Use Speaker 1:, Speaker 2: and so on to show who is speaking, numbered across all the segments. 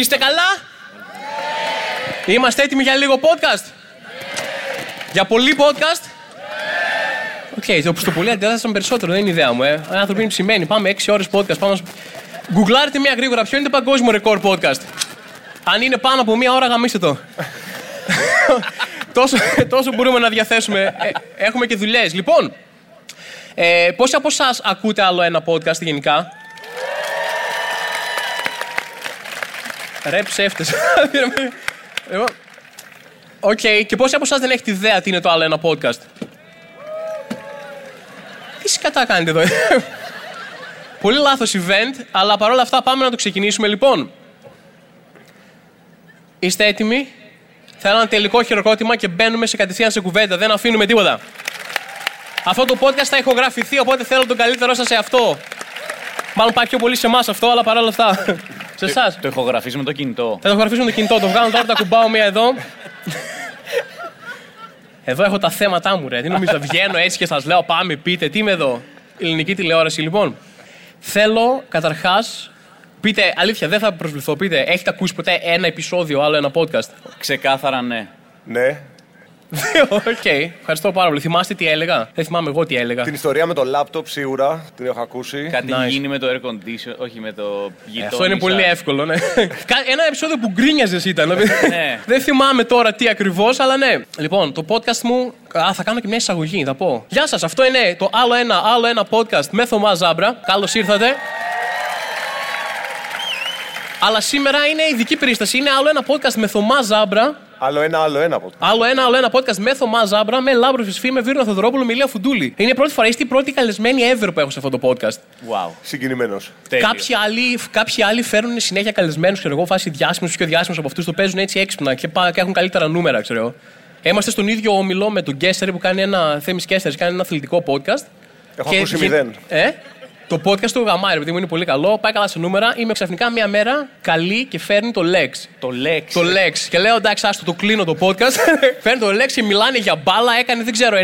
Speaker 1: Είστε καλά; Είμαστε έτοιμοι για λίγο podcast? Για πολύ podcast? Οκ, okay, στο πολύ αντέδρασαν περισσότερο, δεν είναι ιδέα μου. Ε. Άνθρωποι είναι ψημένοι. Πάμε 6 ώρες podcast. Πάμε... Γκουγκλάρετε μία γρήγορα. Ποιο είναι το παγκόσμιο ρεκόρ podcast; Αν είναι πάνω από μία ώρα, γαμίστε το. τόσο, τόσο μπορούμε να διαθέσουμε. Ε, έχουμε και δουλειές. Λοιπόν, ε, πόσοι από εσάς ακούτε άλλο ένα podcast γενικά; Ρε ψεύτες. Λοιπόν, οκ, okay. και πόσοι από εσάς δεν έχετε ιδέα τι είναι το άλλο ένα podcast; Τι σκατά κάνετε εδώ; Πολύ λάθος event, αλλά παρόλα αυτά πάμε να το ξεκινήσουμε λοιπόν. Είστε έτοιμοι; Θέλω ένα τελικό χειροκρότημα και μπαίνουμε σε κατευθείαν σε κουβέντα. Δεν αφήνουμε τίποτα. Αυτό το podcast θα ηχογραφηθεί, οπότε θέλω τον καλύτερό σας σε αυτό. Μάλλον πάει πιο πολύ σε εμάς αυτό, αλλά παρόλα αυτά. Σε εσάς.
Speaker 2: Το ηχογραφήσουμε το κινητό.
Speaker 1: Θα το ηχογραφήσουμε το κινητό. Το βγάλω τώρα, το ακουμπάω μία εδώ. Εδώ έχω τα θέματα μου, ρε. Τι νομίζω, βγαίνω έτσι και σας λέω, πάμε, πείτε, τι είμαι εδώ. Ελληνική τηλεόραση, λοιπόν. Θέλω καταρχάς. Πείτε, αλήθεια, δεν θα προσβληθώ. Πείτε, έχετε ακούσει ποτέ ένα επεισόδιο, άλλο ένα podcast;
Speaker 2: Ξεκάθαρα ναι.
Speaker 3: Ναι.
Speaker 1: Οκ, okay. ευχαριστώ πάρα πολύ. Θυμάστε τι έλεγα; Δεν θυμάμαι εγώ τι έλεγα.
Speaker 3: Την ιστορία με το λάπτοπ σίγουρα την έχω ακούσει.
Speaker 2: Κάτι
Speaker 1: Nice.
Speaker 2: γίνει με το air condition, όχι με το γειτόνι.
Speaker 1: Αυτό είναι πολύ εύκολο, ναι. Κα- Ένα επεισόδιο που γκρίνιαζε ήταν.
Speaker 2: Ναι.
Speaker 1: Δεν θυμάμαι τώρα τι ακριβώς, αλλά ναι. Λοιπόν, το podcast μου. Α, θα κάνω και μια εισαγωγή, θα πω. Γεια σας, αυτό είναι το άλλο ένα, άλλο ένα podcast με Θωμά Ζάμπρα. Καλώς ήρθατε. Αλλά σήμερα είναι ειδική περίσταση. Είναι άλλο ένα podcast με Θωμά Ζάμπρα.
Speaker 3: Άλλο ένα, άλλο ένα από το.
Speaker 1: Άλλο ένα, άλλο ένα podcast με Θωμά Ζάμπρα, με Λάμπρο Φισφή, με Βύρωνα Θοδωρόπουλο, με Ηλία Φουντούλη. Είναι η πρώτη φορά, είστε η πρώτη καλεσμένη ever που έχω σε αυτό το podcast.
Speaker 2: Wow.
Speaker 3: Συγκινημένος.
Speaker 2: Τέλειος.
Speaker 1: Κάποιοι άλλοι, κάποιοι άλλοι φέρνουν συνέχεια καλεσμένους, ξέρω εγώ, φάση διάσημους, πιο διάσημους από αυτούς, το παίζουν έτσι έξυπνα και, πά- και έχουν καλύτερα νούμερα, ξέρω εγώ. Είμαστε στον ίδιο ομιλό με τον Γκέσσερ που κάνει ένα. Θέμης Γκέσσερ κάνει ένα αθλητικό podcast.
Speaker 3: Έχω ακούσει μηδέν.
Speaker 1: Ε, το podcast του γαμάει, επειδή μου είναι πολύ καλό, πάει καλά σε νούμερα. Είμαι ξαφνικά μία μέρα καλή και φέρνει το Lex.
Speaker 2: Το Lex.
Speaker 1: Το Lex. Και λέω εντάξει, άστο το κλείνω το podcast. Φέρνει το Lex και μιλάνε για μπάλα. Έκανε δεν ξέρω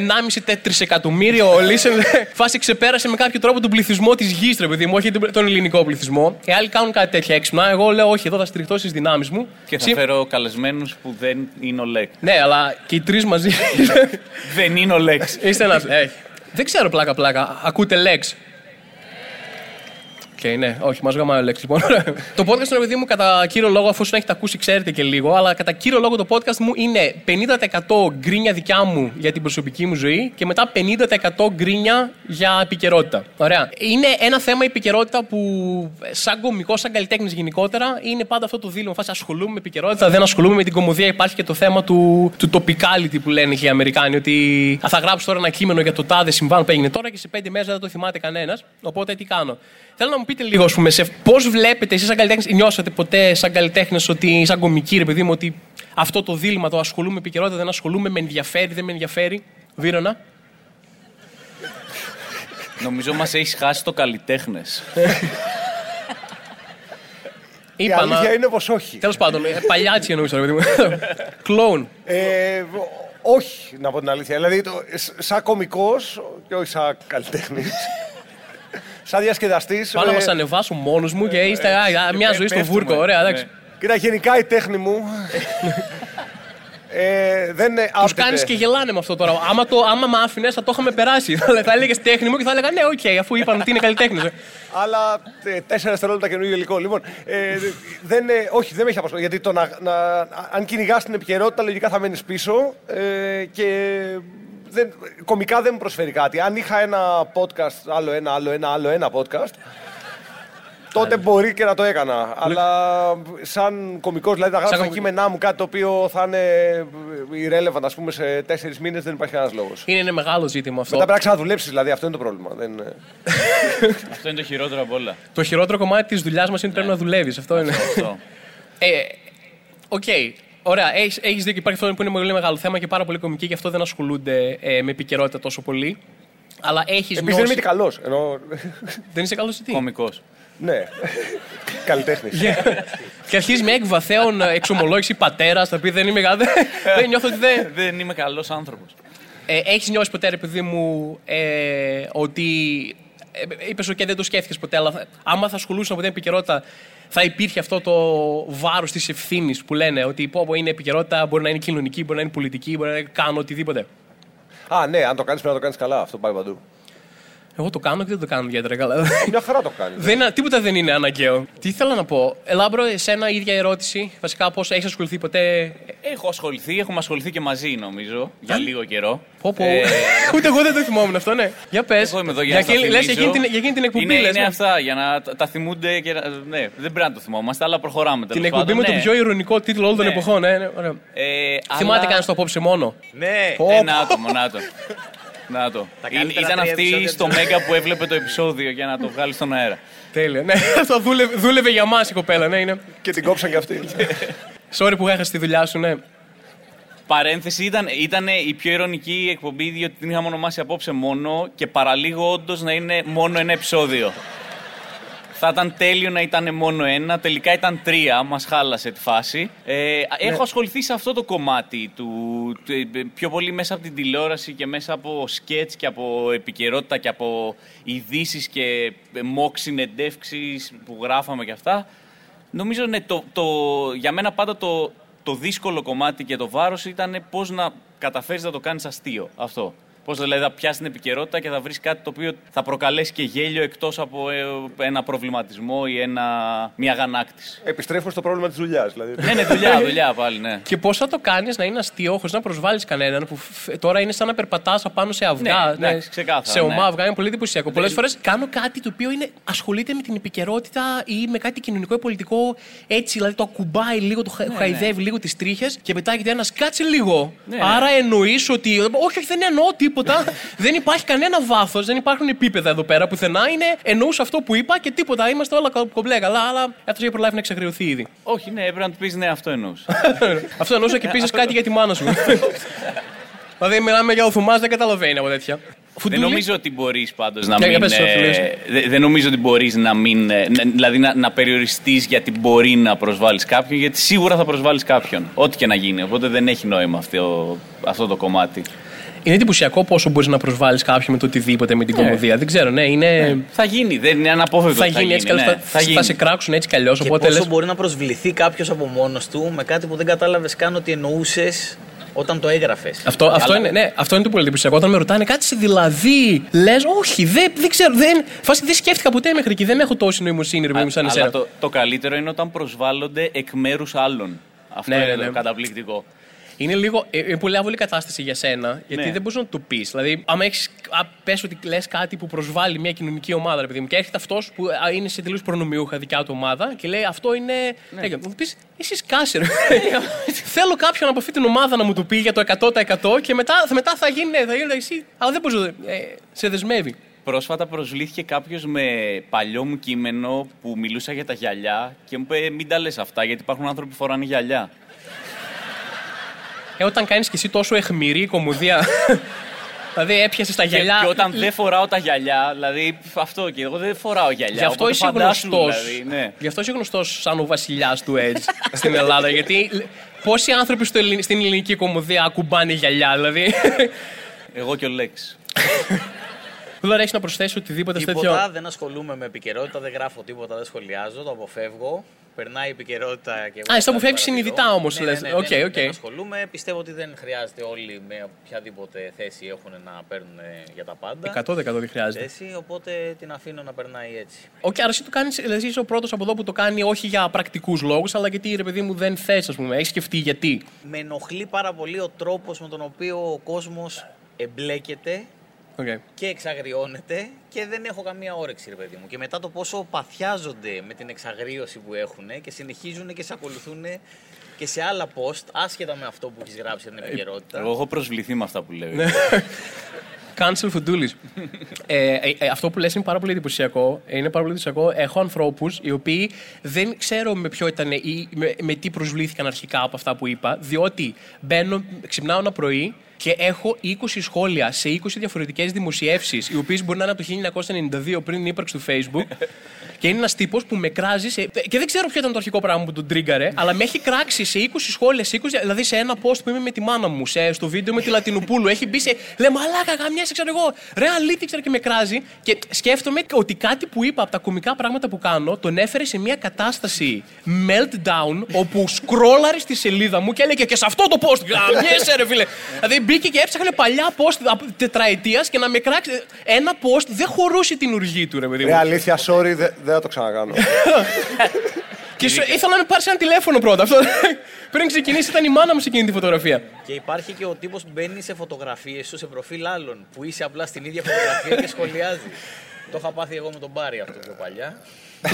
Speaker 1: 1,5 τρισεκατομμύριο listen. Φάση ξεπέρασε με κάποιο τρόπο τον πληθυσμό της γης, ρε παιδί μου, όχι τον τον ελληνικό πληθυσμό. Οι άλλοι κάνουν κάτι τέτοια έξυπνα. Εγώ λέω όχι, εδώ θα στηριχτώ στις δυνάμεις μου.
Speaker 2: Και θα
Speaker 1: Συμ-
Speaker 2: φέρω καλεσμένους που δεν είναι ο Lex.
Speaker 1: Ναι, αλλά και οι τρεις μαζί.
Speaker 2: δεν είναι ο Lex.
Speaker 1: Είστε ένα. Ε, δεν ξέρω πλάκα-πλάκα. Ακούτε Lex. Οκ, ναι, όχι, μας γαμάει ο Lex λοιπόν. το podcast είναι παιδί μου κατά κύριο λόγο, αφού έχετε ακούσει, ξέρετε και λίγο, αλλά κατά κύριο λόγο το podcast μου είναι 50% γκρίνια δικιά μου για την προσωπική μου ζωή και μετά 50% γκρίνια για επικαιρότητα. Ωραία. Είναι ένα θέμα η επικαιρότητα που, σαν κομικό, σαν καλλιτέχνης γενικότερα, είναι πάντα αυτό το δίλημα. Φάση ασχολούμαι με επικαιρότητα, δεν ασχολούμαι με την κομμωδία. Υπάρχει και το θέμα του, του topicality που λένε και οι Αμερικάνοι. Ότι «Α, θα γράψω τώρα ένα κείμενο για το τάδε συμβάν που έγινε τώρα και σε πέντε μέρες δεν θα το θυμάται κανένας. Οπότε τι κάνω; Θέλω να μου πείτε λίγο, ας πούμε, πώς βλέπετε εσείς σαν καλλιτέχνη, νιώσατε ποτέ σαν καλλιτέχνη ότι, σαν κομική, ρε παιδί μου, ότι αυτό το δίλημα, το ασχολούμαι με επικαιρότητα, δεν ασχολούμαι, με ενδιαφέρει, δεν με ενδιαφέρει. Βίρονα.
Speaker 2: Νομίζω μας έχεις χάσει το καλλιτέχνες.
Speaker 3: Η
Speaker 1: Είπα να.
Speaker 3: αλήθεια είναι πως όχι.
Speaker 1: Τέλος πάντων, ε, παλιάτσι εννοούσα, ρε παιδί μου. Κλόουν.
Speaker 3: Ε, όχι, να πω την αλήθεια. Δηλαδή, το, σ- σαν κωμικό και όχι σαν καλλιτέχνης. Σαν διασκεδαστής.
Speaker 1: Πάω να μας ανεβάσω μόνο μου και είστε α, α, μια ζωή στο
Speaker 2: πέφτουμε.
Speaker 1: βούρκο. Ωραία, εντάξει.
Speaker 3: Κοίτα, γενικά η τέχνη μου. ε, δεν είναι
Speaker 1: Τους κάνεις και γελάνε με αυτό τώρα. Άμα, το, άμα με άφηνες, θα το είχαμε περάσει. θα έλεγες τέχνη μου και θα έλεγα ναι, οκ, αφού είπαν ότι είναι καλλιτέχνη.
Speaker 3: Αλλά ε, τέσσερα δευτερόλεπτα καινούργιο υλικό. Λοιπόν, ε, δεν, είναι- όχι, δεν με έχει απασχολήσει. Γιατί το να, να- αν κυνηγάς την επικαιρότητα, λογικά θα μένεις πίσω ε, και δεν, κομικά δεν μου προσφέρει κάτι. Αν είχα ένα podcast, άλλο ένα, άλλο ένα, άλλο ένα podcast, τότε μπορεί και να το έκανα. Αλλά σαν κωμικός, δηλαδή θα γράψω τα
Speaker 1: κωμικός.
Speaker 3: κείμενά μου κάτι το οποίο θα είναι irrelevant, ας πούμε, σε τέσσερις μήνες, δεν υπάρχει κανένας λόγος.
Speaker 1: Είναι ένα μεγάλο ζήτημα αυτό.
Speaker 3: Μετά πρέπει να ξαναδουλέψει, δηλαδή αυτό είναι το πρόβλημα. Δεν...
Speaker 2: Αυτό είναι το χειρότερο από όλα.
Speaker 1: Το χειρότερο κομμάτι της δουλειάς μας είναι ότι πρέπει να δουλεύεις. Αυτό είναι.
Speaker 2: Αυτό.
Speaker 1: Ε, Οκ. Ωραία, έχεις έχεις δίκιο. Υπάρχει αυτό που είναι πολύ μεγάλο θέμα και πάρα πολύ κομική και αυτό δεν ασχολούνται ε, με επικαιρότητα τόσο πολύ. Αλλά έχεις
Speaker 3: Επίσης δεν είμαι
Speaker 1: νιώσει.
Speaker 3: και καλός. Ενώ...
Speaker 1: Δεν είσαι καλός τι;
Speaker 2: Κομικός.
Speaker 3: ναι. Καλλιτέχνης.
Speaker 1: και αρχίζεις με εκβαθέων ε, εξομολόγηση πατέρας, τα οποία δεν είμαι γάδε. δεν νιώθω ότι δεν.
Speaker 2: Δεν είμαι καλός άνθρωπος.
Speaker 1: Ε, έχεις νιώσει ποτέ, ρε παιδί μου, ε, ότι Είπες ότι δεν το σκέφτηκες ποτέ, αλλά θα- άμα θα ασχολούσαν από την επικαιρότητα, θα υπήρχε αυτό το βάρος της ευθύνης που λένε ότι πω, πω, είναι επικαιρότητα, μπορεί να είναι κοινωνική, μπορεί να είναι πολιτική, μπορεί να είναι κάνω οτιδήποτε.
Speaker 3: Α, ναι, αν το κάνεις πρέπει να το κάνεις καλά. Αυτό πάει παντού.
Speaker 1: Εγώ το κάνω και δεν το κάνω ιδιαίτερα καλά.
Speaker 3: Μια χαρά το κάνεις.
Speaker 1: Δεν, είναι- τίποτα δεν είναι αναγκαίο. Τι ήθελα να πω; Ελάμπρο, εσένα η ίδια ερώτηση. Βασικά, πώς έχεις ασχοληθεί ποτέ;
Speaker 2: Έχω ασχοληθεί, έχουμε ασχοληθεί και μαζί νομίζω για λίγο καιρό.
Speaker 1: Πω, πω.
Speaker 2: Ε,
Speaker 1: Ούτε εγώ δεν το θυμόμουν αυτό, ναι. Για πες.
Speaker 2: Εγώ είμαι εδώ για, να
Speaker 1: εκείνη,
Speaker 2: σας
Speaker 1: λες, για,
Speaker 2: θυμίσω.
Speaker 1: εκείνη την, για εκείνη την εκπομπή.
Speaker 2: Είναι,
Speaker 1: λες,
Speaker 2: είναι
Speaker 1: ναι.
Speaker 2: αυτά, για να τα, τα θυμούνται και να, ναι, δεν πρέπει να το θυμόμαστε, αλλά προχωράμε
Speaker 1: Την
Speaker 2: τέλος
Speaker 1: εκπομπή
Speaker 2: πάντων,
Speaker 1: με τον
Speaker 2: ναι.
Speaker 1: πιο ηρωνικό τίτλο όλων των
Speaker 2: Ναι.
Speaker 1: εποχών. Ναι, ναι, ωραία.
Speaker 2: Ε,
Speaker 1: Θυμάται
Speaker 2: αλλά-
Speaker 1: κανείς το απόψε μόνο;
Speaker 4: Ναι,
Speaker 1: Πω.
Speaker 2: Ε, να το, να το. Να το.
Speaker 4: Τα
Speaker 2: Είναι-
Speaker 4: καλύτερα
Speaker 2: Ήταν
Speaker 4: τρία
Speaker 2: αυτή
Speaker 4: επεισόδια
Speaker 2: στο
Speaker 4: της
Speaker 2: Μέγκα που έβλεπε το επεισόδιο για να το βγάλει στον αέρα.
Speaker 1: Τέλεια. Ναι, αυτό δούλευε, δούλευε για μας η κοπέλα. Ναι, είναι.
Speaker 3: Και την κόψαν κι αυτή.
Speaker 1: Sorry που έχασε τη δουλειά σου, ναι.
Speaker 2: Παρένθεση, ήταν, ήταν η πιο ειρωνική εκπομπή διότι την είχαμε ονομάσει απόψε μόνο και παραλίγο όντως να είναι μόνο ένα επεισόδιο. Θα ήταν τέλειο να ήταν μόνο ένα, τελικά ήταν τρία, μας χάλασε τη φάση. Ε, Έχω ασχοληθεί σε αυτό το κομμάτι του, του- ε, πιο πολύ μέσα από την τηλεόραση και μέσα από σκέτς και από επικαιρότητα και από ειδήσεις και ε, mock συνεντεύξεις που γράφαμε και αυτά. Νομίζω ναι, το, το, για μένα πάντα το, το δύσκολο κομμάτι και το βάρος ήταν πώς να καταφέρεις να το κάνεις αστείο αυτό. Πώς δηλαδή θα πιάσει την επικαιρότητα και θα βρεις κάτι το οποίο θα προκαλέσει και γέλιο εκτός από ε, ένα προβληματισμό ή ένα, μια αγανάκτηση.
Speaker 3: Επιστρέφουμε στο πρόβλημα της δουλειάς. Δηλαδή.
Speaker 2: ναι, ναι, δουλειά, δουλειά πάλι, ναι.
Speaker 1: Και πώς θα το κάνεις να είναι αστείο χωρίς να προσβάλλεις κανέναν που φ- τώρα είναι σαν να περπατάς απάνω σε αυγά.
Speaker 2: Ναι, εντάξει, ξεκάθαρα,
Speaker 1: σε ομά
Speaker 2: ναι.
Speaker 1: αυγά είναι πολύ εντυπωσιακό. Πολλές φορές κάνω κάτι το οποίο είναι, ασχολείται με την επικαιρότητα ή με κάτι κοινωνικό ή πολιτικό έτσι, δηλαδή το ακουμπάει λίγο, το χα- χαϊδεύει λίγο τις τρίχες και μετά έρχεται ένας κάτσε λίγο.
Speaker 2: Ναι, ναι.
Speaker 1: Άρα εννοείς ότι. Όχι, όχι, δεν εννοώ τίποτα. Δεν υπάρχει κανένα βάθος, δεν υπάρχουν επίπεδα εδώ πέρα πουθενά. Είναι εννοούσα αυτό που είπα και τίποτα. Είμαστε όλα κο- κομπλέ καλά, αλλά αυτό έχει προλάβει να εξαγριωθεί ήδη.
Speaker 2: Όχι, ναι, έπρεπε να του πεις ναι, αυτό εννοούσα.
Speaker 1: Αυτό εννοούσα και επίση κάτι για τη μάνα σου. δηλαδή, μιλάμε για ο Θουμά, δεν καταλαβαίνει από τέτοια.
Speaker 2: δεν
Speaker 1: Φουντούλη.
Speaker 2: νομίζω ότι μπορείς πάντως να
Speaker 1: Για- για
Speaker 2: μην.
Speaker 1: πες, Σοφή, λες.
Speaker 2: ε, δε- δεν νομίζω ότι μπορείς να μην. ε, να- δηλαδή να, να περιοριστείς γιατί μπορεί να προσβάλλεις κάποιον, γιατί σίγουρα θα προσβάλλεις κάποιον. Ό,τι και να γίνει. Οπότε δεν έχει νόημα αυτό, αυτό το κομμάτι.
Speaker 1: Είναι εντυπωσιακό πόσο μπορείς να προσβάλλεις κάποιον με το οτιδήποτε, με την κομμωδία. Δεν ξέρω, ναι, είναι.
Speaker 2: Θα γίνει, δεν είναι αναπόφευκτο.
Speaker 1: Θα
Speaker 2: ότι
Speaker 1: γίνει έτσι κι
Speaker 2: ναι,
Speaker 1: αλλιώ.
Speaker 2: θα
Speaker 1: Θα,
Speaker 2: γίνει.
Speaker 1: θα σε κράξουν έτσι κι αλλιώς.
Speaker 4: Και
Speaker 1: Οπότε
Speaker 4: πόσο
Speaker 1: λες,
Speaker 4: μπορεί να προσβληθεί κάποιος από μόνος του με κάτι που δεν κατάλαβες καν ότι εννοούσες όταν το έγραφες.
Speaker 1: Αυτό, αυτό, είναι, ναι, αυτό είναι το πολύ εντυπωσιακό. Όταν με ρωτάνε κάτι σε δηλαδή, λες, Όχι, δεν, δεν ξέρω. Δεν, φάση, δεν σκέφτηκα ποτέ μέχρι εκεί. Δεν έχω τόση νοημοσύνη, ρε παιδί μου, σαν εσένα.
Speaker 2: Αλλά το, το καλύτερο είναι όταν προσβάλλονται εκ μέρους άλλων. Αυτό
Speaker 1: Ναι,
Speaker 2: είναι
Speaker 1: ναι,
Speaker 2: το
Speaker 1: ναι.
Speaker 2: καταπληκτικό.
Speaker 1: Είναι λίγο. ε, Είναι πολύ άβολη κατάσταση για σένα, γιατί
Speaker 2: Ναι.
Speaker 1: δεν μπορείς να το πεις. Δηλαδή, άμα έχεις. Πες ότι λες κάτι που προσβάλλει μια κοινωνική ομάδα, ρε παιδί μου, και έρχεται αυτός που α, είναι σε τελείως προνομιούχα δικιά του ομάδα και λέει Αυτό είναι.
Speaker 2: Ναι.
Speaker 1: Ναι. Θα πεις, εσύ σκάσε, ρε. Θέλω κάποιον από αυτή την ομάδα να μου το πει για το 100% και μετά, μετά θα γίνει, ναι, θα γίνει εσύ. Αλλά δεν μπορείς. Ε, σε δεσμεύει.
Speaker 2: Πρόσφατα προσβλήθηκε κάποιος με παλιό μου κείμενο που μιλούσα για τα γυαλιά και μου είπε: Μην τα λες αυτά, γιατί υπάρχουν άνθρωποι που φοράνε γυαλιά.
Speaker 1: Ε, όταν κάνεις και εσύ τόσο εχμηρή κομμωδία. δηλαδή έπιασες τα
Speaker 2: Και,
Speaker 1: γυαλιά.
Speaker 2: και όταν δεν φοράω τα γυαλιά, δηλαδή αυτό και εγώ δεν φοράω γυαλιά.
Speaker 1: Γι' αυτό
Speaker 2: οπότε
Speaker 1: είσαι
Speaker 2: φαντάσου,
Speaker 1: γνωστός.
Speaker 2: Δηλαδή, ναι.
Speaker 1: Γι' αυτό είσαι γνωστός σαν ο βασιλιάς του Edge στην Ελλάδα. Γιατί λ- πόσοι άνθρωποι στο ελλην- στην ελληνική κομμωδία ακουμπάνε γυαλιά, δηλαδή.
Speaker 2: Εγώ και ο Λέξ.
Speaker 1: Δεν έχεις να προσθέσεις οτιδήποτε σε
Speaker 4: Τίποτα,
Speaker 1: τέτοιο.
Speaker 4: δεν ασχολούμαι με επικαιρότητα, δεν γράφω τίποτα, δεν σχολιάζω, το αποφεύγω. Περνάει η επικαιρότητα και εγώ.
Speaker 1: Α, εσύ το αποφεύγεις
Speaker 4: παρατηρώ.
Speaker 1: συνειδητά όμως,
Speaker 4: Ναι,
Speaker 1: λες.
Speaker 4: Ναι, ναι,
Speaker 1: Οκ,
Speaker 4: δεν,
Speaker 1: οκ.
Speaker 4: δεν ασχολούμαι. Πιστεύω ότι δεν χρειάζεται όλοι με οποιαδήποτε θέση έχουν να παίρνουν για τα πάντα.
Speaker 1: 100% δεν χρειάζεται.
Speaker 4: Θέση, οπότε την αφήνω να περνάει έτσι.
Speaker 1: Οκ, άρα εσύ το κάνεις, δηλαδή είσαι ο πρώτος από εδώ που το κάνει όχι για πρακτικούς λόγους, αλλά γιατί ρε παιδί μου δεν θες, ας πούμε. Έχεις σκεφτεί γιατί.
Speaker 4: Με ενοχλεί πάρα πολύ ο τρόπος με τον οποίο ο κόσμος εμπλέκεται
Speaker 1: Okay.
Speaker 4: και εξαγριώνεται και δεν έχω καμία όρεξη, ρε παιδί μου. Και μετά το πόσο παθιάζονται με την εξαγρίωση που έχουν και συνεχίζουν και σε ακολουθούν και σε άλλα post, άσχετα με αυτό που έχεις γράψει για την επικαιρότητα.
Speaker 2: Εγώ έχω προσβληθεί με αυτά που
Speaker 1: Ναι.
Speaker 2: λέω.
Speaker 1: Cancel Φουντούλη. ε, ε, ε, αυτό που λες είναι πάρα πολύ εντυπωσιακό. Ε, Είναι πάρα πολύ εντυπωσιακό. Έχω ανθρώπους οι οποίοι δεν ξέρω με ποιο ήταν ή με, με τι προσβλήθηκαν αρχικά από αυτά που είπα, διότι μπαίνω, ξυπνάω ένα πρωί και έχω 20 σχόλια σε 20 διαφορετικές δημοσιεύσεις, οι οποίες μπορεί να είναι από το 1992 πριν την ύπαρξη του Facebook. Και είναι ένας τύπος που με κράζει. Σε... Και δεν ξέρω ποιο ήταν το αρχικό πράγμα που τον τρίγκαρε, αλλά με έχει κράξει σε 20 σχόλια, σε 20, δηλαδή σε ένα post που είμαι με τη μάνα μου, σε, στο βίντεο με τη Λατινοπούλου. Έχει μπει σε. Λέει μαλάκα, καμιά ξέρω εγώ. Ρε, αλήθεια, ξέρω και με κράζει. Και σκέφτομαι ότι κάτι που είπα από τα κομικά πράγματα που κάνω τον έφερε σε μια κατάσταση meltdown, όπου σκρόλαρε στη σελίδα μου και έλεγε και σε αυτό το post. Γαμιέσαι, ρε φίλε. δηλαδή μπήκε και έψαχνε παλιά post τετραετίας και να με κράξει. Ένα post δεν χωρούσε την ουργή του, ρε παιδί μου.
Speaker 3: Ρε, αλήθεια, sorry, δεν δεν θα το ξανακάνω.
Speaker 1: Και σου, ήθελα να με πάρεις ένα τηλέφωνο πρώτα. Αυτό, πριν ξεκινήσει, ήταν η μάνα μου σε εκείνη τη φωτογραφία.
Speaker 4: Και υπάρχει και ο τύπος που μπαίνει σε φωτογραφίες σου σε προφίλ άλλων. Που είσαι απλά στην ίδια φωτογραφία και σχολιάζει. Το είχα πάθει εγώ με τον Μπάρι αυτό πιο παλιά.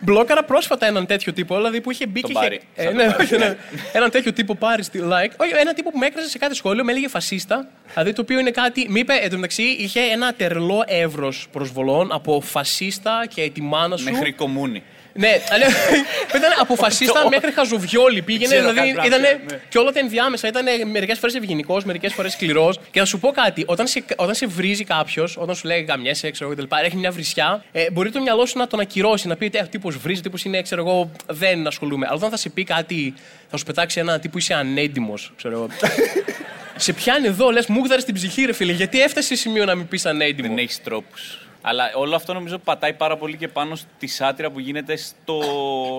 Speaker 1: Μπλόκαρα πρόσφατα έναν τέτοιο τύπο, δηλαδή που είχε μπει
Speaker 2: Τον
Speaker 1: και
Speaker 2: Μπάρι.
Speaker 1: είχε.
Speaker 2: Σαν
Speaker 1: ναι,
Speaker 2: τον Μπάρι,
Speaker 1: όχι, ναι.
Speaker 2: ναι.
Speaker 1: Έναν τέτοιο τύπο πάρει στη like. Όχι, έναν τύπο που με έκραζε σε κάθε σχόλιο, με έλεγε φασίστα. Δηλαδή το οποίο είναι κάτι. Μη είπε, εντωμεταξύ είχε ένα τερλό εύρος προσβολών από φασίστα και τη μάνα σου.
Speaker 2: Μέχρι κομμούνι.
Speaker 1: Ναι, αλλά ήταν από φασίστα μέχρι χαζοβιόλι. Πήγαινε,
Speaker 2: Ξέρω
Speaker 1: δηλαδή
Speaker 2: κάτι
Speaker 1: ήταν
Speaker 2: πράγμα, ναι.
Speaker 1: και όλα τα ενδιάμεσα. Ήταν μερικές φορές ευγενικός, μερικές φορές σκληρός. Και να σου πω κάτι, όταν σε, όταν σε βρίζει κάποιος, όταν σου λέει γαμιέσαι, ξέρω εγώ κτλ., έχει μια βρισιά, ε, μπορεί το μυαλό σου να τον ακυρώσει, να πει ότι ο τύπος βρίζει, ο τύπος είναι, ξέρω εγώ, δεν ασχολούμαι. Αλλά όταν θα σε πει κάτι, θα σου πετάξει ένα τύπου είσαι ανέντιμος, ξέρω εγώ. σε πιάνει εδώ, λες, μου γδάρε την ψυχή, ρε φίλε, γιατί έφτασες σε σημείο να μην πεις ανέντιμο.
Speaker 2: Δεν έχεις τρόπους. Αλλά όλο αυτό νομίζω πατάει πάρα πολύ και πάνω στη σάτυρα που γίνεται στο,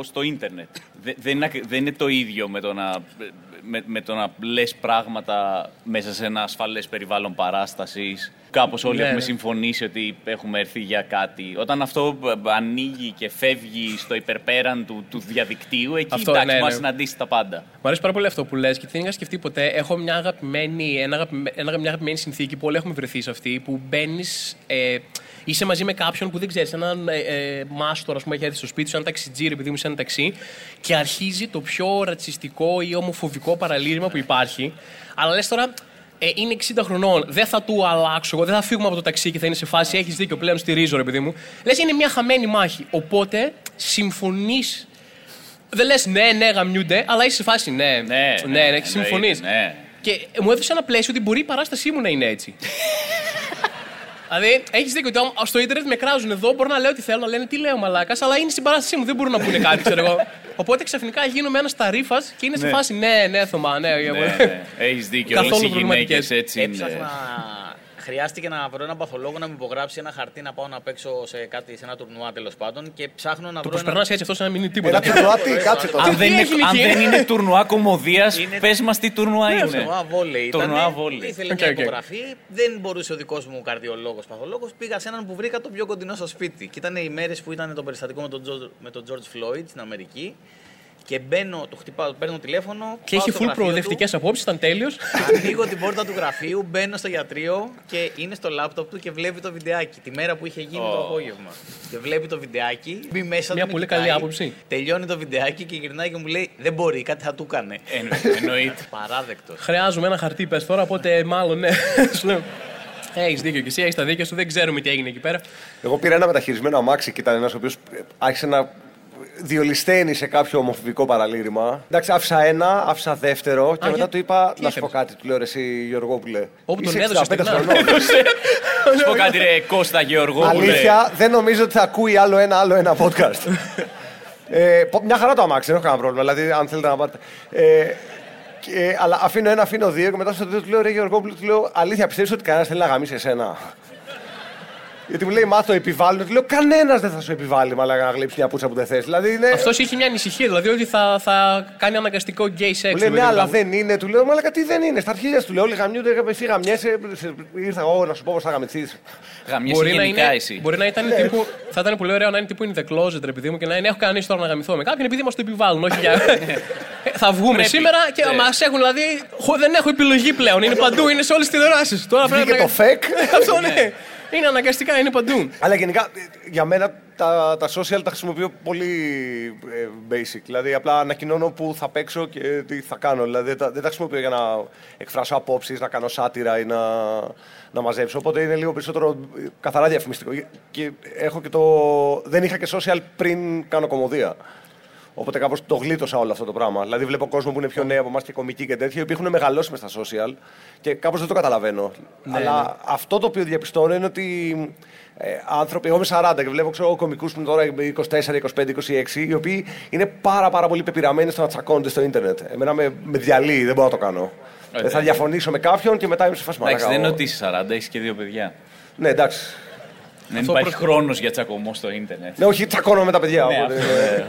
Speaker 2: στο ίντερνετ. Δε- δεν, είναι, ακ- δεν είναι το ίδιο με το να, με, με το να λες πράγματα μέσα σε ένα ασφαλές περιβάλλον παράστασης. Κάπως όλοι
Speaker 1: Ναι,
Speaker 2: έχουμε
Speaker 1: ναι.
Speaker 2: συμφωνήσει ότι έχουμε έρθει για κάτι. Όταν αυτό ε, ανοίγει και φεύγει στο υπερπέραν του, του διαδικτύου, εκεί
Speaker 1: Αυτό,
Speaker 2: εντάξει,
Speaker 1: ναι,
Speaker 2: μας
Speaker 1: ναι.
Speaker 2: συναντήσει τα πάντα.
Speaker 1: Μου αρέσει πάρα πολύ αυτό που λες και δεν είχα σκεφτεί ποτέ. Έχω μια αγαπημένη, ένα, αγαπημέ- ένα, μια αγαπημένη συνθήκη που όλοι έχουμε βρεθεί σε αυτή, που μπαίνεις. Ε, είσαι μαζί με κάποιον που δεν ξέρεις, έναν ε, ε, μάστορα που έχει έρθει στο σπίτι σου, έναν ταξιτζή, επειδή μου σε ένα ταξί, και αρχίζει το πιο ρατσιστικό ή ομοφοβικό παραλήρημα που υπάρχει. Αλλά λες τώρα, ε, είναι 60 χρονών, δεν θα του αλλάξω εγώ, δεν θα φύγουμε από το ταξί και θα είναι σε φάση, έχεις δίκιο πλέον, στηρίζω ρε παιδί μου. Λες, είναι μια χαμένη μάχη. Οπότε συμφωνείς δεν λες ναι, ναι, γαμιούνται, αλλά είσαι σε φάση ναι.
Speaker 2: Ναι,
Speaker 1: ναι,
Speaker 2: ναι,
Speaker 1: ναι,
Speaker 2: εννοείται,
Speaker 1: συμφωνείς.
Speaker 2: ναι.
Speaker 1: Και μου έδωσε ένα πλαίσιο ότι μπορεί η παράστασή μου να είναι έτσι. δηλαδή, έχεις δίκιο ότι άμα στο Ιντερνετ με κράζουν εδώ, μπορώ να λέω τι θέλω, να λένε τι λέω μαλάκας, αλλά είναι στην παράστασή μου, δεν μπορούν να πούνε κάτι, ξέρω εγώ. Οπότε ξαφνικά γίνομαι ένας ταρίφας και είναι σε
Speaker 2: Ναι.
Speaker 1: φάση ναι, ναι, Θωμά, ναι.
Speaker 2: ναι, ναι. Έχεις δίκιο.
Speaker 1: Καθόλου
Speaker 2: Όλες οι
Speaker 1: προβληματικές.
Speaker 2: γυναίκες έτσι είναι.
Speaker 4: Έψαχνα. Χρειάστηκε να βρω έναν παθολόγο να μου υπογράψει ένα χαρτί να πάω να παίξω σε, κάτι, σε ένα τουρνουά τέλος πάντων και ψάχνω να
Speaker 1: Το
Speaker 4: βρω.
Speaker 1: προσπερνάς έτσι αυτό σαν να μην είναι τίποτα.
Speaker 3: Ένα τουρνουά, τι, κάτσε το.
Speaker 2: Αν
Speaker 1: Τι
Speaker 2: δεν, είναι,
Speaker 1: έγινε
Speaker 2: αν
Speaker 1: εκεί;
Speaker 2: δεν είναι τουρνουά κωμωδίας,
Speaker 4: Είναι-
Speaker 2: πες μας τι τουρνουά
Speaker 4: Ναι,
Speaker 2: είναι.
Speaker 4: τουρνουά βόλεϊ.
Speaker 2: Τουρνουά
Speaker 4: ήτανε.
Speaker 2: βόλεϊ.
Speaker 4: Ήθελε
Speaker 1: Οκ,
Speaker 4: μια
Speaker 1: οκ.
Speaker 4: υπογραφή. Δεν μπορούσε ο δικός μου καρδιολόγος παθολόγος. Πήγα σε έναν που βρήκα το πιο κοντινό στο σπίτι. Και ήταν οι μέρες που ήταν το περιστατικό με τον, Τζο- με τον George Floyd στην Αμερική. Και μπαίνω, το χτυπάω, παίρνω τηλέφωνο.
Speaker 1: Και
Speaker 4: πάω
Speaker 1: έχει
Speaker 4: στο
Speaker 1: full
Speaker 4: γραφείο του,
Speaker 1: προοδευτικές απόψεις, ήταν τέλειος.
Speaker 4: Ανοίγω την πόρτα του γραφείου, μπαίνω στο γιατρείο και είναι στο λάπτοπ του και βλέπει το βιντεάκι. Τη μέρα που είχε γίνει το
Speaker 2: Ω.
Speaker 4: απόγευμα. Και βλέπει το βιντεάκι, μπει μέσα
Speaker 1: Μια
Speaker 4: του, με
Speaker 1: πολύ
Speaker 4: κοιτάει,
Speaker 1: καλή άποψη.
Speaker 4: Τελειώνει το βιντεάκι και γυρνάει και μου λέει: Δεν μπορεί, κάτι θα του έκανε.
Speaker 2: Εννο- Εννοείται.
Speaker 4: Παράδεκτος.
Speaker 1: Χρειάζομαι ένα χαρτί, πες τώρα, οπότε μάλλον ναι. Σου λέω. Έχεις δίκιο και εσύ, έχεις τα δίκια σου, δεν ξέρουμε τι έγινε εκεί πέρα.
Speaker 3: Εγώ πήρα ένα μεταχειρισμένο αμάξι και ήταν ένας ο οποίος άρχισε να διολυσταίνει σε κάποιο ομοφοβικό παραλήρημα. Εντάξει, άφησα ένα, άφησα δεύτερο και
Speaker 1: Α,
Speaker 3: μετά
Speaker 1: για-
Speaker 3: του είπα
Speaker 1: τι
Speaker 3: να σου πω
Speaker 1: έκανες;
Speaker 3: κάτι. Του λέω ρε, εσύ Γιωργόπουλε.
Speaker 1: Όπου τον
Speaker 3: είσαι
Speaker 1: έδωσες
Speaker 3: 65
Speaker 1: στην
Speaker 3: χρονών.
Speaker 2: Σου πω κάτι, ρε Κώστα Γεωργόπουλε.
Speaker 3: Αλήθεια, δεν νομίζω ότι θα ακούει άλλο ένα, άλλο ένα podcast. ε, πο- μια χαρά το αμάξι, δεν έχω κανένα πρόβλημα. Δηλαδή, αν θέλετε να πάρετε. Ε, και, αλλά αφήνω ένα, αφήνω δύο και μετά στο τρίτο του λέω: Ρε Γεωργόπουλο, του λέω Αλήθεια, πιστεύεις ότι κανένας θέλει να γαμίσει εσένα; Γιατί μου λέει Μάθω επιβάλλουν. Του λέω: Κανένας δεν θα σου επιβάλλει μαλάκα να γλύψει μια πούτσα που δεν θες. Δηλαδή είναι.
Speaker 1: Αυτός είχε μια ανησυχία, δηλαδή ότι θα, θα κάνει αναγκαστικό gay sex.
Speaker 3: Μου λέει
Speaker 1: το
Speaker 3: ναι,
Speaker 1: παιδί
Speaker 3: αλλά
Speaker 1: μου.
Speaker 3: δεν είναι. Του λέω, Μαλάκα τι δεν είναι. Στα αρχίδια του λέω: Όλοι γαμιούνται, εσύ γαμιέσαι. σε- Ήρθα εγώ να σου πω πώς θα γαμιθεί.
Speaker 2: Γαμιέσαι
Speaker 1: Μπορεί να,
Speaker 2: γενικά
Speaker 1: είναι,
Speaker 2: εσύ.
Speaker 1: μπορεί να ήταν τύπου, θα ήταν πολύ ωραίο να είναι τύπου in the closet, ρε παιδί μου, και να είναι έχω κανείς τώρα να γαμηθώ με κάποιον επειδή μας το επιβάλλουν. Όχι για... Ε, θα βγούμε
Speaker 2: Πρέπει.
Speaker 1: σήμερα και
Speaker 2: Ναι.
Speaker 1: μας έχουν δηλαδή. χω- δεν έχω επιλογή πλέον. Είναι παντού, είναι σε όλες τις τηλεοράσεις. Τώρα πρέπει
Speaker 3: Βγήκε
Speaker 1: να.
Speaker 3: το φεκ.
Speaker 1: Αυτό ναι. Είναι αναγκαστικά, είναι παντού.
Speaker 3: Αλλά γενικά ε, για μένα τα, τα social τα χρησιμοποιώ πολύ ε, basic. Δηλαδή απλά ανακοινώνω που θα παίξω και τι θα κάνω. Δηλαδή δεν τα, δεν τα χρησιμοποιώ για να εκφράσω απόψεις, να κάνω σάτυρα ή να, να μαζέψω. Οπότε είναι λίγο περισσότερο ε, καθαρά διαφημιστικό. Και έχω και το... Δεν είχα και social πριν κάνω κομμωδία. Οπότε κάπως το γλίτωσα όλο αυτό το πράγμα. Δηλαδή βλέπω κόσμο που είναι πιο νέο από εμάς και κομικοί και τέτοιοι, οι οποίοι έχουν μεγαλώσει μες στα social και κάπως δεν το καταλαβαίνω. Αλλά αυτό το οποίο διαπιστώνω είναι ότι ε, άνθρωποι, εγώ είμαι 40 και βλέπω ξέρω, κομικούς που είναι τώρα 24, 25, 26, οι οποίοι είναι πάρα, πάρα πολύ πεπειραμένοι στο να τσακώνονται στο ίντερνετ. Εμένα με, με διαλύει, δεν μπορώ να το κάνω.
Speaker 2: Ε,
Speaker 3: θα διαφωνήσω με κάποιον και μετά είμαι σε φάση
Speaker 2: Εντάξει, δεν είναι
Speaker 3: μαλάκα,
Speaker 2: ότι είσαι 40, έχεις και δύο παιδιά.
Speaker 3: Ναι, εντάξει.
Speaker 2: Δεν
Speaker 1: Αυτό
Speaker 2: υπάρχει
Speaker 1: προς-
Speaker 2: χρόνος για τσακωμό στο ίντερνετ.
Speaker 3: Ναι, όχι, τσακώνω με τα παιδιά.
Speaker 2: Ναι,
Speaker 3: οπότε,
Speaker 2: αυτό,
Speaker 3: ε,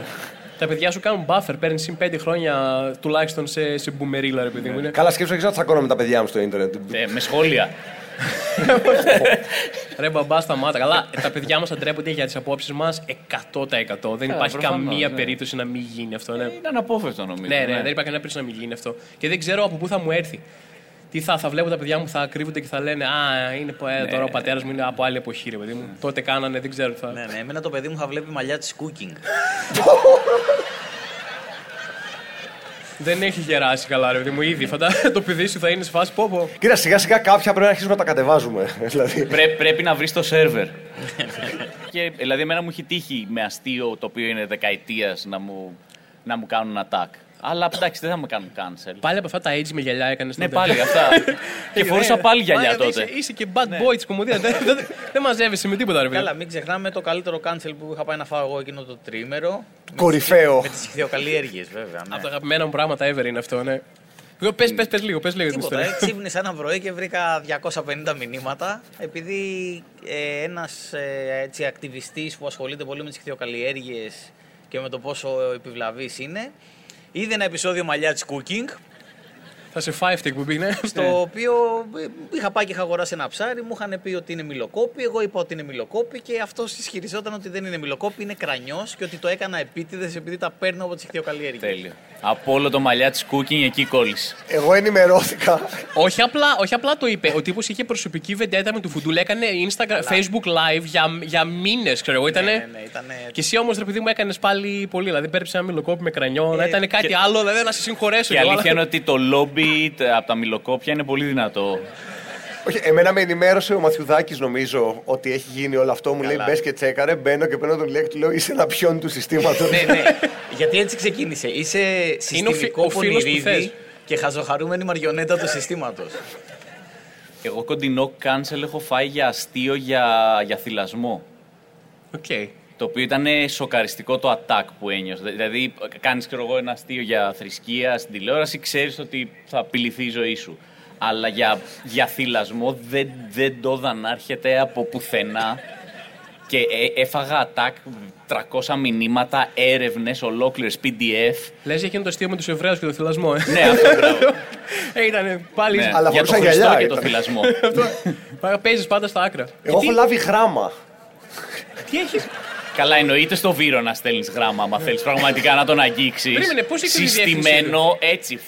Speaker 1: Τα παιδιά σου κάνουν buffer, παίρνεις συν 5 χρόνια τουλάχιστον σε, σε μπούμερίλα, ρε παιδί μου. Είναι-
Speaker 3: Καλά, σκέψω όχι να τσακώνω με τα παιδιά μου στο ίντερνετ.
Speaker 2: Ε, με σχόλια.
Speaker 1: Ρε μπαμπά, σταμάτα. Καλά, ε, τα παιδιά μας αντρέπονται για τις απόψεις μας 100%. Δεν υπάρχει
Speaker 2: προφανώς,
Speaker 1: καμία
Speaker 2: ναι.
Speaker 1: περίπτωση να μην γίνει αυτό. Ναι,
Speaker 2: Είναι αναπόφευκτο νομίζω.
Speaker 1: ναι, ναι, δεν υπάρχει καμία περίπτωση να μην γίνει αυτό. Και δεν ξέρω από πού θα μου έρθει. Τι θα, θα βλέπω τα παιδιά μου, θα κρύβονται και θα λένε Α, είναι, πο- ε, τώρα ο πατέρας μου είναι από άλλη εποχή, ρε παιδί μου. Τότε κάνανε, δεν ξέρω τι θα.
Speaker 4: Ναι, ναι, εμένα το παιδί μου θα βλέπει μαλλιά της cooking.
Speaker 1: Δεν έχει γεράσει καλά, ρε παιδί μου, ήδη. Φαντά, το παιδί σου θα είναι σε φάση πόπο.
Speaker 3: Κοίτα, σιγά σιγά κάποια πρέπει να αρχίσουμε να τα κατεβάζουμε. δηλαδή.
Speaker 2: Πρέ, πρέπει να βρεις το σερβερ. και, δηλαδή, εμένα μου έχει τύχει με αστείο το οποίο είναι δεκαετίας να μου, να μου κάνουν attack. Αλλά εντάξει, δεν θα με κάνουν cancel.
Speaker 1: Πάλι από αυτά τα age με γυαλιά έκανες.
Speaker 2: Ναι, πάλι αυτά. και φορούσα πάλι γυαλιά
Speaker 1: Μάγκα,
Speaker 2: τότε.
Speaker 1: Είσαι, είσαι και bad boy της κομμωδίας. δεν δεν, δεν μαζεύεσαι με τίποτα, ρε παιδί.
Speaker 4: Καλά, μην ξεχνάμε το καλύτερο cancel που είχα πάει να φάω εγώ εκείνο το τρίμερο.
Speaker 3: Κορυφαίο.
Speaker 4: Με τις ηχθειοκαλλιέργειε, βέβαια. Ναι.
Speaker 1: Από τα αγαπημένα μου πράγματα ever είναι αυτό, ναι. Πε πες, πες λίγο, πες λίγο την
Speaker 4: Τίποτα.
Speaker 1: ιστορία.
Speaker 4: Ε, ξύπνησα ένα πρωί και βρήκα 250 μηνύματα επειδή ε, ένας ε, έτσι, ακτιβιστής που ασχολείται πολύ με τις ηχθειοκαλλιέργειες και με το πόσο επιβλαβής είναι είδε ένα επεισόδιο μαλλιά της cooking
Speaker 1: Θα σε φάει αυτή η εκπομπή, ναι.
Speaker 4: στο οποίο ε, είχα πάει και είχα αγοράσει ένα ψάρι, μου είχαν πει ότι είναι μιλοκόπη. Εγώ είπα ότι είναι μιλοκόπη και αυτό ισχυριζόταν ότι δεν είναι μιλοκόπη, είναι κρανιός και ότι το έκανα επίτηδες επειδή τα παίρνω από τις ηχθειοκαλλιέργειε.
Speaker 2: Τέλειο. Από όλο το μαλλιά της cooking εκεί κόλλησε.
Speaker 3: Εγώ ενημερώθηκα.
Speaker 1: όχι, απλά, όχι απλά το είπε. Ο τύπος είχε προσωπική βεντέτα με του Φουντούλα, έκανε Instagram, Facebook live για, για μήνες, ξέρω εγώ. Ήτανε...
Speaker 4: Ναι, ναι, ναι, ήτανε...
Speaker 1: Και εσύ όμως, ρε παιδί μου, έκανες πάλι πολύ. Δηλαδή, πέρυψε ένα μιλοκόπι με κρανιό,
Speaker 4: Ε,
Speaker 1: να ήταν κάτι
Speaker 2: και-
Speaker 1: άλλο, δηλαδή να σε συγχωρέσω.
Speaker 2: Και
Speaker 1: εγώ,
Speaker 2: αλήθεια
Speaker 1: αλλά-
Speaker 2: είναι ότι το lobby από τα μιλοκόπια είναι πολύ δυνατό.
Speaker 3: Όχι, εμένα με ενημέρωσε ο Μαθιουδάκης, νομίζω, ότι έχει γίνει όλο αυτό. Μου λέει μπες και τσέκαρε. Μπαίνω και παίρνω τον λέει και του λέω είσαι ένα πιόν του συστήματος.
Speaker 4: ναι, ναι. Γιατί έτσι ξεκίνησε. Είσαι συστημικό
Speaker 1: ο φίλος που θες.
Speaker 4: πονηρίδι και χαζοχαρούμενη μαριονέτα του συστήματος.
Speaker 2: Εγώ κοντινό cancel έχω φάει για αστείο για, για θυλασμό.
Speaker 1: Οκ.
Speaker 2: Το οποίο ήταν σοκαριστικό το attack που ένιωσα. Δηλαδή, κάνεις εγώ ένα αστείο για θρησκεία στην τηλεόραση, ξέρεις ότι θα απειληθεί η ζωή σου. Αλλά για, για θυλασμό δεν, δεν το είδα να έρχεται από πουθενά. Και ε, έφαγα attack 300 μηνύματα, έρευνες, ολόκληρες PDF.
Speaker 1: Λες για εκείνο το αστείο με τους Εβραίους και το θυλασμό. Ε.
Speaker 2: ναι, αυτό μπράβο.
Speaker 1: ε, ήταν πάλι.
Speaker 2: Ναι,
Speaker 3: Αλλά
Speaker 2: για το
Speaker 3: φορούσαν
Speaker 2: Χριστό
Speaker 3: γυαλιά
Speaker 2: και το
Speaker 3: ήταν.
Speaker 2: θυλασμό.
Speaker 1: Παίζεις πάντα στα άκρα.
Speaker 3: Εγώ έχω λάβει γράμμα.
Speaker 1: Τι έχεις;
Speaker 2: Καλά, εννοείται στο Βύρο να στέλνεις γράμμα, άμα θέλεις πραγματικά να τον αγγίξεις.
Speaker 1: Περίμενε, πώς έχει τη
Speaker 2: Συστημένο έτσι.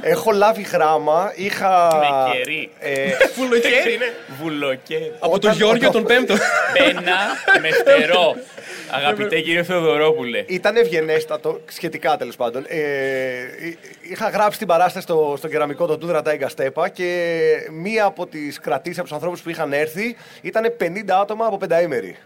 Speaker 3: έχω λάβει γράμμα. Είχα.
Speaker 2: Με κερί.
Speaker 3: ε,
Speaker 1: Βουλοκαίρι, είναι.
Speaker 2: Βουλοκέ.
Speaker 1: Από τον
Speaker 3: Όταν-
Speaker 1: Γιώργιο τον
Speaker 3: όταν-
Speaker 1: Πέμπτο.
Speaker 2: Πένα με φτερό. Αγαπητέ κύριε Θεοδωρόπουλε.
Speaker 3: Ήταν ευγενέστατο, σχετικά τέλος πάντων. Ε, είχα γράψει την παράσταση στο, στο κεραμικό το Τούνδρα Τάιγκα Στέπα και μία από τις κρατήσεις από τους ανθρώπους που είχαν έρθει ήταν 50 άτομα από πενταήμερη.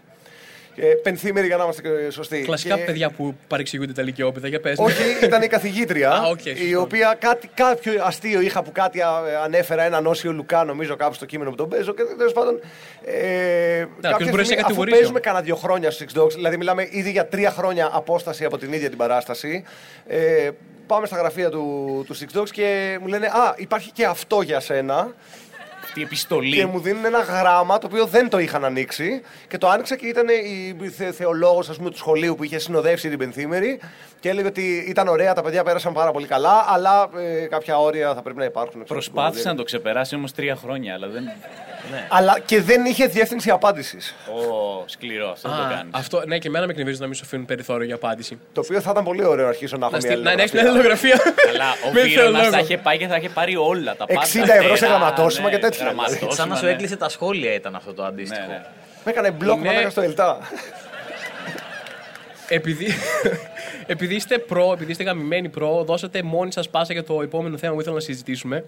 Speaker 3: Ε, πενθήμερη για να είμαστε και σωστοί.
Speaker 1: Κλασικά
Speaker 3: Και-
Speaker 1: παιδιά που παρεξηγούνται τα λυκειόπαιδα, για πες.
Speaker 3: Όχι, ήταν η καθηγήτρια.
Speaker 1: Α, οκ,
Speaker 3: η
Speaker 1: σωστό.
Speaker 3: οποία κάτι, κάποιο αστείο είχα που κάτι α, ανέφερα έναν Όσιο Λουκά, νομίζω, κάπου στο κείμενο που τον παίζω. Και τέλος πάντων. Ε, κάποια
Speaker 1: μπορεί να σε
Speaker 3: αφού
Speaker 1: κατηγορήσει
Speaker 3: παίζουμε
Speaker 1: όμως.
Speaker 3: κανένα δύο χρόνια στο Six Dogs, δηλαδή μιλάμε ήδη για τρία χρόνια απόσταση από την ίδια την παράσταση. Ε, πάμε στα γραφεία του, του Six Dogs και μου λένε Α, υπάρχει και αυτό για σένα.
Speaker 2: Αυτή η επιστολή.
Speaker 3: Και μου δίνουν ένα γράμμα το οποίο δεν το είχαν ανοίξει. Και το άνοιξα και ήταν η θε, θεολόγος ας πούμε, του σχολείου που είχε συνοδεύσει την Πενθήμερη. Και έλεγε ότι ήταν ωραία, τα παιδιά πέρασαν πάρα πολύ καλά, αλλά ε, κάποια όρια θα πρέπει να υπάρχουν. ξέρω,
Speaker 2: Προσπάθησε
Speaker 3: στην
Speaker 2: να το ξεπεράσει όμως τρία χρόνια, αλλά δεν.
Speaker 3: Αλλά και δεν είχε διεύθυνση απάντησης.
Speaker 2: Ω, σκληρό, αυτό δεν το
Speaker 1: Α,
Speaker 2: κάνεις.
Speaker 1: αυτό, ναι, και εμένα με εκνευρίζει να μην σου αφήνουν περιθώριο για απάντηση.
Speaker 3: Το οποίο θα ήταν πολύ ωραίο να αρχίσω να έχω
Speaker 1: Να,
Speaker 3: μια
Speaker 1: στείλ- να έχεις μια
Speaker 3: αλληλογραφία.
Speaker 1: αλληλογραφία.
Speaker 2: Καλά, ο
Speaker 1: με
Speaker 2: Βίρονας
Speaker 1: θεολόγο.
Speaker 2: θα είχε πάει και θα είχε πάρει όλα τα πάντα.
Speaker 3: 60 ευρώ σε
Speaker 2: φτερά,
Speaker 3: γραμματόσημα
Speaker 2: ναι,
Speaker 3: και τέτοια,
Speaker 2: γραμματόσημα,
Speaker 4: Σαν να σου
Speaker 2: ναι.
Speaker 4: έκλεισε τα σχόλια ήταν αυτό το αντίστοιχο.
Speaker 2: Ναι, ναι.
Speaker 3: Με έκανε μπλοκ
Speaker 1: Είναι-
Speaker 3: ναι. στο Ελτά.
Speaker 1: Επειδή, επειδή είστε προ, επειδή είστε γαμημένοι προ, δώσατε μόνοι σας πάσα για το επόμενο θέμα που ήθελα να συζητήσουμε.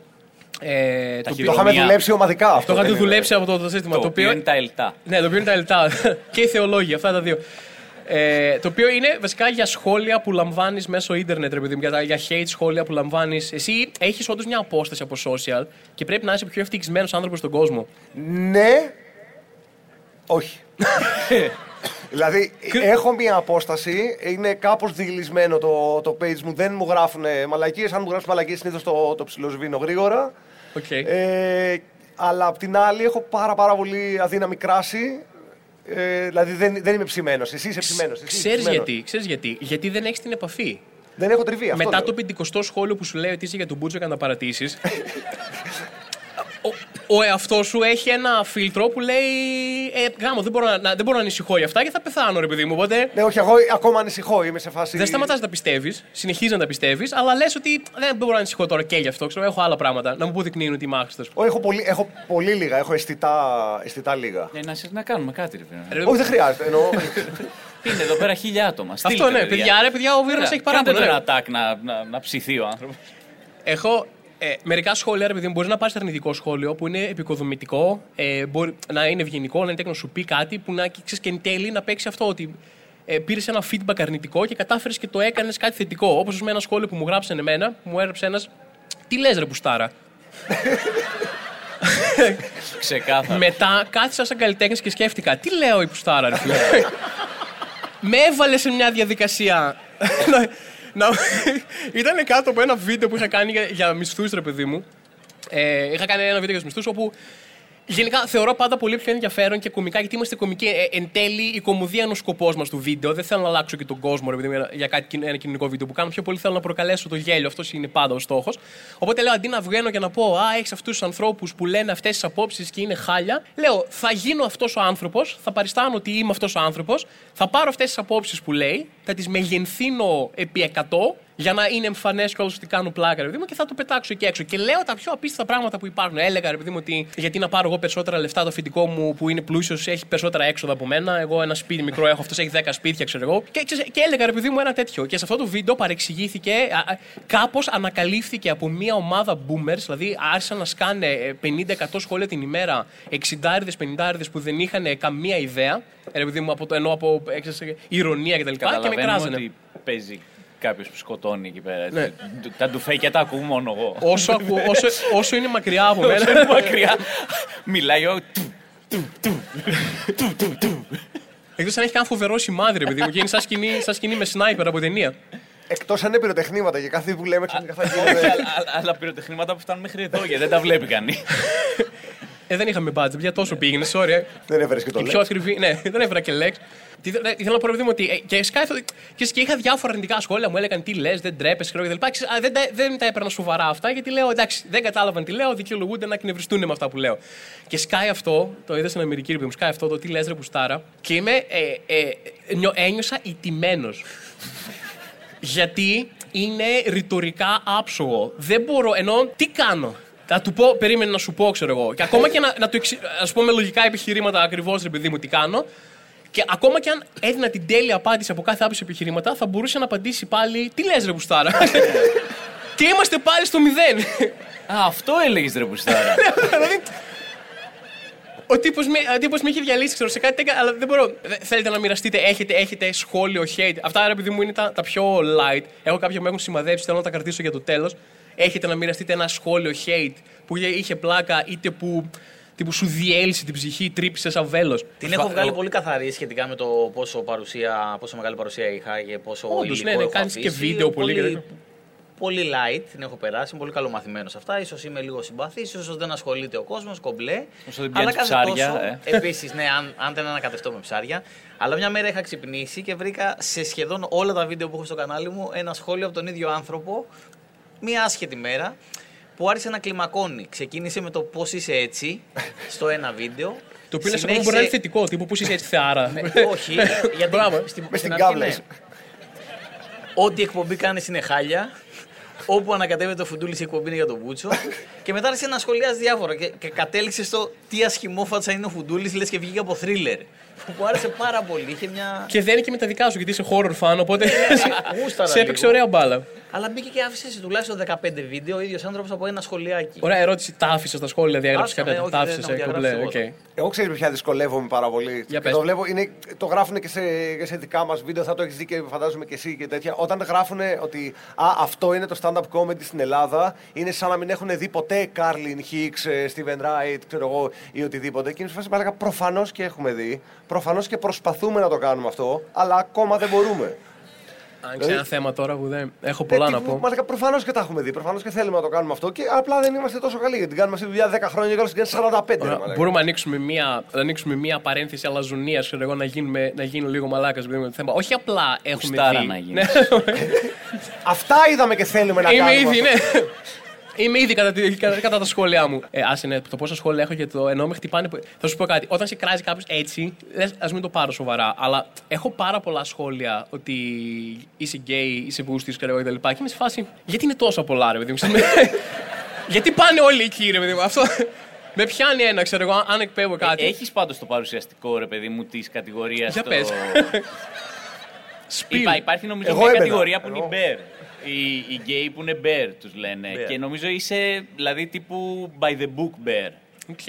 Speaker 1: Ε, το,
Speaker 3: Το
Speaker 1: οποίο,
Speaker 3: είχαμε
Speaker 2: Μία.
Speaker 3: δουλέψει ομαδικά αυτό.
Speaker 1: το είχατε
Speaker 3: δεν είναι.
Speaker 1: δουλέψει από το, το σύστημα.
Speaker 2: Το
Speaker 1: το
Speaker 2: οποίο είναι τα ελτά.
Speaker 1: Ναι, το οποίο είναι τα λεπτά. και οι θεολόγοι, αυτά τα δύο. Ε, το οποίο είναι βασικά για σχόλια που λαμβάνεις μέσω ίντερνετ, ρε παιδί μου, για, τα- για hate σχόλια που λαμβάνεις. Εσύ έχεις όντως μια απόσταση από social και πρέπει να είσαι ο πιο ευτυχισμένος άνθρωπος στον κόσμο.
Speaker 3: Ναι. Όχι. δηλαδή, έχω μία απόσταση, είναι κάπως διυλισμένο το, το page μου, δεν μου γράφουν μαλακίες. Αν μου γράφουν μαλακίες, συνήθως το, το ψιλοσβήνω γρήγορα.
Speaker 1: Οκ.
Speaker 3: Ε, αλλά απ' την άλλη, έχω πάρα, πάρα πολύ αδύναμη κράση. Ε, δηλαδή, δεν, δεν είμαι ψημένος. Εσύ είσαι ψημένος. εσύ είσαι
Speaker 1: Ξέρεις
Speaker 3: ψημένος.
Speaker 1: γιατί, ξέρεις γιατί. Γιατί δεν έχεις την επαφή.
Speaker 3: Δεν έχω τριβή. Αυτό
Speaker 1: Μετά
Speaker 3: λέω.
Speaker 1: το πεντηκοστό σχόλιο που σου λέει ότι είσαι για τον Μπούτζο και να τα παρατήσεις. ο, ο εαυτός σου έχει ένα φίλτρο που λέει ε, Γάμο, δεν μπορώ να, να- δεν μπορώ να ανησυχώ για αυτά και θα πεθάνω, ρε παιδί μου. Οπότε
Speaker 3: Ναι, όχι, εγώ ακόμα ανησυχώ. Είμαι σε φάση.
Speaker 1: δεν σταματάς να τα πιστεύεις, συνεχίζεις να τα πιστεύεις, αλλά λες ότι δεν μπορώ να ανησυχώ τώρα και γι' αυτό. Ξέρω, έχω άλλα πράγματα να μου αποδεικνύουν ότι είμαι άχρηστος.
Speaker 3: Όχι, έχω πολύ, έχω πολύ λίγα. Έχω αισθητά, αισθητά λίγα.
Speaker 2: Ε, να, σε- να κάνουμε κάτι, ρε φίλε.
Speaker 3: Όχι, δεν χρειάζεται. Εννοώ.
Speaker 2: Είναι εδώ πέρα χίλια άτομα.
Speaker 1: Αυτό
Speaker 2: Στείλτε,
Speaker 1: ναι, παιδιά, ρε παιδιά, ο Βίρονα έχει
Speaker 2: Κάντε
Speaker 1: παράπονο.
Speaker 2: το
Speaker 1: ναι.
Speaker 2: ένα attack να, να, να ψηθεί ο άνθρωπος.
Speaker 1: Έχω ε, μερικά σχόλια, ρε παιδί μου, μπορείς να πάρεις αρνητικό σχόλιο που είναι επικοδομητικό, ε, μπορεί να είναι ευγενικό, να είναι τέτοιο να σου πει κάτι που να ξέρεις και εν τέλει να παίξει αυτό ότι ε, πήρες ένα feedback αρνητικό και κατάφερες και το έκανες κάτι θετικό. Όπως με ένα σχόλιο που μου γράψαν εμένα, που μου έγραψε ένας. Τι λες, ρε Πουστάρα.
Speaker 2: Ξεκάθαρα.
Speaker 1: Μετά κάθισα σαν καλλιτέχνης και σκέφτηκα, τι λέω η Πουστάρα, ρε φίλε; Με έβαλε σε μια διαδικασία. Να, να, ήταν κάτω από ένα βίντεο που είχα κάνει για, για μισθούς, ρε παιδί μου. Ε, είχα κάνει ένα βίντεο για τους μισθούς όπου Γενικά θεωρώ πάντα πολύ πιο ενδιαφέρον και κομικά γιατί είμαστε κομικοί. Ε, εν τέλει, η κομμωδία είναι ο σκοπός μας του βίντεο. Δεν θέλω να αλλάξω και τον κόσμο ρε, παιδί μου, για κάτι, κοιν- ένα κοινωνικό βίντεο που κάνω. Πιο πολύ θέλω να προκαλέσω το γέλιο. Αυτός είναι πάντα ο στόχος. Οπότε λέω αντί να βγαίνω και να πω Α, έχεις αυτούς τους ανθρώπους που λένε αυτές τις απόψεις και είναι χάλια. Λέω θα γίνω αυτός ο άνθρωπος, θα παριστάνω ότι είμαι αυτός ο άνθρωπος, θα πάρω αυτές τις απόψεις που λέει, θα τις μεγενθύνω επί 100 για να είναι εμφανές κιόλα ότι κάνω πλάκα, ρε παιδί μου, και θα το πετάξω εκεί έξω. Και λέω τα πιο απίστευτα πράγματα που υπάρχουν. Έλεγα, ρε παιδί μου, ότι γιατί να πάρω εγώ περισσότερα λεφτά, το αφεντικό μου που είναι πλούσιος έχει περισσότερα έξοδα από μένα. Εγώ ένα σπίτι μικρό έχω, αυτός έχει 10 σπίτια, ξέρω εγώ. Και, ξέρεις, και έλεγα, ρε παιδί μου, ένα τέτοιο. Και σε αυτό το βίντεο παρεξηγήθηκε, κάπως ανακαλύφθηκε από μια ομάδα boomers, δηλαδή άρχισαν να σκάνε ε, 50-100 σχόλια την ημέρα, 60-50 που δεν είχαν καμία ιδέα. Ε, Ρε παιδί μου, από το, ενώ από ε, ξέρεις, ηρωνία κτλ. Και, και με
Speaker 2: Καταλαβαίνουμε
Speaker 1: κράζανε.
Speaker 2: ότι παίζει κάποιος που σκοτώνει εκεί πέρα.
Speaker 1: Ναι.
Speaker 2: Τα ντουφέκια τα ακούω μόνο εγώ.
Speaker 1: Όσο, ακού, όσο, όσο είναι μακριά από μένα.
Speaker 2: Όσο είναι μακριά. Μιλάει ο. του, του, του, του, του, του.
Speaker 1: Εκτός αν έχει κάνει φοβερό σημάδι, ρε παιδί μου, και είναι σαν σκηνή, σαν σκηνή με σνάιπερ από ταινία.
Speaker 3: Εκτός αν είναι πυροτεχνήματα για κάθε που λέμε ξαφνικά θα
Speaker 2: Όχι,
Speaker 3: γίνονται.
Speaker 2: αλλά- αλλά- Αλλά πυροτεχνήματα που φτάνουν μέχρι εδώ γιατί δεν τα βλέπει κανείς.
Speaker 1: Ε, δεν είχαμε budget, για τόσο πήγαινε, sorry. ε.
Speaker 3: Δεν έφερες και το
Speaker 1: Η πιο
Speaker 3: λέω.
Speaker 1: ακριβή. Ναι, δεν έφερα και λέξ. Τι, θε- ναι, ήθελα να πω, ρε παιδί μου, ότι. ε, Και, σκάφω, και, και είχα διάφορα αρνητικά σχόλια, μου έλεγαν τι λες, δεν τρέπεσαι, ξέρω κτλ. Ξέρεις, α, Δεν, τα- δεν τα έπαιρνα σοβαρά αυτά, γιατί λέω εντάξει, δεν κατάλαβαν τι λέω, δικαιολογούνται να εκνευριστούν με αυτά που λέω. Και σκάει αυτό, το είδα στην Αμερική, ρε παιδί μου, σκάει αυτό το τι λες, ρε Πουστάρα, και είμαι. Ε, ε, νιω, ένιωσα ηττημένος. Γιατί είναι ρητορικά άψογο. Δεν μπορώ, ενώ τι κάνω; Θα του πω, περίμενε να σου πω, ξέρω εγώ. Και ακόμα και να, να του εξι... ας πω με λογικά επιχειρήματα ακριβώς, ρε παιδί μου, τι κάνω. Και ακόμα και αν έδινα την τέλεια απάντηση από κάθε άποψη επιχειρήματα, θα μπορούσε να απαντήσει πάλι Τι λες, ρε Μπουστάρα; και είμαστε πάλι στο μηδέν.
Speaker 2: Α, αυτό έλεγες ρε Μπουστάρα.
Speaker 1: δηλαδή, ο τύπος με, ο τύπος με έχει διαλύσει ξέρω, σε κάτι τέτοιο, αλλά δεν μπορώ. Δε- Θέλετε να μοιραστείτε, έχετε, έχετε σχόλιο, hate. Αυτά, ρε επειδή μου είναι τα, τα πιο light. Έχω κάποια που με έχουν σημαδέψει, θέλω να τα κρατήσω για το τέλος. Έχετε να μοιραστείτε ένα σχόλιο, hate, που είχε- είχε πλάκα, είτε που, τύπου σου διέλυσε την ψυχή, τρύπησε σαν βέλος.
Speaker 4: Την έχω βγάλει πολύ καθαρή σχετικά με το πόσο, παρουσία, πόσο μεγάλη παρουσία είχα και πόσο
Speaker 1: Όντως,
Speaker 4: υλικό
Speaker 1: ναι, ναι,
Speaker 4: έχω
Speaker 1: κάνεις και
Speaker 4: αφήσει.
Speaker 1: βίντεο πολύ και
Speaker 4: πολύ,
Speaker 1: τέτοια.
Speaker 4: πολύ light την έχω περάσει, είμαι πολύ καλομαθημένος σε αυτά. σω είμαι λίγο συμπαθής, ίσως δεν ασχολείται ο κόσμος, κομπλέ.
Speaker 2: Όσο δεν πιάνεις ψάρια, ε.
Speaker 4: Επίσης, ναι, αν, αν δεν ανακατευτώ με ψάρια. Αλλά μια μέρα είχα ξυπνήσει και βρήκα σε σχεδόν όλα τα βίντεο που έχω στο κανάλι μου ένα σχόλιο από τον ίδιο άνθρωπο, μια άσχετη μέρα, που άρχισε να κλιμακώνει. Ξεκίνησε με το πώς είσαι έτσι, στο ένα βίντεο.
Speaker 1: Το οποίο είναι σε
Speaker 4: Συνέχισε-
Speaker 1: μπορεί να είναι θετικό, τύπου που είσαι έτσι θεάρα.
Speaker 4: ναι, όχι, γιατί
Speaker 1: Μπράβο.
Speaker 4: στην,
Speaker 3: Μες στην
Speaker 4: αρχή,
Speaker 3: κάβλα
Speaker 4: ναι.
Speaker 3: είσαι.
Speaker 4: Ό,τι εκπομπή κάνει είναι χάλια. Όπου ανακατεύεται το φουντούλης η εκπομπή είναι για τον Μπούτσο. και μετά άρχισε να σχολιάζει διάφορα. Και, και κατέληξε στο τι ασχημόφατσα είναι ο Φουντούλης, λες και βγήκε από θρίλερ. Που μου άρεσε πάρα πολύ. Είχε μια.
Speaker 1: και δεν είναι και με τα δικά σου, γιατί είσαι horror fan, οπότε
Speaker 4: γούσταρα
Speaker 1: σε έπαιξε
Speaker 4: λίγο.
Speaker 1: ωραία μπάλα.
Speaker 4: Αλλά μπήκε και άφησε σε τουλάχιστον 15 βίντεο ο ίδιος άνθρωπος από ένα σχολιάκι.
Speaker 1: Ωραία ερώτηση. Τα άφησες στα σχόλια, διαγράψει
Speaker 4: Άφησα,
Speaker 1: κάποια.
Speaker 4: ναι, όχι,
Speaker 1: Τα
Speaker 4: δεν
Speaker 1: άφησε
Speaker 4: έχω
Speaker 1: κομπλέ.
Speaker 4: διαγράψει
Speaker 1: οκ.
Speaker 4: τίποτα.
Speaker 3: Εγώ ξέρει με ποια δυσκολεύομαι πάρα πολύ.
Speaker 1: Για
Speaker 3: και
Speaker 1: πες.
Speaker 3: το βλέπω, είναι, το γράφουν και σε, και σε δικά μας βίντεο, θα το έχεις δει και φαντάζομαι και εσύ και τέτοια. Όταν γράφουν ότι α, αυτό είναι το stand-up comedy στην Ελλάδα, είναι σαν να μην έχουν δει ποτέ Carlin Hicks, ε, Steven Wright, ξέρω εγώ, ή οτιδήποτε. Και είναι σε φάση που έλεγα προφανώς και έχουμε δει, προφανώς και προσπαθούμε να το κάνουμε αυτό, αλλά ακόμα δεν μπορούμε.
Speaker 1: Άνοιξε ένα θέμα τώρα που δεν. Έχω πολλά να πω.
Speaker 3: Μας λέγα προφανώς και τα έχουμε δει, προφανώς και θέλουμε να το κάνουμε αυτό και απλά δεν είμαστε τόσο καλοί γιατί την κάνουμε αυτή τη δουλειά 10 χρόνια και όλα την κάνουμε 45. ρε
Speaker 1: Ωραία,
Speaker 3: μαλάκα.
Speaker 1: Μπορούμε να ανοίξουμε μία, να ανοίξουμε μία παρένθεση αλαζονίας, ξέρω εγώ, να, γίνουμε, να γίνω λίγο μαλάκα με το θέμα. Όχι απλά έχουμε
Speaker 2: Κουστάρα
Speaker 1: δει.
Speaker 2: να γίνεις.
Speaker 1: Ναι,
Speaker 3: Αυτά είδαμε και θέλουμε να
Speaker 1: Είμαι
Speaker 3: κάνουμε.
Speaker 1: ήδη,
Speaker 3: αυτό.
Speaker 1: ναι. Είμαι ήδη κατά, τη- κατά, κατά τα σχόλιά μου. Ε, άσε ναι, το πόσα σχόλια έχω και το ενώ με χτυπάνε. που- Θα σου πω κάτι. Όταν σε κράζει κάποιος έτσι, λες, ας μην το πάρω σοβαρά. Αλλά έχω πάρα πολλά σχόλια ότι είσαι γκέι, είσαι πούστης και εγώ κτλ. Και είμαι σε φάση. Γιατί είναι τόσο πολλά, ρε παιδί μου. ξέρεις, με- γιατί πάνε όλοι εκεί, ρε παιδί μου. Αυτό. Με πιάνει ένα, ξέρω εγώ, αν εκπέμπω κάτι.
Speaker 2: Έχεις πάντως το παρουσιαστικό ρε παιδί μου της κατηγορίας.
Speaker 1: Για πες. Spill.
Speaker 2: Υπά, υπάρχει νομίζω
Speaker 3: Εγώ
Speaker 2: μια
Speaker 3: έμπαινα.
Speaker 2: κατηγορία που είναι
Speaker 3: Εγώ.
Speaker 2: Οι bear. Οι, οι γκέι που είναι bear τους λένε.
Speaker 4: Bear.
Speaker 2: Και νομίζω είσαι δηλαδή τύπου by the book bear.
Speaker 1: Οκ.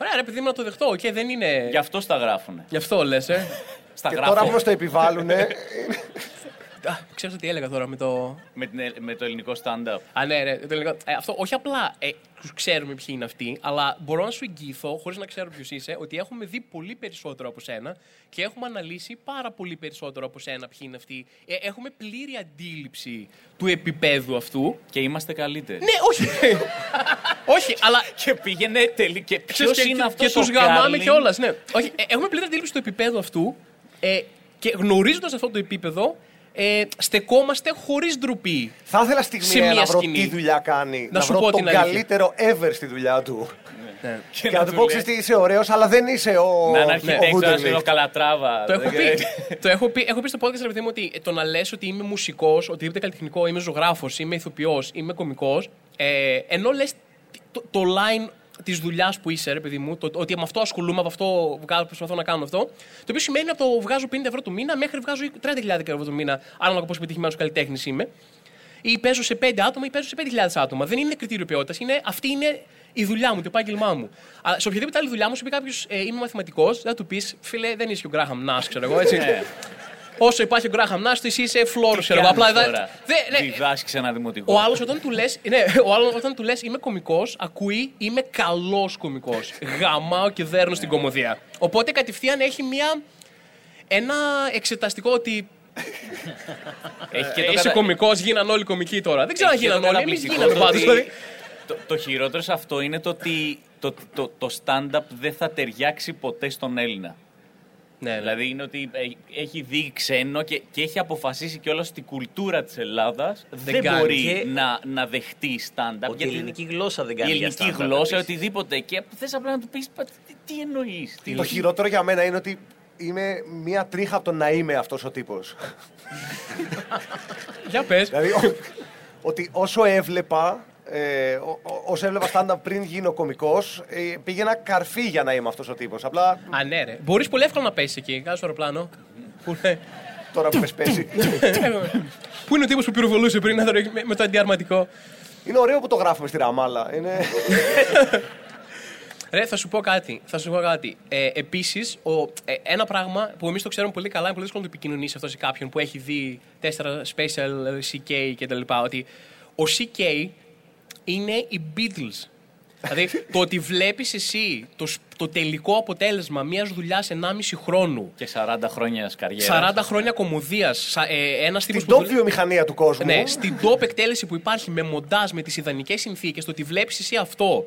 Speaker 1: Ωραία, ρε παιδί μου να το δεχτώ. Οκ, δεν είναι.
Speaker 2: Γι' αυτό στα γράφουνε.
Speaker 1: Γι' αυτό λες, ε.
Speaker 2: Στα
Speaker 3: Και
Speaker 2: γράφω.
Speaker 3: τώρα που μα το επιβάλλουν.
Speaker 1: Α, ξέρεις τι έλεγα τώρα με το.
Speaker 2: με, την, ε- με το ελληνικό stand-up.
Speaker 1: Α, ναι, ρε, το ελληνικό. Ε, αυτό όχι απλά ε, τους ξέρουμε ποιοι είναι αυτοί, αλλά μπορώ να σου εγγυηθώ, χωρίς να ξέρω ποιος είσαι, ότι έχουμε δει πολύ περισσότερο από σένα και έχουμε αναλύσει πάρα πολύ περισσότερο από σένα ποιοι είναι αυτοί. Ε, έχουμε πλήρη αντίληψη του επίπεδου αυτού.
Speaker 2: Και είμαστε καλύτεροι.
Speaker 1: Ναι, όχι. όχι, αλλά.
Speaker 2: Και πήγαινε τελεί. Και ποιος
Speaker 1: ξέρεις, και-
Speaker 2: είναι αυτός
Speaker 1: Και τους γαμάμε κιόλας. Ναι. όχι, ε, έχουμε πλήρη αντίληψη του επίπεδου αυτού ε, και γνωρίζοντας αυτό το επίπεδο, ε, στεκόμαστε χωρίς ντροπή.
Speaker 3: Θα ήθελα στιγμή
Speaker 1: Σε μία
Speaker 3: να βρω
Speaker 1: σκηνή.
Speaker 3: τι δουλειά κάνει.
Speaker 1: Να
Speaker 3: Να,
Speaker 1: σου
Speaker 3: βρω
Speaker 1: πω
Speaker 3: τον
Speaker 1: την αλήθεια.
Speaker 3: καλύτερο ever στη δουλειά του.
Speaker 1: Ναι.
Speaker 3: Και, να του πω, ξέρεις τι, είσαι ωραίος, αλλά δεν είσαι ο.
Speaker 2: Να είναι
Speaker 3: ο
Speaker 2: αρχιτέκτονα,
Speaker 3: Wunderlich.
Speaker 2: είναι ο Καλατράβα.
Speaker 1: Το έχω,
Speaker 2: Δεν-
Speaker 1: πει, το έχω, πει, έχω πει στο podcast, ρε παιδί μου, ότι το να λες ότι είμαι μουσικός, οτιδήποτε καλλιτεχνικό, είμαι ζωγράφος, είμαι ηθοποιός, είμαι κωμικό, ε, ενώ λες το, το line της δουλειάς που είσαι, ρε παιδί μου, το, ότι με αυτό ασχολούμαι, από αυτό βγάζω, προσπαθώ να κάνω αυτό, το οποίο σημαίνει από το βγάζω 50 ευρώ το μήνα μέχρι βγάζω 30.000 ευρώ το μήνα, ανάλογα πόσο πετυχημένο καλλιτέχνης είμαι. Ή παίζω σε 5 άτομα ή παίζω σε 5.000 άτομα. Δεν είναι κριτήριο ποιότητας. Είναι, αυτή είναι η δουλειά μου, το επάγγελμά μου. Αλλά σε οποιαδήποτε άλλη δουλειά μου, σου πει κάποιος ε, είμαι μαθηματικός, δεν θα του πεις φίλε, δεν είσαι και ο Γκράχαμ Νά, ξέρω εγώ έτσι.
Speaker 2: Ναι.
Speaker 1: Όσο υπάρχει ο Γκράχαμ Νά, εσύ είσαι φλόρο, ξέρω εγώ.
Speaker 2: Κάνεις
Speaker 1: Απλά δεν-
Speaker 2: τώρα;
Speaker 1: δεν- ναι,
Speaker 2: Διδάσκεις ένα δημοτικό.
Speaker 1: ο άλλος όταν του λε, ναι, ο άλλος όταν του λες είμαι κωμικός, ακούει είμαι καλός κωμικός. Γαμάω και δέρνω στην κομμωδία. Οπότε κατευθείαν έχει μια. Ένα εξεταστικό ότι
Speaker 2: Έχει
Speaker 1: ε, είσαι
Speaker 2: κατα-
Speaker 1: κωμικός, γίναν όλοι κωμικοί τώρα. Δεν ξέρω αν
Speaker 2: Έχει και το
Speaker 1: γίναν όλοι, εμείς
Speaker 2: καταπληκτικό
Speaker 1: γίναμε
Speaker 2: το
Speaker 1: πάντως.
Speaker 2: ότι-
Speaker 1: Δηλαδή.
Speaker 2: Το, το χειρότερο σε αυτό είναι το ότι το, το, το stand-up δεν θα ταιριάξει ποτέ στον Έλληνα.
Speaker 1: Ναι, ναι.
Speaker 2: Δηλαδή είναι ότι ε, έχει δει ξένο και, και έχει αποφασίσει κιόλας ότι η κουλτούρα της Ελλάδας δεν,
Speaker 1: κάνει.
Speaker 2: μπορεί
Speaker 4: Και-
Speaker 2: να, να δεχτεί stand-up.
Speaker 4: Ότι η ελληνική γλώσσα δεν κάνει
Speaker 2: η
Speaker 4: για
Speaker 2: ελληνική
Speaker 4: stand-up
Speaker 2: γλώσσα,
Speaker 4: επίσης.
Speaker 2: οτιδήποτε. Και θες απλά να του πεις τι, τι εννοείς.
Speaker 3: Το χειρότερο για μένα είναι ότι είμαι μία τρίχα από το να είμαι αυτός ο τύπος.
Speaker 1: Για πες.
Speaker 3: δηλαδή, ο- ότι όσο έβλεπα. Ε, ό- ό- όσο έβλεπα stand-up πριν γίνω κωμικός, ε, πήγαινα καρφί για να είμαι αυτός ο τύπος. Απλά
Speaker 1: Α, ναι, ρε. Μπορείς πολύ εύκολα να πέσεις εκεί. Κάτσε στο αεροπλάνο. Πού είναι-
Speaker 3: τώρα που με πέσει.
Speaker 1: Πού είναι ο τύπος που πυροβολούσε πριν να με, με το αντιαρματικό.
Speaker 3: είναι ωραίο που το γράφουμε στη Ραμάλα. Είναι...
Speaker 1: Ρε, θα σου πω κάτι. Θα σου πω κάτι. Ε, Επίσης, ε, ένα πράγμα που εμείς το ξέρουμε πολύ καλά, είναι πολύ δύσκολο να το επικοινωνήσεις αυτός σε κάποιον που έχει δει τέσσερα special ε, CK κτλ. Ότι ο CK είναι οι Beatles. δηλαδή, το ότι βλέπεις εσύ το, σ- το τελικό αποτέλεσμα μιας δουλειάς 1,5 χρόνου,
Speaker 2: Και 40 χρόνιας καριέρας.
Speaker 1: 40 χρόνια κομμωδίας, ε, ένας τύπος
Speaker 3: Στην top βιομηχανία του κόσμου.
Speaker 1: ναι, στην top εκτέλεση που υπάρχει με μοντάζ, με τις ιδανικές συνθήκες, το ότι βλέπεις εσύ αυτό.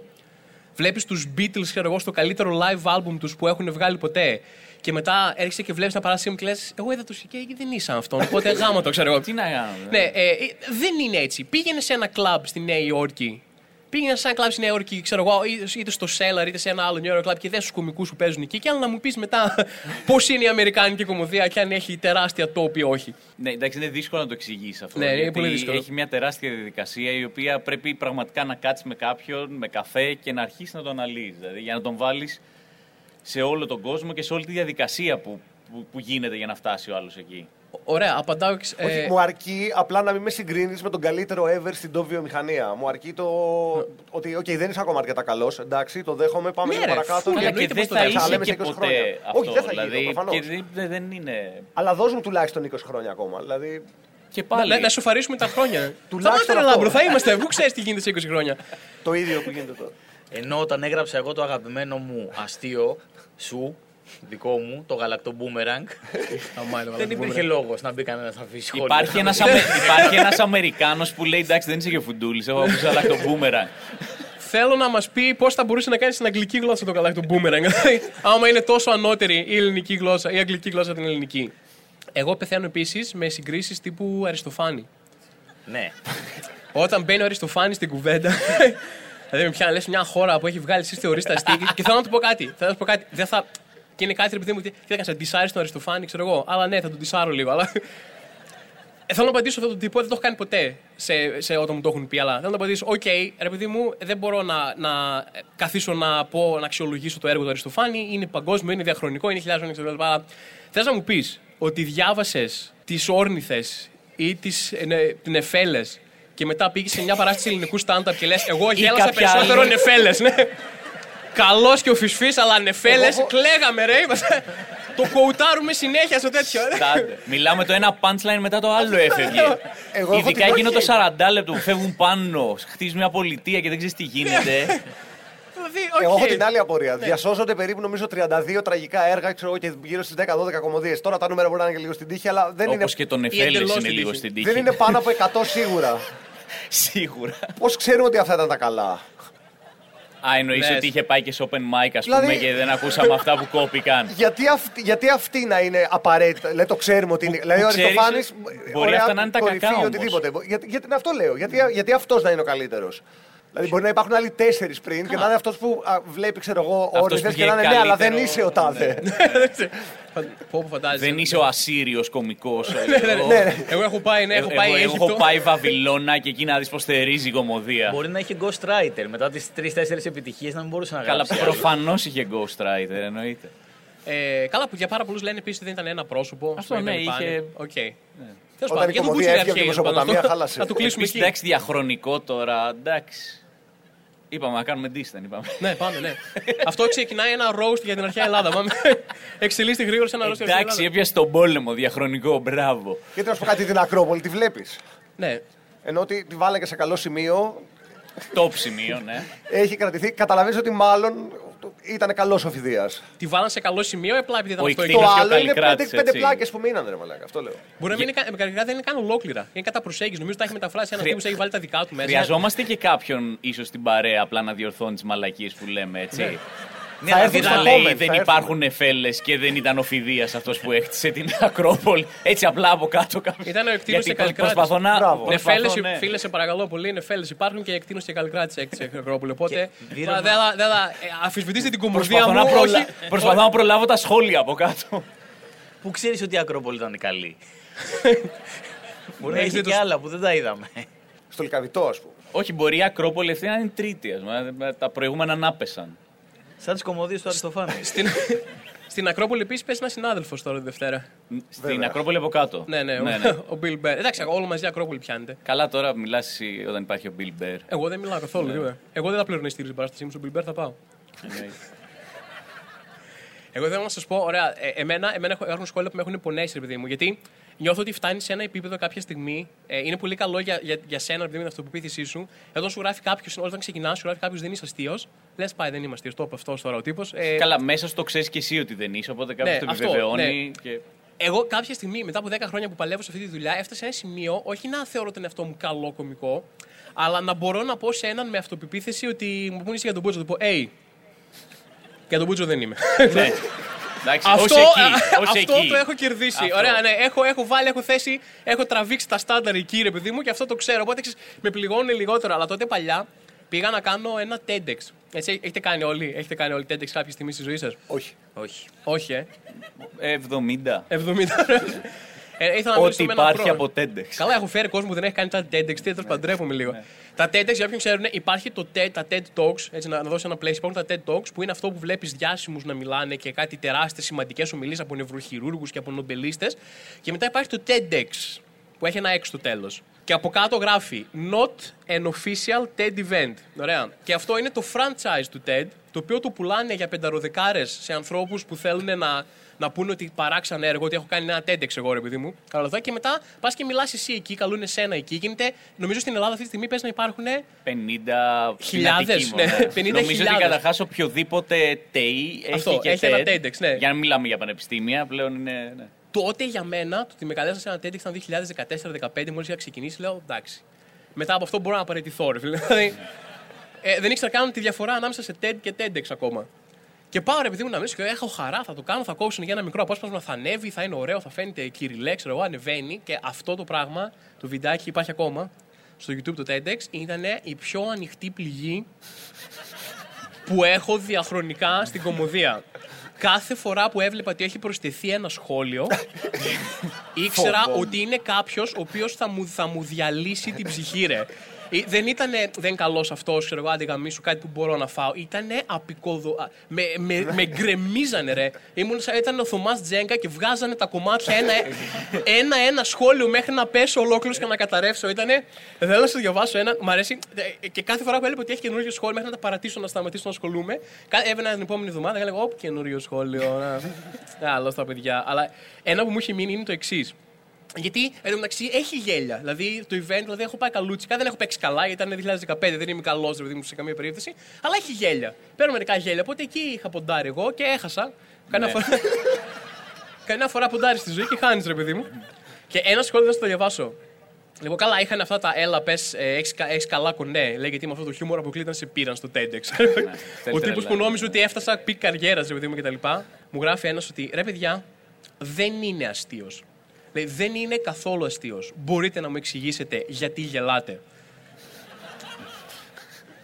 Speaker 1: Βλέπεις τους Beatles, ξέρω εγώ, στο καλύτερο live album τους που έχουν βγάλει ποτέ. Και μετά έρχεσαι και βλέπεις ένα παράσημο και λες: Εγώ είδα το Σικέ και δεν ήσαν αυτόν. Οπότε γάμα το, ξέρω εγώ.
Speaker 2: Τι να κάνω.
Speaker 1: Ναι, ε, ε, δεν είναι έτσι. Πήγαινε σε ένα κλαμπ στη Νέα Υόρκη. Πήγαινε σε ένα κλαμπ στη Νέα Υόρκη, ξέρω εγώ, είτε- είτε στο Cellar είτε σε ένα άλλο New York κλαμπ και δες τους κομικούς που παίζουν εκεί. Και άλλο να μου πεις μετά πώς είναι η Αμερικάνικη κομμωδία και αν έχει τεράστια τόπη ή όχι.
Speaker 2: Ναι, εντάξει, είναι δύσκολο να το εξηγήσεις αυτό.
Speaker 1: Ναι, είναι
Speaker 2: γιατί
Speaker 1: πολύ δύσκολο.
Speaker 2: Έχει μια τεράστια διαδικασία η οποία πρέπει πραγματικά να κάτσεις με κάποιον, με καφέ και να αρχίσεις να τον αναλύει. Δηλαδή για να τον βάλεις σε όλο τον κόσμο και σε όλη τη διαδικασία που, που, που γίνεται για να φτάσει ο άλλος εκεί.
Speaker 1: Ωραία, απαντάω. εξ-
Speaker 3: Όχι,
Speaker 1: ε,
Speaker 3: μου αρκεί απλά να μην με συγκρίνεις με τον καλύτερο ever στην top βιομηχανία. Μου αρκεί το. ότι, οκ, δεν είσαι ακόμα αρκετά καλός. Εντάξει, το δέχομαι. Πάμε
Speaker 1: Ναι,
Speaker 3: λίγο
Speaker 1: ρε,
Speaker 3: παρακάτω.
Speaker 1: φούλα,
Speaker 2: Αλλά
Speaker 3: γιατί-
Speaker 2: και
Speaker 1: εννοείται
Speaker 2: δεν
Speaker 1: πως το
Speaker 2: θα
Speaker 1: λέμε.
Speaker 3: λέμε
Speaker 2: είσαι
Speaker 3: σε
Speaker 2: και
Speaker 3: 20 χρόνια.
Speaker 2: ποτέ αυτό.
Speaker 3: Όχι, δεν θα
Speaker 2: δηλαδή,
Speaker 3: γίνω, προφανώς.
Speaker 2: και δεν, δεν είναι.
Speaker 3: Αλλά δώσ' μου τουλάχιστον 20 χρόνια ακόμα. Δηλαδή,
Speaker 2: Και πάλι.
Speaker 1: να, να σοφαρίσουμε τα χρόνια. Θα
Speaker 3: Τουλάχιστον
Speaker 1: είμαστε ρε
Speaker 3: αυτό.
Speaker 1: λάμπρο, θα είμαστε. Πού ξέρεις τι γίνεται σε 20 χρόνια.
Speaker 3: το ίδιο που γίνεται τώρα.
Speaker 4: Ενώ όταν έγραψα εγώ το αγαπημένο μου αστείο σου, δικό μου, το γαλακτό boomerang,
Speaker 1: Αμά, έλεγα,
Speaker 4: δεν
Speaker 1: να
Speaker 4: υπήρχε λόγος να μπει κανένας να αφήσει σχόλιο.
Speaker 2: Υπάρχει ένας, Αμε... υπάρχει ένας Αμερικάνος που λέει εντάξει δεν είσαι και φουντούλης, εγώ άκουσα αλλά το boomerang.
Speaker 1: Θέλω να μας πει πώς θα μπορούσε να κάνεις στην αγγλική γλώσσα το καλάκι του boomerang. Δηλαδή, Άμα είναι τόσο ανώτερη η ελληνική γλώσσα ή η αγγλική γλώσσα από την ελληνική. Εγώ πεθαίνω επίσης με συγκρίσεις τύπου Αριστοφάνη.
Speaker 4: Ναι.
Speaker 1: Όταν μπαίνει ο Αριστοφάνης στην κουβέντα. Δηλαδή με πιάνει, λες μια χώρα που έχει βγάλει εσείς θεωρείς αστεία. και θέλω να του πω κάτι. Θέλω να του πω κάτι. Δεν θα... Και είναι κάτι, ρε παιδί μου, τι τι έκανε, ντισάρει τον Αριστοφάνη, ξέρω εγώ. Αλλά ναι, θα τον ντισάρω λίγο. Αλλά... Ε, θέλω να απαντήσω αυτόν τον τύπο, δεν το έχω κάνει ποτέ σε, σε όταν μου το έχουν πει. Αλλά θέλω να απαντήσω, οκ, ρε παιδί μου, δεν μπορώ να, να καθίσω να πω, να αξιολογήσω το έργο του Αριστοφάνη. Είναι παγκόσμιο, είναι διαχρονικό, είναι χιλιάδες χρόνια, ξέρω. Αλλά θες να μου πεις ότι διάβασες τις όρνηθες ή τις, ε, ναι, την Εφέλε και μετά πήγες σε μια παράσταση ελληνικού στάνταρ και λες: Εγώ γέλασα
Speaker 2: κάποια
Speaker 1: περισσότερο
Speaker 2: άλλη.
Speaker 1: Νεφέλες. Ναι. Καλός και ο Φυσφής, αλλά Νεφέλες
Speaker 3: Εγώ-
Speaker 1: κλαίγαμε, ρε. Είμαστε- το κοουτάρουμε συνέχεια στο τέτοιο. ρε.
Speaker 2: Άντε. Μιλάμε το ένα punchline μετά το άλλο έφευγε.
Speaker 3: Εγώ έχω
Speaker 2: Ειδικά
Speaker 3: την-
Speaker 2: εκείνο το 40 λεπτό που φεύγουν πάνω, χτίζει μια πολιτεία και δεν ξέρεις τι γίνεται.
Speaker 1: Δηλαδή,
Speaker 3: Εγώ
Speaker 1: οκ.
Speaker 3: έχω την άλλη απορία. Διασώζονται περίπου νομίζω 32 τραγικά έργα ξέρω, εγώ, και γύρω στις 10-12 κωμωδίες. Τώρα τα νούμερα μπορεί να είναι και λίγο στην τύχη, αλλά δεν, είναι,
Speaker 2: Όπω και τον Εφέλε
Speaker 1: εντελώς
Speaker 2: είναι
Speaker 1: την
Speaker 2: λίγο
Speaker 1: τύχη.
Speaker 2: στην τύχη.
Speaker 3: δεν είναι πάνω από 100 σίγουρα.
Speaker 2: Σίγουρα.
Speaker 3: Πώς ξέρουμε ότι αυτά ήταν τα καλά.
Speaker 2: Α, εννοείς
Speaker 1: Λες.
Speaker 2: ότι είχε πάει και σε open mic, ας πούμε,
Speaker 3: Δηλαδή-
Speaker 2: και δεν ακούσαμε αυτά που κόπηκαν.
Speaker 3: Γιατί αυτή, γιατί αυτή να είναι απαραίτητα; Δηλαδή το ξέρουμε ότι είναι. δηλαδή ο
Speaker 2: ξέρεις,
Speaker 3: Αριστοφάνης.
Speaker 2: μπορεί αυτά να είναι τα κακά όμως.
Speaker 3: οτιδήποτε. Γιατί, γιατί αυτό λέω. Γιατί, γιατί αυτός να είναι ο καλύτερος. Δηλαδή μπορεί να υπάρχουν άλλοι τέσσερις πριν και να είναι αυτός που α, βλέπει, ξέρω εγώ,
Speaker 2: Αυτός
Speaker 3: Όρνιθες
Speaker 2: που
Speaker 3: και να είναι
Speaker 2: είχε
Speaker 3: ναι, αλλά δεν
Speaker 2: καλύτερο-
Speaker 3: είσαι ο τάδε.
Speaker 1: Πω, πω, φαντάζεσαι.
Speaker 2: Δεν είσαι ο Ασσύριος κωμικός.
Speaker 3: ναι.
Speaker 1: Εγώ έχω πάει, ναι, έχω
Speaker 2: Εγώ,
Speaker 1: πάει
Speaker 2: εγώ
Speaker 1: Αίγυπτο.
Speaker 2: έχω πάει Βαβυλώνα και εκεί να δεις πω θερίζει η κωμωδία.
Speaker 4: Μπορεί να είχε ghostwriter μετά τις 3-4 επιτυχίες να μην μπορούσε να
Speaker 2: Καλά,
Speaker 4: γράψει. άλλο.
Speaker 2: προφανώς είχε ghostwriter, εννοείται.
Speaker 1: Ε, καλά, που για πάρα πολλούς λένε επίσης ότι δεν ήταν ένα πρόσωπο.
Speaker 2: Αυτό,
Speaker 1: που
Speaker 2: ναι,
Speaker 1: ήταν πάνε.
Speaker 2: είχε-
Speaker 1: Οκ. Τέλος
Speaker 3: Όταν
Speaker 1: πάντων,
Speaker 3: η
Speaker 1: για τον
Speaker 3: κομμωδία
Speaker 1: Κούτσι
Speaker 3: έφυγε από τη
Speaker 1: αρχαίοι,
Speaker 3: Μεσοποταμία,
Speaker 1: πάνω.
Speaker 3: χάλασε.
Speaker 1: Θα του κλείσουμε
Speaker 2: Επίσης,
Speaker 1: εκεί.
Speaker 2: εντάξει, διαχρονικό τώρα, εντάξει. Είπαμε να κάνουμε diss, δεν είπαμε.
Speaker 1: Ναι, πάμε, ναι. Αυτό ξεκινάει ένα roast για την αρχαία Ελλάδα. Πάμε. Εξελίσσεται γρήγορα σε ένα roast για την αρχαία
Speaker 2: Εντάξει,
Speaker 1: Ελλάδα.
Speaker 2: έπιασε τον πόλεμο, διαχρονικό, μπράβο.
Speaker 3: Γιατί να σου πω κάτι, την Ακρόπολη τη βλέπεις;
Speaker 1: Ναι.
Speaker 3: Ενώ ότι τη βάλανε και σε καλό σημείο,
Speaker 2: Top σημείο, ναι.
Speaker 3: έχει κρατηθεί. Καταλαβαίνεις ότι μάλλον ήταν καλός ο Φιδίας.
Speaker 1: Τη βάλαν σε καλό σημείο, απλά επειδή ήταν
Speaker 2: Ο
Speaker 1: αυτό
Speaker 2: Ικτίνος
Speaker 1: εκεί.
Speaker 3: Το
Speaker 2: και ο
Speaker 3: άλλο είναι πέντε,
Speaker 2: Καλλικράτης,
Speaker 3: πέντε
Speaker 2: έτσι.
Speaker 3: πλάκες που μείνανε, ρε Μαλάκα. Αυτό λέω.
Speaker 1: Μπορεί να μην είναι, κα- καλλιτεχνικά δεν είναι καν ολόκληρα. Είναι κατά προσέγγιση. Νομίζω ότι τα έχει μεταφράσει ένας
Speaker 2: Χρεια-
Speaker 1: τύπος έχει βάλει τα δικά του μέσα.
Speaker 2: Χρειαζόμαστε και κάποιον ίσως στην παρέα απλά να διορθώνει τις μαλακίες που λέμε, έτσι. Ναι,
Speaker 3: Θα
Speaker 2: δηλαδή
Speaker 3: έρθουν
Speaker 2: να
Speaker 3: στα
Speaker 2: λέει
Speaker 3: comments,
Speaker 2: δεν
Speaker 3: θα έρθουν.
Speaker 2: υπάρχουν εφέλες και δεν ήταν ο Φιδίας αυτός που έχτισε την Ακρόπολη. Έτσι απλά από κάτω κάποιος.
Speaker 1: Ήταν ο εκτίμος
Speaker 2: Γιατί
Speaker 1: και Καλλικράτης.
Speaker 2: προσπαθώ να.
Speaker 3: Μπράβο.
Speaker 2: προσπαθώ,
Speaker 1: Νεφέλες,
Speaker 2: ναι.
Speaker 1: φίλε, σε παρακαλώ πολύ, νεφέλε υπάρχουν και εκτείνωση και καλλικράτη έκτη Ακρόπολη. Οπότε
Speaker 4: βίρεμα-
Speaker 1: μα, δεν θα- δεν θα ε, αφισβητήσετε την κομμωδία
Speaker 2: Προσπαθώ
Speaker 1: μου.
Speaker 2: να, προλα...
Speaker 1: όχι-
Speaker 2: προσπαθώ να προλάβω τα σχόλια από κάτω.
Speaker 4: Πού ξέρεις ότι η Ακρόπολη ήταν καλή; Μπορεί να
Speaker 1: Έχεις
Speaker 4: έχει
Speaker 1: δει
Speaker 4: και
Speaker 1: το-
Speaker 4: άλλα που δεν τα είδαμε.
Speaker 3: Στο Λικαβιτό, ας πούμε.
Speaker 2: Όχι, μπορεί η Ακρόπολη αυτή να είναι τρίτη. ας πούμε. Τα προηγούμενα να πέσαν.
Speaker 4: Σαν τις κομμωδίες του Αριστοφάνη.
Speaker 1: Στην, στην Ακρόπολη επίσης πέσει ένας συνάδελφος τώρα τη Δευτέρα.
Speaker 2: Στην
Speaker 3: Βέβαια.
Speaker 2: Ακρόπολη από κάτω.
Speaker 1: Ναι, ναι,
Speaker 2: ναι, ναι.
Speaker 1: ο Bill Bear. Εντάξει, όλο μαζί Ακρόπολη πιάνεται.
Speaker 2: Καλά, τώρα μιλάς εσύ όταν υπάρχει ο Bill Bear.
Speaker 1: Εγώ δεν μιλάω καθόλου.
Speaker 2: Ναι.
Speaker 1: τίποτα. Εγώ δεν θα πληρώνω ειστήριο στην παράστασή μου. Στον Bill Bear θα πάω.
Speaker 2: Εννοείται.
Speaker 1: Εγώ θέλω να σας πω, ωραία, ε, εμένα, εμένα έχω- έχουν σχόλια που με έχουν πονέσει, ρε παιδί μου. Γιατί νιώθω ότι φτάνει σε ένα επίπεδο κάποια στιγμή. Ε, είναι πολύ καλό για, για, για σένα, επειδή με την αυτοπεποίθησή σου. Όταν σου γράφει κάποιος, όταν ξεκινάς, σου γράφει κάποιος δεν είσαι αστείος. Λες, πάει, δεν είμαι αστείος. Το είπε αυτό τώρα ο τύπος. Ε,
Speaker 2: Καλά, μέσα στο ξέρεις και εσύ ότι δεν είσαι, οπότε κάποιος
Speaker 1: Ναι,
Speaker 2: το
Speaker 1: αυτό,
Speaker 2: επιβεβαιώνει. Και...
Speaker 1: Εγώ κάποια στιγμή, μετά από 10 χρόνια που παλεύω σε αυτή τη δουλειά, έφτασα σε ένα σημείο, όχι να θεωρώ τον εαυτό μου καλό κωμικό, αλλά να μπορώ να πω σε έναν με αυτοπεποίθηση ότι μου πούνε για τον Μπούτσο, του πω, Hey, για τον Μπούτσο δεν είμαι.
Speaker 2: ναι. Εντάξει,
Speaker 1: Αυτό,
Speaker 2: ως εκεί,
Speaker 1: α,
Speaker 2: ως
Speaker 1: αυτό
Speaker 2: εκεί.
Speaker 1: το έχω κερδίσει.
Speaker 2: Αυτό.
Speaker 1: Ωραία, ναι. Έχω, έχω βάλει, έχω θέσει, έχω τραβήξει τα στάνταρ εκεί, ρε παιδί μου, και αυτό το ξέρω. Οπότε ξέρεις, με πληγώνουν λιγότερο. Αλλά τότε παλιά πήγα να κάνω ένα TEDx. Έτσι, έχετε κάνει όλοι, έχετε κάνει όλοι TEDx κάποια στιγμή στη ζωή σας;
Speaker 3: Όχι.
Speaker 4: Όχι.
Speaker 1: Όχι, ε.
Speaker 2: Ε, 70.
Speaker 1: 70. Ε, ήθελα να μιλήσω
Speaker 2: Ό,τι
Speaker 1: με έναν
Speaker 2: υπάρχει
Speaker 1: πρώην.
Speaker 2: από TEDx.
Speaker 1: Καλά, έχω φέρει κόσμο που δεν έχει κάνει τα TEDx. Τι τέλος παντρεύομαι λίγο. Τα TEDx, για όποιον ξέρουν, υπάρχει το TED, τα TED Talks. Έτσι, να, να δώσω ένα place. Υπάρχουν τα TED Talks που είναι αυτό που βλέπεις διάσημους να μιλάνε και κάτι τεράστιες σημαντικές ομιλίες από νευροχειρούργους και από νομπελίστες. Και μετά υπάρχει το TEDx που έχει ένα έξω στο τέλος. Και από κάτω γράφει Not an official TED event. Ωραία. Και αυτό είναι το franchise του TED, το οποίο το πουλάνε για πενταροδεκάρες σε ανθρώπους που θέλουν να, να πούνε ότι παράξαν έργο, ότι έχω κάνει ένα TEDx εγώ, ρε παιδί μου. Καλά, αυτά. Και μετά πας και μιλάς εσύ εκεί, καλούν εσένα εκεί. Γίνεται, νομίζω στην Ελλάδα αυτή τη στιγμή πες να υπάρχουν
Speaker 2: 50
Speaker 1: Χιλιάδες,
Speaker 2: φυνατικοί
Speaker 1: ναι,
Speaker 2: μόνο.
Speaker 1: 50
Speaker 2: Νομίζω ότι
Speaker 1: χιλιάδες.
Speaker 2: καταρχάς οποιοδήποτε ΤΕΙ έχει
Speaker 1: Αυτό,
Speaker 2: και
Speaker 1: έχει ένα
Speaker 2: TED.
Speaker 1: TEDx, ναι.
Speaker 2: Για να μην μιλάμε για πανεπιστήμια, πλέον είναι. Ναι.
Speaker 1: Τότε για μένα, το ότι με καλέσαν σε ένα TEDx ήταν 2014-2015, μόλις είχα ξεκινήσει, λέω εντάξει. Μετά από αυτό μπορώ να παραιτηθώ, ρε φίλε. Δηλαδή, ε, δεν ήξερα καν τη διαφορά ανάμεσα σε TED και TEDx ακόμα. Και πάω ρε παιδί μου να μιλήσω και έχω χαρά, θα το κάνω, θα κόψουν για ένα μικρό απόσπασμα, θα ανέβει, θα είναι ωραίο, θα φαίνεται κυριλέ, ξέρω εγώ, ανεβαίνει. Και αυτό το πράγμα, το βιντεάκι υπάρχει ακόμα στο YouTube το TEDx, ήταν η πιο ανοιχτή πληγή που έχω διαχρονικά στην κομμωδία. Κάθε φορά που έβλεπα ότι έχει προσθεθεί ένα σχόλιο, ήξερα ότι είναι κάποιος ο οποίος θα μου, θα μου διαλύσει την ψυχή, ρε. Ε, Δεν ήταν δεν καλός αυτός, ξέρω εγώ, άντε γαμίσου, κάτι που μπορώ να φάω. Ήταν απεικοδο... α, Με, με, με γκρεμίζανε, ρε. Ήμουν σαν ήταν ο Θωμάς Τζέγκα και βγάζανε τα κομμάτια ένα-ένα ένα, ένα σχόλιο μέχρι να πέσω ολόκληρος και να καταρρεύσω. Ήτανε. Θέλω να σα διαβάσω ένα. Μ' αρέσει. ε, Και κάθε φορά που έβλεπα ότι έχει καινούριο σχόλιο, μέχρι να τα παρατήσω να σταματήσω να ασχολούμαι. κα- Έβαινα την επόμενη εβδομάδα και έλεγα: Ωπ, καινούριο σχόλιο. να». Άλλο στα παιδιά. Αλλά ένα που μου έχει μείνει είναι το εξής. Γιατί εν τω μεταξύ έχει γέλια. Δηλαδή το event, δηλαδή έχω πάει καλούτσικα, δεν έχω παίξει καλά γιατί ήταν 2015, δεν είμαι καλός δηλαδή μου σε καμία περίπτωση. Αλλά έχει γέλια. Παίρνω μερικά γέλια. Οπότε εκεί είχα ποντάρει εγώ και έχασα. Καμιά
Speaker 2: Ναι.
Speaker 1: φορά. Καμιά φορά ποντάρει στη ζωή και χάνεις, ρε παιδί μου. και ένα σχόλιο θα σου το διαβάσω. Λοιπόν, καλά, είχαν αυτά τα έλα, πες, έχεις καλά κονέ. Λέει γιατί με αυτό το χιούμορ αποκλείταν σε πήραν στο TEDx. Ο
Speaker 2: θέλει
Speaker 1: τύπο
Speaker 2: τρελά.
Speaker 1: που νόμιζε ότι έφτασα peak καριέρας, ρε παιδί μου κτλ. Μου γράφει ένας ότι ρε παιδιά, δεν είναι αστείος. Λέει, δεν είναι καθόλου αστείος. Μπορείτε να μου εξηγήσετε γιατί γελάτε.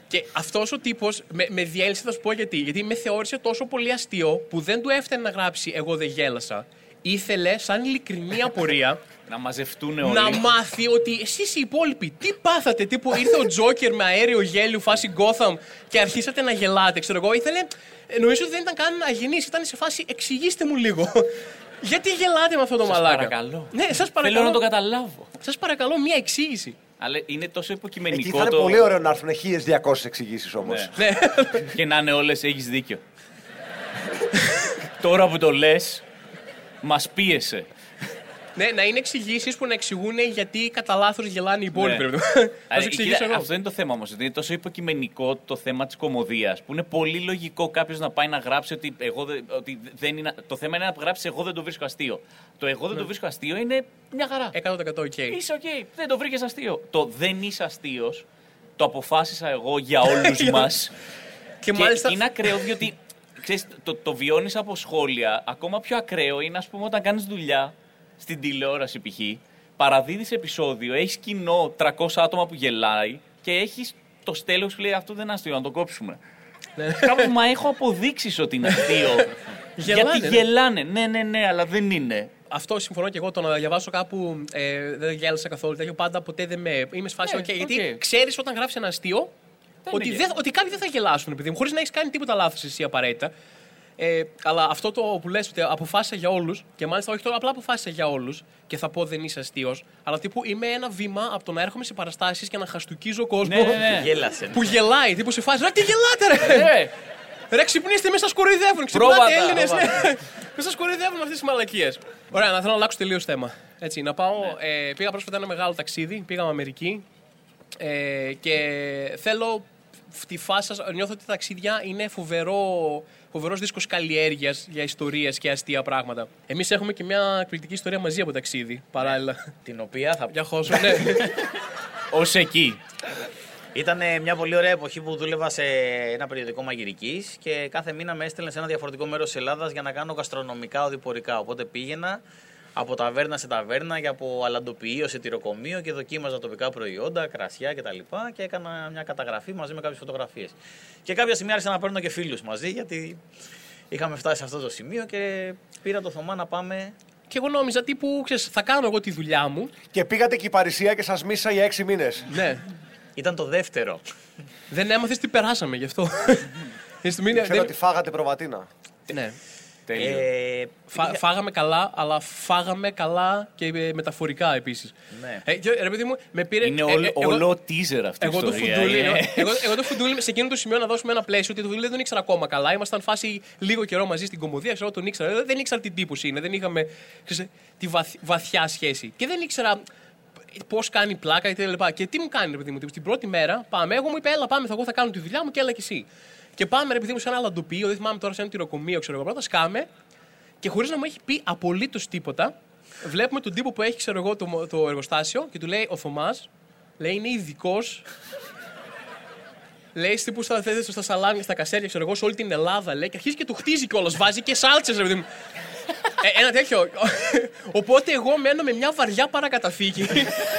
Speaker 1: Και αυτός ο τύπος με, με διέλυσε, θα σου πω γιατί. Γιατί με θεώρησε τόσο πολύ αστείο που δεν του έφτανε να γράψει Εγώ δεν γέλασα. Ήθελε, σαν ειλικρινή απορία,
Speaker 2: Να μαζευτούν όλοι.
Speaker 1: να μάθει ότι εσείς οι υπόλοιποι τι πάθατε. Τύπου ήρθε ο Τζόκερ με αέριο γέλιο φάση Gotham και αρχίσατε να γελάτε. Ξέρω εγώ, ήθελε. ε, Νομίζω ότι δεν ήταν καν αγενής, ήταν σε φάση εξηγήστε μου λίγο. Γιατί γελάτε με αυτό το
Speaker 2: Σας
Speaker 1: μαλάκα;
Speaker 2: παρακαλώ.
Speaker 1: Ναι, σας
Speaker 2: Θέλω
Speaker 1: παρακαλώ.
Speaker 2: να το καταλάβω.
Speaker 1: Σας παρακαλώ μία εξήγηση.
Speaker 2: Αλλά είναι τόσο
Speaker 3: Εκεί
Speaker 2: υποκειμενικό
Speaker 3: θα είναι
Speaker 2: το.
Speaker 3: πολύ ωραίο να έρθουν 1200 εξηγήσεις όμως.
Speaker 2: Ναι.
Speaker 1: Ναι.
Speaker 2: και να είναι όλες, έχεις δίκιο. Τώρα που το λες, μας πίεσε.
Speaker 1: Ναι, να είναι εξηγήσεις που να εξηγούν γιατί κατά λάθος γελάνε οι υπόλοιποι.
Speaker 2: Ναι.
Speaker 1: ρε παιδί μου. Θα
Speaker 2: Ε,
Speaker 1: σου
Speaker 2: κοίτα,
Speaker 1: εξηγήσω εγώ.
Speaker 2: Αυτό είναι το θέμα όμως. Είναι τόσο υποκειμενικό το θέμα της κωμωδίας που είναι πολύ λογικό κάποιος να πάει να γράψει ότι, εγώ δεν, ότι δεν είναι. Το θέμα είναι να γράψει Εγώ δεν το βρίσκω αστείο. Το Εγώ δεν το βρίσκω αστείο είναι μια χαρά.
Speaker 1: 100% οκ.
Speaker 2: Είσαι οκ, δεν το βρήκες αστείο. Το δεν είσαι αστείος το αποφάσισα εγώ για όλους μας.
Speaker 1: Και
Speaker 2: Και
Speaker 1: μάλιστα.
Speaker 2: είναι ακραίο διότι ξέρεις, το, το βιώνεις από σχόλια. Ακόμα πιο ακραίο είναι, ας πούμε, όταν κάνεις δουλειά στην τηλεόραση π.χ. Παραδίδεις επεισόδιο, έχεις κοινό 300 άτομα που γελάει και έχεις το στέλεχος που λέει Αυτό δεν είναι αστείο, να το κόψουμε.
Speaker 1: Ναι.
Speaker 2: Κάπου μα έχω αποδείξεις ότι είναι αστείο.
Speaker 1: Γελάνε,
Speaker 2: γιατί
Speaker 1: ναι.
Speaker 2: γελάνε. Ναι, ναι, ναι, αλλά δεν είναι.
Speaker 1: Αυτό συμφωνώ και εγώ. Το να διαβάσω κάπου ε, δεν γέλασα καθόλου τέτοιο. Πάντα ποτέ δεν με. Είμαι σε φάση,
Speaker 2: Ναι,
Speaker 1: οκ. γιατί
Speaker 2: οκ.
Speaker 1: ξέρεις όταν γράφεις ένα αστείο ότι,
Speaker 2: είναι
Speaker 1: δεν, ότι κάποιοι δεν θα γελάσουν, επειδή χωρίς να έχεις κάνει τίποτα λάθος εσύ απαραίτητα. Ε, αλλά αυτό το που λες ότι αποφάσισα για όλους, και μάλιστα όχι τώρα απλά αποφάσισα για όλους, και θα πω δεν είσαι αστείος, αλλά τύπου είμαι ένα βήμα από το να έρχομαι σε παραστάσεις και να χαστουκίζω κόσμο
Speaker 2: Ναι, ναι, ναι.
Speaker 4: Γέλασε.
Speaker 1: που γελάει. Τύπου σε φάση, ρε τι γελάτε, ρε!
Speaker 2: Ε,
Speaker 1: Ρε, ξυπνήστε, με σας κοροϊδεύουν. Ξυπνάτε
Speaker 2: Πρόβατα,
Speaker 1: Έλληνες.
Speaker 2: πρόβατα.
Speaker 1: Με σας κοροϊδεύουν αυτές τι μαλακίες. Ωραία, να θέλω να αλλάξω τελείως θέμα. Έτσι, να πάω. Ε, πήγα πρόσφατα ένα μεγάλο ταξίδι. Πήγαμε Αμερική. Ε, και θέλω τη φάση σας, νιώθω ότι τα ταξίδια είναι φοβερό, φοβερός δίσκος καλλιέργειας για ιστορίες και αστεία πράγματα. Εμείς έχουμε και μια εκπληκτική ιστορία μαζί από ταξίδι, παράλληλα.
Speaker 4: Την οποία θα
Speaker 1: Για χώσο, ναι.
Speaker 2: Ω εκεί.
Speaker 4: Ήταν μια πολύ ωραία εποχή που δούλευα σε ένα περιοδικό μαγειρικής και κάθε μήνα με έστελνε σε ένα διαφορετικό μέρος της Ελλάδας για να κάνω γαστρονομικά οδηπορικά. Οπότε πήγαινα από ταβέρνα σε ταβέρνα και από αλαντοποιείο σε τυροκομείο και δοκίμαζα τοπικά προϊόντα, κρασιά κτλ. Και, και έκανα μια καταγραφή μαζί με κάποιες φωτογραφίες. Και κάποια στιγμή άρχισα να παίρνω και φίλους μαζί γιατί είχαμε φτάσει σε αυτό το σημείο και πήρα το Θωμά να πάμε
Speaker 1: Και εγώ νόμιζα τύπου, ξέρεις, θα κάνω εγώ τη δουλειά μου.
Speaker 3: Και πήγατε και η Παρισία και σας μίσα για έξι μήνες.
Speaker 1: Ναι.
Speaker 4: Ήταν το δεύτερο.
Speaker 1: δεν έμαθες τι περάσαμε γι' αυτό. Η στιγμή είναι-
Speaker 3: Ξέρω
Speaker 1: δεν-
Speaker 3: ότι φάγατε προβατίνα.
Speaker 1: ναι.
Speaker 2: Τέλειο.
Speaker 4: Ε,
Speaker 1: Φά- φάγαμε καλά, αλλά φάγαμε καλά και ε, μεταφορικά επίσης.
Speaker 4: Ναι.
Speaker 1: Ε, και, ρε παιδί μου, με πήρε.
Speaker 2: είναι
Speaker 1: ε,
Speaker 2: όλο,
Speaker 1: ε, εγώ-
Speaker 2: όλο teaser αυτή η
Speaker 1: Εγώ το
Speaker 2: ιστορία.
Speaker 1: φουντούλι,
Speaker 2: είναι-
Speaker 1: εγώ, εγώ το φουντούλι σε εκείνο το σημείο να δώσουμε ένα πλαίσιο ότι το βιβλίο δεν τον ήξερα ακόμα καλά. Ήμασταν φάση λίγο καιρό μαζί στην κομμωδία, ξέρω τον ήξερα. Δεν, δεν ήξερα τι τύπου είναι, δεν είχαμε ξέρεις, τη βαθ- βαθιά σχέση. Και δεν ήξερα πώς κάνει πλάκα και λοιπά. Και τι μου κάνει, ρε παιδί μου, την πρώτη μέρα πάμε. Εγώ μου είπε, Έλα, πάμε, θα, εγώ θα κάνω τη δουλειά μου και έλα κι εσύ. Και πάμε, ρε παιδί μου, σε ένα λαντοπίο, δεν θυμάμαι τώρα σε ένα τυροκομείο, ξέρω εγώ πρώτα, σκάμε και χωρίς να μου έχει πει απολύτως τίποτα, βλέπουμε τον τύπο που έχει, ξέρω εγώ, το, το εργοστάσιο και του λέει ο Θωμάς, λέει είναι ειδικός. Λέει τύπου στα, θέτε στα σαλάμια, στα κασέρια, ξέρω εγώ, σε όλη την Ελλάδα. Λέει και αρχίζει και του χτίζει κιόλας. Βάζει και σάλτσες, ρε παιδί μου. Ε, ένα τέτοιο. Οπότε εγώ μένω με μια βαριά παρακαταθήκη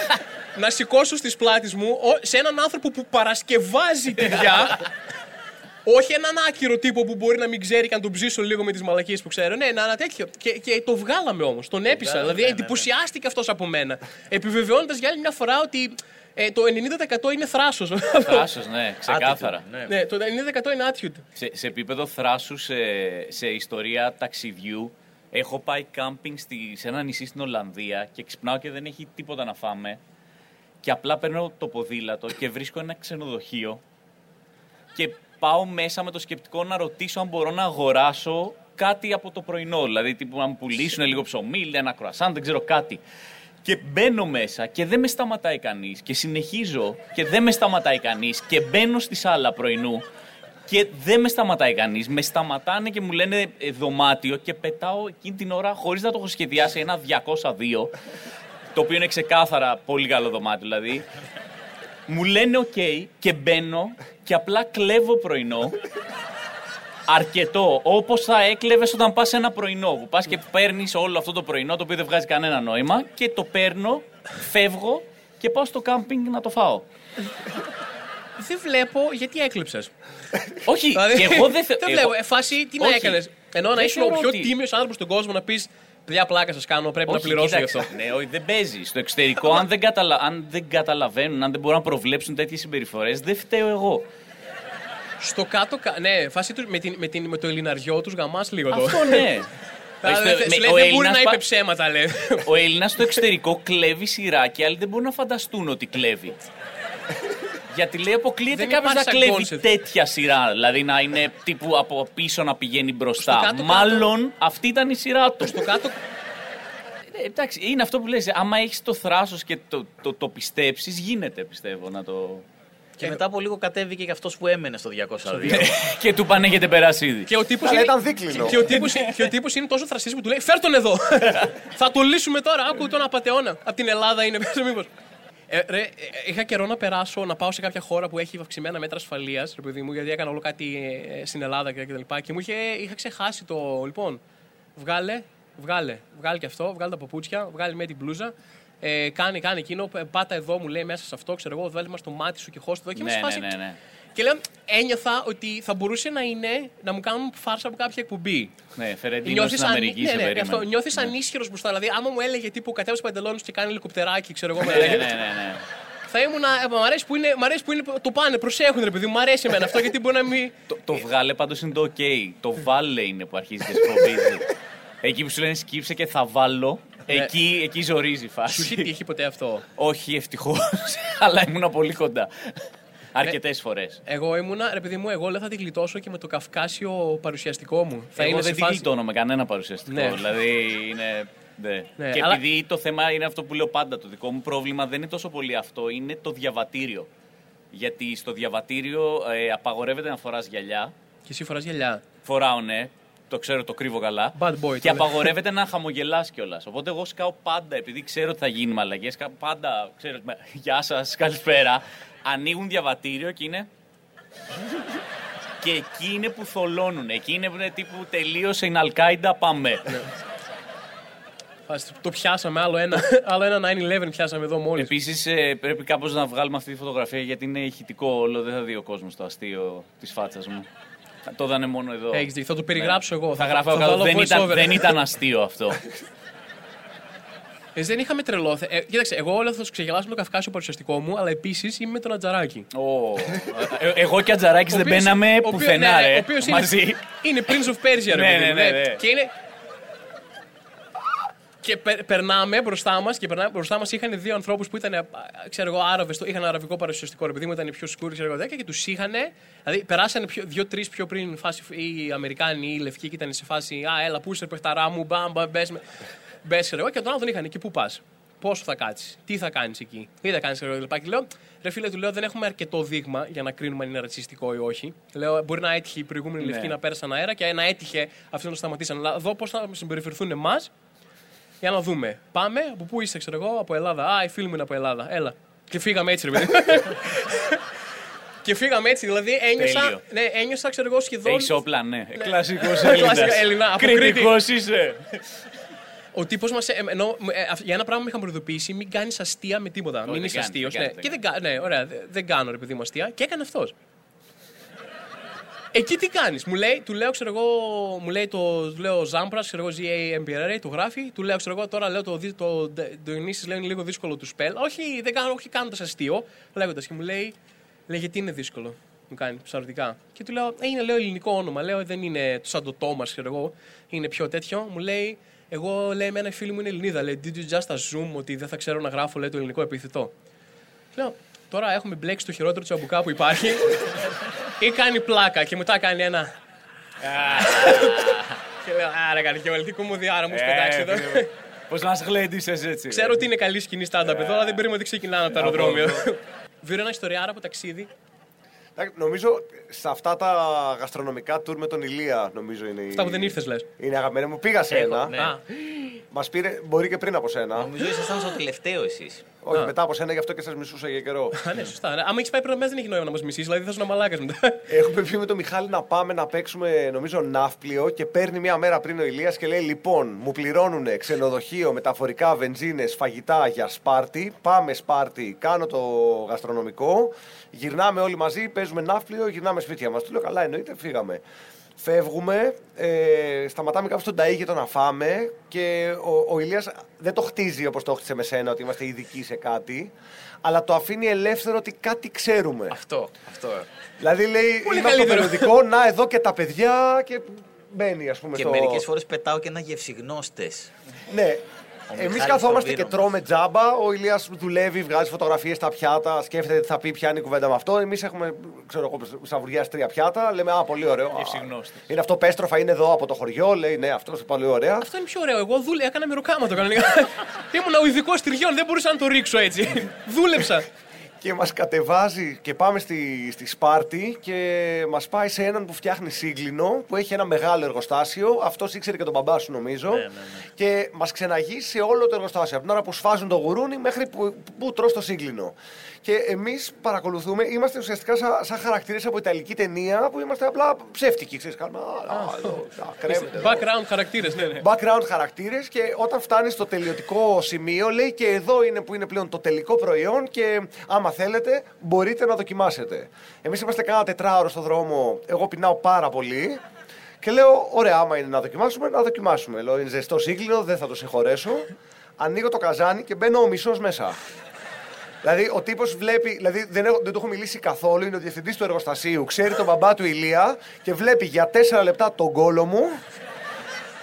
Speaker 1: να σηκώσω στις πλάτη μου ο- σε έναν άνθρωπο που παρασκευάζει τυριά. Όχι έναν άκυρο τύπο που μπορεί να μην ξέρει και να τον ψήσω λίγο με τις μαλακίες που ξέρω. Ναι, ένα, ένα τέτοιο. Και, και το βγάλαμε όμως. Τον έπεισα.
Speaker 4: βγάλαμε,
Speaker 1: δηλαδή
Speaker 4: ναι, ναι, ναι.
Speaker 1: εντυπωσιάστηκε αυτός από μένα. Επιβεβαιώνοντας για άλλη μια φορά ότι ε, το 90% είναι θράσος.
Speaker 2: Θράσος, ναι, ξεκάθαρα.
Speaker 4: άτυπο, ναι.
Speaker 1: ναι, το 90% είναι attitude.
Speaker 2: Σε, σε επίπεδο θράσου, σε, σε ιστορία ταξιδιού, έχω πάει κάμπινγκ στη, σε ένα νησί στην Ολλανδία και ξυπνάω και δεν έχει τίποτα να φάμε. Και απλά παίρνω το ποδήλατο και βρίσκω ένα ξενοδοχείο και πάω μέσα με το σκεπτικό να ρωτήσω αν μπορώ να αγοράσω κάτι από το πρωινό. Δηλαδή, τύπου να μου πουλήσουν λίγο ψωμί, ένα κρουασάν, δεν ξέρω κάτι. Και μπαίνω μέσα και δεν με σταματάει κανείς. Και συνεχίζω και δεν με σταματάει κανείς. Και μπαίνω στη σάλα πρωινού και δεν με σταματάει κανείς. Με σταματάνε και μου λένε ε, δωμάτιο και πετάω εκείνη την ώρα χωρίς να το έχω σχεδιάσει ένα 202. Το οποίο είναι ξεκάθαρα πολύ καλό δωμάτιο δηλαδή. Μου λένε οκ και μπαίνω και απλά κλέβω πρωινό. Αρκετό. Όπως θα έκλεβες όταν πας σε ένα πρωινό. Που πας και παίρνεις όλο αυτό το πρωινό το οποίο δεν βγάζει κανένα νόημα και το παίρνω, φεύγω και πάω στο κάμπινγκ να το φάω.
Speaker 1: Δεν βλέπω γιατί έκλειψε.
Speaker 2: Όχι, και εγώ δεν θέλω.
Speaker 1: Δεν βλέπω. Ε, φάση, τι να
Speaker 2: Όχι.
Speaker 1: έκανες; Ενώ να
Speaker 2: Δεν
Speaker 1: είσαι ο
Speaker 2: θεωρώ
Speaker 1: πιο
Speaker 2: ότι-
Speaker 1: τίμιος άνθρωπος στον κόσμο να πεις Παιδιά, πλάκα σας κάνω, πρέπει να
Speaker 2: Όχι,
Speaker 1: πληρώσω γι'
Speaker 2: κοίταξε,
Speaker 1: αυτό.
Speaker 2: Ναι, όχι, δεν παίζει. Στο εξωτερικό, αν δεν, καταλα... αν δεν καταλαβαίνουν, αν δεν μπορούν να προβλέψουν τέτοιες συμπεριφορές, δεν φταίω εγώ.
Speaker 1: Στο κάτω, κα- ναι, φάση του, με, την, με, την, με το ελληναριό τους γαμάς λίγο το.
Speaker 2: Αυτό ναι.
Speaker 1: Δηλαδή,
Speaker 2: Στο-
Speaker 1: σου
Speaker 2: με-
Speaker 1: λέει,
Speaker 2: ο
Speaker 1: δεν μπορεί
Speaker 2: Έλληνας
Speaker 1: να
Speaker 2: πα-
Speaker 1: είπε ψέματα, λέει.
Speaker 2: Ο Έλληνας στο εξωτερικό κλέβει σειρά και άλλοι δεν μπορούν να φανταστούν ότι κλέβει. Γιατί λέει αποκλείεται
Speaker 1: Δεν
Speaker 2: κάποιος να
Speaker 1: υπάρχει σαν
Speaker 2: κλέβει
Speaker 1: concept.
Speaker 2: τέτοια σειρά. Δηλαδή να είναι τύπου από πίσω να πηγαίνει μπροστά.
Speaker 1: Στο κάτω-κάτω-
Speaker 2: Μάλλον αυτή ήταν η σειρά του.
Speaker 1: Στο κάτω,
Speaker 2: Ε, εντάξει, είναι αυτό που λες. Άμα έχεις το θράσος και το, το, το πιστέψεις, γίνεται πιστεύω να το.
Speaker 4: Και μετά από λίγο κατέβηκε και αυτός που έμενε στο 202.
Speaker 2: και του πάνε έχετε περάσει ήδη.
Speaker 1: και ο τύπος
Speaker 3: Αλλά
Speaker 1: είναι,
Speaker 3: ήταν δίκλινο.
Speaker 1: και ο τύπος, και ο τύπος είναι τόσο θρασής που του λέει Φέρ τον εδώ! Θα το λύσουμε τώρα. Άκου τον απαταιώνα. Απ' την Ελλάδα είναι πες μήπως. Ε, ρε, ε, είχα καιρό να περάσω, να πάω σε κάποια χώρα που έχει αυξημένα μέτρα ασφαλείας, ρε παιδί μου, γιατί έκανα όλο κάτι ε, στην Ελλάδα και, και τα λοιπά. Και μου είχε, είχα ξεχάσει το. Λοιπόν, βγάλε, βγάλε, βγάλε και αυτό, βγάλε τα παπούτσια, βγάλε με την μπλούζα. Ε, κάνει, κάνει εκείνο, ε, πάτα εδώ, μου λέει μέσα σε αυτό, ξέρω εγώ, βάλε μας το μάτι σου και χώστε εδώ. Και είμαι
Speaker 2: ναι,
Speaker 1: σε φάση,
Speaker 2: ναι, ναι, ναι.
Speaker 1: Και λέω, ένιωθα ότι θα μπορούσε να είναι να μου κάνουν φάρσα από κάποια εκπομπή.
Speaker 2: Ναι, Φερεντίνο
Speaker 1: Νιώθεις
Speaker 2: στην
Speaker 1: ανή-
Speaker 2: Αμερική
Speaker 1: ναι,
Speaker 2: σε
Speaker 1: ναι,
Speaker 2: περίμενε.
Speaker 1: αυτό, νιώθεις ανίσχυρος μπροστά. Δηλαδή, άμα μου έλεγε τύπου κατέβασε παντελόνι και κάνει ελικοπτεράκι, ξέρω εγώ, με
Speaker 2: Ναι, ναι,
Speaker 1: λέγεται,
Speaker 2: ναι, ναι.
Speaker 1: θα ήμουν. Ε, μ' αρέσει που είναι, μ' αρέσει που είναι, το πάνε, προσέχουν ρε παιδί μου, μ' αρέσει εμένα αυτό γιατί μπορεί να μην.
Speaker 2: Το, το βγάλε πάντως είναι το OK. Το βάλε είναι που αρχίζει και σκοπίζει. Εκεί που σου λένε σκύψε και θα βάλω, εκεί, εκεί ζορίζει η
Speaker 1: Ναι. Σου έχει
Speaker 2: φάση.
Speaker 1: τύχει ποτέ αυτό;
Speaker 2: Όχι ευτυχώς, αλλά ήμουν πολύ κοντά. Αρκετές φορές.
Speaker 1: Εγώ ήμουνα, ρε παιδί μου, εγώ λέω θα την γλιτώσω και με το καυκάσιο παρουσιαστικό μου. Θα
Speaker 2: Εγώ
Speaker 1: είναι
Speaker 2: δεν
Speaker 1: σε
Speaker 2: την
Speaker 1: φάση.
Speaker 2: γλιτώνω με κανένα παρουσιαστικό.
Speaker 1: Ναι.
Speaker 2: Δηλαδή είναι. Ναι.
Speaker 1: Ναι,
Speaker 2: και
Speaker 1: αλλά-
Speaker 2: επειδή το θέμα είναι αυτό που λέω πάντα, το δικό μου πρόβλημα δεν είναι τόσο πολύ αυτό, είναι το διαβατήριο. Γιατί στο διαβατήριο ε, απαγορεύεται να φοράς γυαλιά.
Speaker 1: Και εσύ φοράς γυαλιά.
Speaker 2: Φοράω, ναι. Το ξέρω, το κρύβω καλά.
Speaker 1: Bad boy,
Speaker 2: και
Speaker 1: το λέω.
Speaker 2: απαγορεύεται να χαμογελάς κιόλας. Οπότε εγώ σκάω πάντα, επειδή ξέρω ότι θα γίνει μαλακίε, σκάω πάντα. Ξέρω, με- Γεια σας, καλησπέρα. Ανοίγουν διαβατήριο και είναι. και εκεί είναι που θολώνουν. Εκεί είναι που είναι τύπου τελείωσε η Αλκάιντα, πάμε.
Speaker 1: Φάση, Το πιάσαμε, άλλο ένα, άλλο ένα 9-11 πιάσαμε εδώ μόλις.
Speaker 2: Επίσης, πρέπει κάπως να βγάλουμε αυτή τη φωτογραφία γιατί είναι ηχητικό όλο. Δεν θα δει ο κόσμος το αστείο της φάτσας μου. Το είδανε μόνο εδώ.
Speaker 1: Έχεις δίκιο, θα το περιγράψω εγώ.
Speaker 2: Θα
Speaker 1: Θα-
Speaker 2: γράφω
Speaker 1: θα
Speaker 2: κάτω.
Speaker 1: βάλω
Speaker 2: Δεν
Speaker 1: voice
Speaker 2: ήταν,
Speaker 1: over.
Speaker 2: δεν ήταν αστείο αυτό.
Speaker 1: Ε, δεν είχαμε τρελό. θε- Ε, κοίταξε, εγώ όλα θα σου ξεγελάσω με το καυκάσιο παρουσιαστικό μου, αλλά επίσης είμαι με τον Ατζαράκη.
Speaker 2: Ω, ε, Εγώ και ο Ατζαράκης
Speaker 1: Ο
Speaker 2: δεν
Speaker 1: οποίος-
Speaker 2: μπαίναμε
Speaker 1: ο οποίος-
Speaker 2: πουθενά,
Speaker 1: ναι, ναι,
Speaker 2: ρε.
Speaker 1: Ο οποίος
Speaker 2: Μαζί.
Speaker 1: είναι, είναι Prince of Persia, ρε
Speaker 2: Ναι,
Speaker 1: παιδί μου,
Speaker 2: ναι, ναι, ναι.
Speaker 1: Και είναι. Και πε- περνάμε μπροστά μας και περνάμε, μπροστά μας είχαν δύο ανθρώπους που ήταν, α, ξέρω εγώ, Άραβε, είχαν αραβικό παρουσιαστικό, ρε παιδί μου, ήταν πιο σκούροι, ξέρω εγώ, και τους είχαν. Δηλαδή, περάσανε πιο- δύο-τρεις πιο πριν φάση οι Αμερικάνοι ή οι Λευκοί και ήταν σε φάση Α, έλα, πού είσαι, παιχταρά μου, μπαμ, μπαμ, μπες. Μπες, ξέρω εγώ, και τον άλλο τον είχαν. Και πού πας, πόσο θα κάτσεις, τι θα κάνεις εκεί, τι θα κάνεις, ξέρω εγώ, λοιπά. Και λέω, ρε φίλε, του λέω, δεν έχουμε αρκετό δείγμα για να κρίνουμε αν είναι ρατσιστικό ή όχι. Λέω, μπορεί να έτυχε οι προηγούμενοι
Speaker 2: Ναι.
Speaker 1: Λευκοί να πέρασαν αέρα και να έτυχε αυτοί να σταματήσαν. Αλλά δω πώς θα συμπεριφερθούν εμάς για να δούμε. Πάμε, από πού είστε, ξέρω εγώ, από Ελλάδα. Α, οι φίλοι μου είναι από Ελλάδα. Έλα. Και φύγαμε έτσι, ρε παιδί. και φύγαμε έτσι, δηλαδή ένιωσα,
Speaker 2: Τέλειο.
Speaker 1: ναι, ένιωσα ξέρω εγώ, σχεδόν.
Speaker 2: Έχεις όπλα, ναι. Κλασικός
Speaker 1: Κλασικά
Speaker 2: Έλληνας.
Speaker 1: Έλληνα, από Κρήτη.
Speaker 2: Κριτικός είσαι.
Speaker 1: Ο τύπος μας. για ένα πράγμα με είχαν προειδοποιήσει, μην κάνεις αστεία με τίποτα. μην
Speaker 2: δεν
Speaker 1: είσαι
Speaker 2: κάνει,
Speaker 1: αστείος.
Speaker 2: δεν
Speaker 1: Ναι.
Speaker 2: κάνει,
Speaker 1: Και
Speaker 2: δεν
Speaker 1: δεν, κα- ναι, ωραία, δε- δεν κάνω ρε παιδί μου αστεία. Και έκανε αυτός. Εκεί τι κάνεις, μου λέει, του λέω, ξέρω εγώ, μου λέει το, του λέω Ζάμπρας, ξέρω εγώ, ZAMPRA, το γράφει, του λέω, ξέρω εγώ, τώρα λέω το, δι- το, το Διονύσης λέει είναι λίγο δύσκολο τους σπέλ. Όχι, δεν κάνω, όχι κάνοντας αστείο, λέγοντας και μου λέει, λέει γιατί είναι δύσκολο. Μου κάνει ψαρωτικά. Και του λέω, ε, είναι λέω ελληνικό όνομα. Λέω, δεν είναι σαν το Τόμας, ξέρω εγώ, είναι πιο τέτοιο. Μου λέει, εγώ λέει, με ένα φίλο μου είναι Ελληνίδα. Λέει, did you just assume ότι δεν θα ξέρω να γράφω λέει, το ελληνικό επίθετο; Λέω, τώρα έχουμε μπλέξει το χειρότερο τσαμπουκά που υπάρχει. ή κάνει πλάκα και μετά κάνει ένα. και λέω, Άρα, καρδιόλη, τι κομμωδιάρα μου
Speaker 2: Ε,
Speaker 1: έχει πετάξει εδώ.
Speaker 2: Πώς μας γλέντισες έτσι.
Speaker 1: Ξέρω ότι είναι καλή σκηνή stand-up εδώ, αλλά δεν περίμενα ότι ξεκινάνε από το αεροδρόμιο. Βίρω ένα ιστοριάρα από ταξίδι.
Speaker 3: Εντάξει, Νομίζω σε αυτά τα γαστρονομικά tour με τον Ηλία, νομίζω είναι. η-
Speaker 1: Αυτά που δεν ήρθες, λες.
Speaker 3: Είναι αγαπημένα μου. Πήγα σε ένα.
Speaker 4: ναι.
Speaker 1: Α,
Speaker 3: Μας πήρε, μπορεί και πριν από σένα.
Speaker 4: Νομίζω ήσασταν στο τελευταίο εσείς.
Speaker 3: Όχι,
Speaker 1: Α.
Speaker 3: μετά από σένα, γι' αυτό και σας μισούσα για καιρό.
Speaker 1: α, ναι, σωστά. Ναι. Άμα έχεις πάει πριν από δεν έχει νόημα να μας μισήσει, δηλαδή θα σου να μαλάκας μετά.
Speaker 3: Έχουμε πει με τον Μιχάλη να πάμε να παίξουμε, νομίζω, ναύπλιο και παίρνει μία μέρα πριν ο Ηλίας και λέει: Λοιπόν, μου πληρώνουν ξενοδοχείο, μεταφορικά, βενζίνες, φαγητά για Σπάρτη. Πάμε Σπάρτη, κάνω το γαστρονομικό. Γυρνάμε όλοι μαζί, παίζουμε ναύπλιο, γυρνάμε σπίτια μας. Του λέω: Καλά, εννοείται, φύγαμε. Φεύγουμε, ε, σταματάμε κάπου στον Ταΐγετο να φάμε και ο, ο Ηλίας δεν το χτίζει όπως το χτίσε με σένα ότι είμαστε ειδικοί σε κάτι αλλά το αφήνει ελεύθερο ότι κάτι ξέρουμε.
Speaker 4: Αυτό. αυτό.
Speaker 3: Δηλαδή λέει,
Speaker 1: Πολύ
Speaker 3: είμαι από το
Speaker 1: καλύτερο.
Speaker 3: περιοδικό, να εδώ και τα παιδιά και μπαίνει ας πούμε
Speaker 4: Και
Speaker 3: στο...
Speaker 4: μερικές φορές πετάω και ένα γευσιγνώστες.
Speaker 3: Ναι.
Speaker 4: Ο
Speaker 3: Εμείς
Speaker 4: Μιχάλης
Speaker 3: καθόμαστε και
Speaker 4: Προβύρος.
Speaker 3: τρώμε τζάμπα. Ο Ηλίας δουλεύει, βγάζει φωτογραφίες στα πιάτα, σκέφτεται τι θα πει, πιάνει κουβέντα με αυτό. Εμείς έχουμε, ξέρω εγώ, σαβουριάσει τρία πιάτα. Λέμε, Α, πολύ ωραίο. Α,
Speaker 2: Γευσιγνώστης.
Speaker 3: Είναι αυτό πέστροφα, είναι εδώ από το χωριό. Λέει, Ναι, αυτό είναι πολύ ωραία.
Speaker 1: Αυτό είναι πιο ωραίο. Εγώ δούλε, έκανα μεροκάματο κανονικά. Ήμουν ο ειδικός τυριών, δεν μπορούσα να το ρίξω έτσι. Δούλεψα.
Speaker 3: Και μας κατεβάζει και πάμε στη, στη Σπάρτη και μας πάει σε έναν που φτιάχνει σύγκλινο, που έχει ένα μεγάλο εργοστάσιο. Αυτός ήξερε και τον μπαμπά σου, νομίζω. Και μας ξεναγεί σε όλο το εργοστάσιο. Από την ώρα που σφάζουν το γουρούνι μέχρι που, που τρως το σύγκλινο. Και εμείς παρακολουθούμε, είμαστε ουσιαστικά σαν, σαν χαρακτήρες από Ιταλική ταινία που είμαστε απλά ψεύτικοι. Ξέρεις, κάνουμε. Α, α, εδώ, α, κρέμεται εδώ.
Speaker 1: Background χαρακτήρες, ναι, ναι.
Speaker 3: Background χαρακτήρες και όταν φτάνει στο τελειωτικό σημείο, λέει και εδώ είναι που είναι πλέον το τελικό προϊόν και άμα θέλετε μπορείτε να δοκιμάσετε. Εμείς είμαστε κάνα τετράωρο στο δρόμο, εγώ πεινάω πάρα πολύ. Και λέω, ωραία, άμα είναι να δοκιμάσουμε, να δοκιμάσουμε. Λέω, είναι ζεστό σύγκλινο, δεν θα το συγχωρέσω. Ανοίγω το καζάνι και μπαίνω ο μισός μέσα. Δηλαδή, ο τύπος βλέπει, δηλαδή δεν, έχω, δεν του έχω μιλήσει καθόλου, είναι ο διευθυντής του εργοστασίου, ξέρει τον μπαμπά του Ηλία και βλέπει για τέσσερα λεπτά τον κόλο μου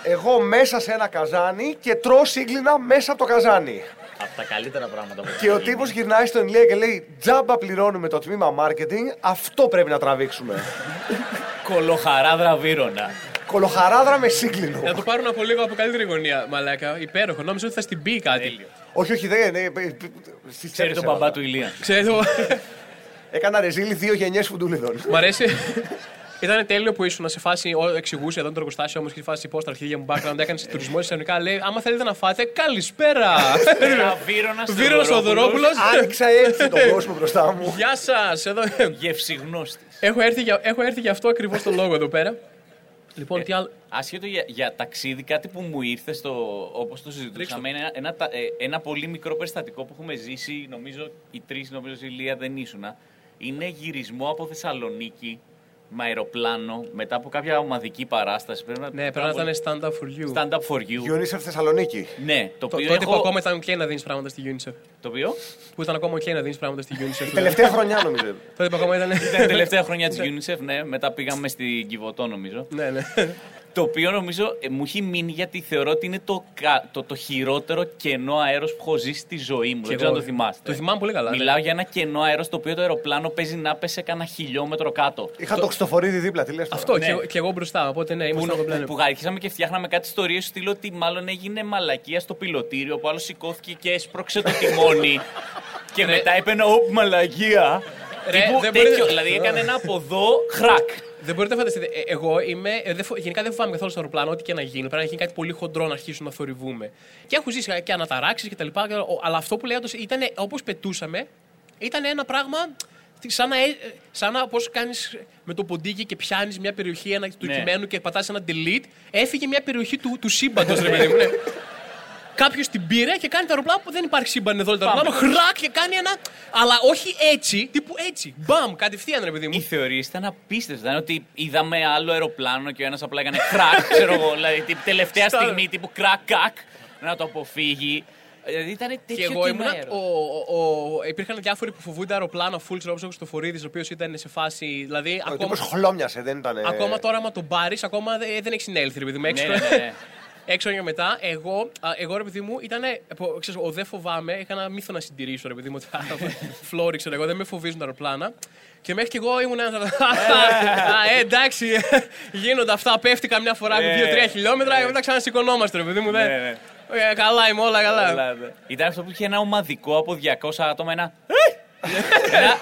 Speaker 3: εγώ μέσα σε ένα καζάνι και τρώω σύγκλινα μέσα από το καζάνι.
Speaker 4: Από τα καλύτερα πράγματα που
Speaker 3: Και ο
Speaker 4: έχει γίνει.
Speaker 3: τύπος γυρνάει στον Ηλία και λέει Τζάμπα πληρώνουμε το τμήμα marketing, αυτό πρέπει να τραβήξουμε.
Speaker 2: Κολοχαράδρα βύρονα.
Speaker 3: Κολοχαράδρα με σύγκλινο.
Speaker 1: Να το πάρουν από λίγο από καλύτερη γωνία. Μαλάκα, υπέροχο. Νόμιζα ότι θα στην πει κάτι.
Speaker 2: Τέλειο.
Speaker 3: όχι, όχι, δεν είναι. Στις
Speaker 2: Ξέρει
Speaker 3: τσέπες
Speaker 2: τον μπαμπά
Speaker 3: έβαλα.
Speaker 2: του Ηλία.
Speaker 1: Ξέρετε,
Speaker 3: Έκανα ρεζίλι δύο γενιές φουντούλιδων.
Speaker 1: Μ' αρέσει. Ήταν τέλειο που ήσουν σε φάση, ο- εξηγούσε εδώ το εργοστάσιο όμως και στη φάση πώ τα αρχίδια μου background έκανε τουρισμό εισαγωγικά. Λέει, άμα θέλετε να φάτε, καλησπέρα.
Speaker 2: Ένα βύρονα
Speaker 1: Βύρονας Θοδωρόπουλος.
Speaker 3: Άνοιξα έτσι τον κόσμο μπροστά μου.
Speaker 1: Γεια σας! Εδώ...
Speaker 2: Γευσιγνώστη.
Speaker 1: έχω, έρθει για, έχω έρθει για αυτό ακριβώς το λόγο εδώ πέρα. Λοιπόν, τι άλλο.
Speaker 2: Άσχετο για, για ταξίδι, κάτι που μου ήρθε στο, όπως το συζητούσαμε, είναι ένα, ένα, τα- ε, ένα πολύ μικρό περιστατικό που έχουμε ζήσει, νομίζω οι τρεις, νομίζω η Λία δεν ήσουνα, είναι γυρισμό από Θεσσαλονίκη με αεροπλάνο μετά από κάποια ομαδική παράσταση. Πρέπει να,
Speaker 1: Ναι, πρέπει να ήταν stand up for you.
Speaker 2: Stand up for you.
Speaker 3: UNICEF Θεσσαλονίκη.
Speaker 2: Ναι, το
Speaker 1: Το,
Speaker 2: οποίο
Speaker 1: τότε που
Speaker 2: έχω...
Speaker 1: ακόμα ήταν ok να δίνεις πράγματα στη UNICEF.
Speaker 2: Το οποίο;
Speaker 1: Που ήταν ακόμα ok να δίνεις πράγματα στη UNICEF.
Speaker 3: Τελευταία χρονιά νομίζω.
Speaker 1: τότε που ακόμα ήταν.
Speaker 2: ήταν η τελευταία χρονιά της UNICEF, ναι. Μετά πήγαμε στην Κιβωτό, νομίζω.
Speaker 1: ναι, ναι.
Speaker 2: Το οποίο νομίζω ε, μου έχει μείνει γιατί θεωρώ ότι είναι το, κα- το, το χειρότερο κενό αέρος που έχω ζήσει στη ζωή μου.
Speaker 1: Και
Speaker 2: Δεν ξέρω αν
Speaker 1: εγώ.
Speaker 2: το θυμάστε.
Speaker 1: Το θυμάμαι πολύ καλά. ναι.
Speaker 2: Μιλάω για ένα κενό αέρος το οποίο το αεροπλάνο παίζει να πέσει κανένα χιλιόμετρο κάτω.
Speaker 3: Είχα το Χριστοφορίδη δίπλα, τι λες τώρα.
Speaker 1: Αυτό
Speaker 2: Ναι.
Speaker 1: και, εγώ- και εγώ μπροστά. Οπότε ναι,
Speaker 2: Που,
Speaker 1: ήμουν στο κομπλένο.
Speaker 2: που αρχίσαμε και φτιάχναμε κάτι ιστορίε στο στυλ ότι μάλλον έγινε μαλακία στο πιλωτήριο που άλλο σηκώθηκε και έσπρωξε το τιμόνι. και μετά είπε ένα όπ μαλακία.
Speaker 1: Ρε,
Speaker 2: Τύπου
Speaker 1: δεν
Speaker 2: τέτοιο,
Speaker 1: μπορείτε-
Speaker 2: δηλαδή έκανε ένα από εδώ χρακ.
Speaker 1: Δεν μπορείτε να φανταστείτε. Ε, εγώ είμαι. ε, δεν φο- γενικά δεν φοβάμαι καθόλου στο αεροπλάνο, ό,τι και να γίνει. Πρέπει να γίνει κάτι πολύ χοντρό να αρχίσουν να θορυβούμε. Και έχω ζήσει και αναταράξεις και τα λοιπά. και- ο- Αλλά αυτό που λέει όντως ήταν όπως πετούσαμε, ήταν ένα πράγμα. Σαν να, ε, ε, σαν να πώς κάνεις με το ποντίκι και πιάνεις μια περιοχή ένα, του
Speaker 2: Ναι.
Speaker 1: κειμένου και πατάς ένα delete, έφυγε μια περιοχή του, του σύμπαντος, ρε παιδί μου. Ναι. Κάποιος την πήρε και κάνει το αεροπλάνο που δεν υπάρχει σύμπαν εδώ. Το αεροπλάνο χρακ και κάνει ένα. Αλλά όχι έτσι, τύπου έτσι. Μπαμ, κατευθείαν ρε παιδί
Speaker 2: Οι
Speaker 1: μου.
Speaker 2: θεωρίες ήταν απίστευτες. Ήταν ότι είδαμε άλλο αεροπλάνο και ο ένας απλά έκανε κρακ, ξέρω εγώ. Δηλαδή, τύπου, τελευταία
Speaker 1: Στα-
Speaker 2: στιγμή, τύπου κρακ, κακ, να το αποφύγει. Δηλαδή ήταν
Speaker 1: Και
Speaker 2: τέτοιο
Speaker 1: εγώ ήμουν.
Speaker 2: κενό
Speaker 1: Ο, ο, ο, υπήρχαν διάφοροι που φοβούνται αεροπλάνα full, ξέρω όπως ο Χριστοφορίδη, ο οποίος ήταν σε φάση. Δηλαδή,
Speaker 3: Ο
Speaker 1: ακόμα,
Speaker 3: τύπος χλώμιασε, δεν ήταν.
Speaker 1: ακόμα τώρα, άμα τον πάρεις, ακόμα δεν, δεν έχει συνέλθει, ρε παιδί μου. Έξω,
Speaker 2: Ναι, ναι, ναι.
Speaker 1: έξω και μετά, εγώ, α, εγώ ρε παιδί μου, ήταν. Ξέρεις, ο δεν φοβάμαι, είχα ένα μύθο να συντηρήσω, ρε παιδί μου. ότι Φλόρι, ξέρω εγώ, δεν με φοβίζουν τα αεροπλάνα. Και μέχρι και εγώ ήμουν ένας. Α, ε, εντάξει, γίνονται αυτά. Πέφτει καμιά φορά από
Speaker 2: Ε,
Speaker 1: 2-3 χιλιόμετρα και μετά ξανασηκωνόμαστε, ρε παιδί μου. δεν-
Speaker 2: Ναι, ναι.
Speaker 1: Ε, καλά είμαι, όλα καλά.
Speaker 2: Ελλάδα. Ήταν αυτό που είχε ένα ομαδικό από 200 άτομα, ένα. ένα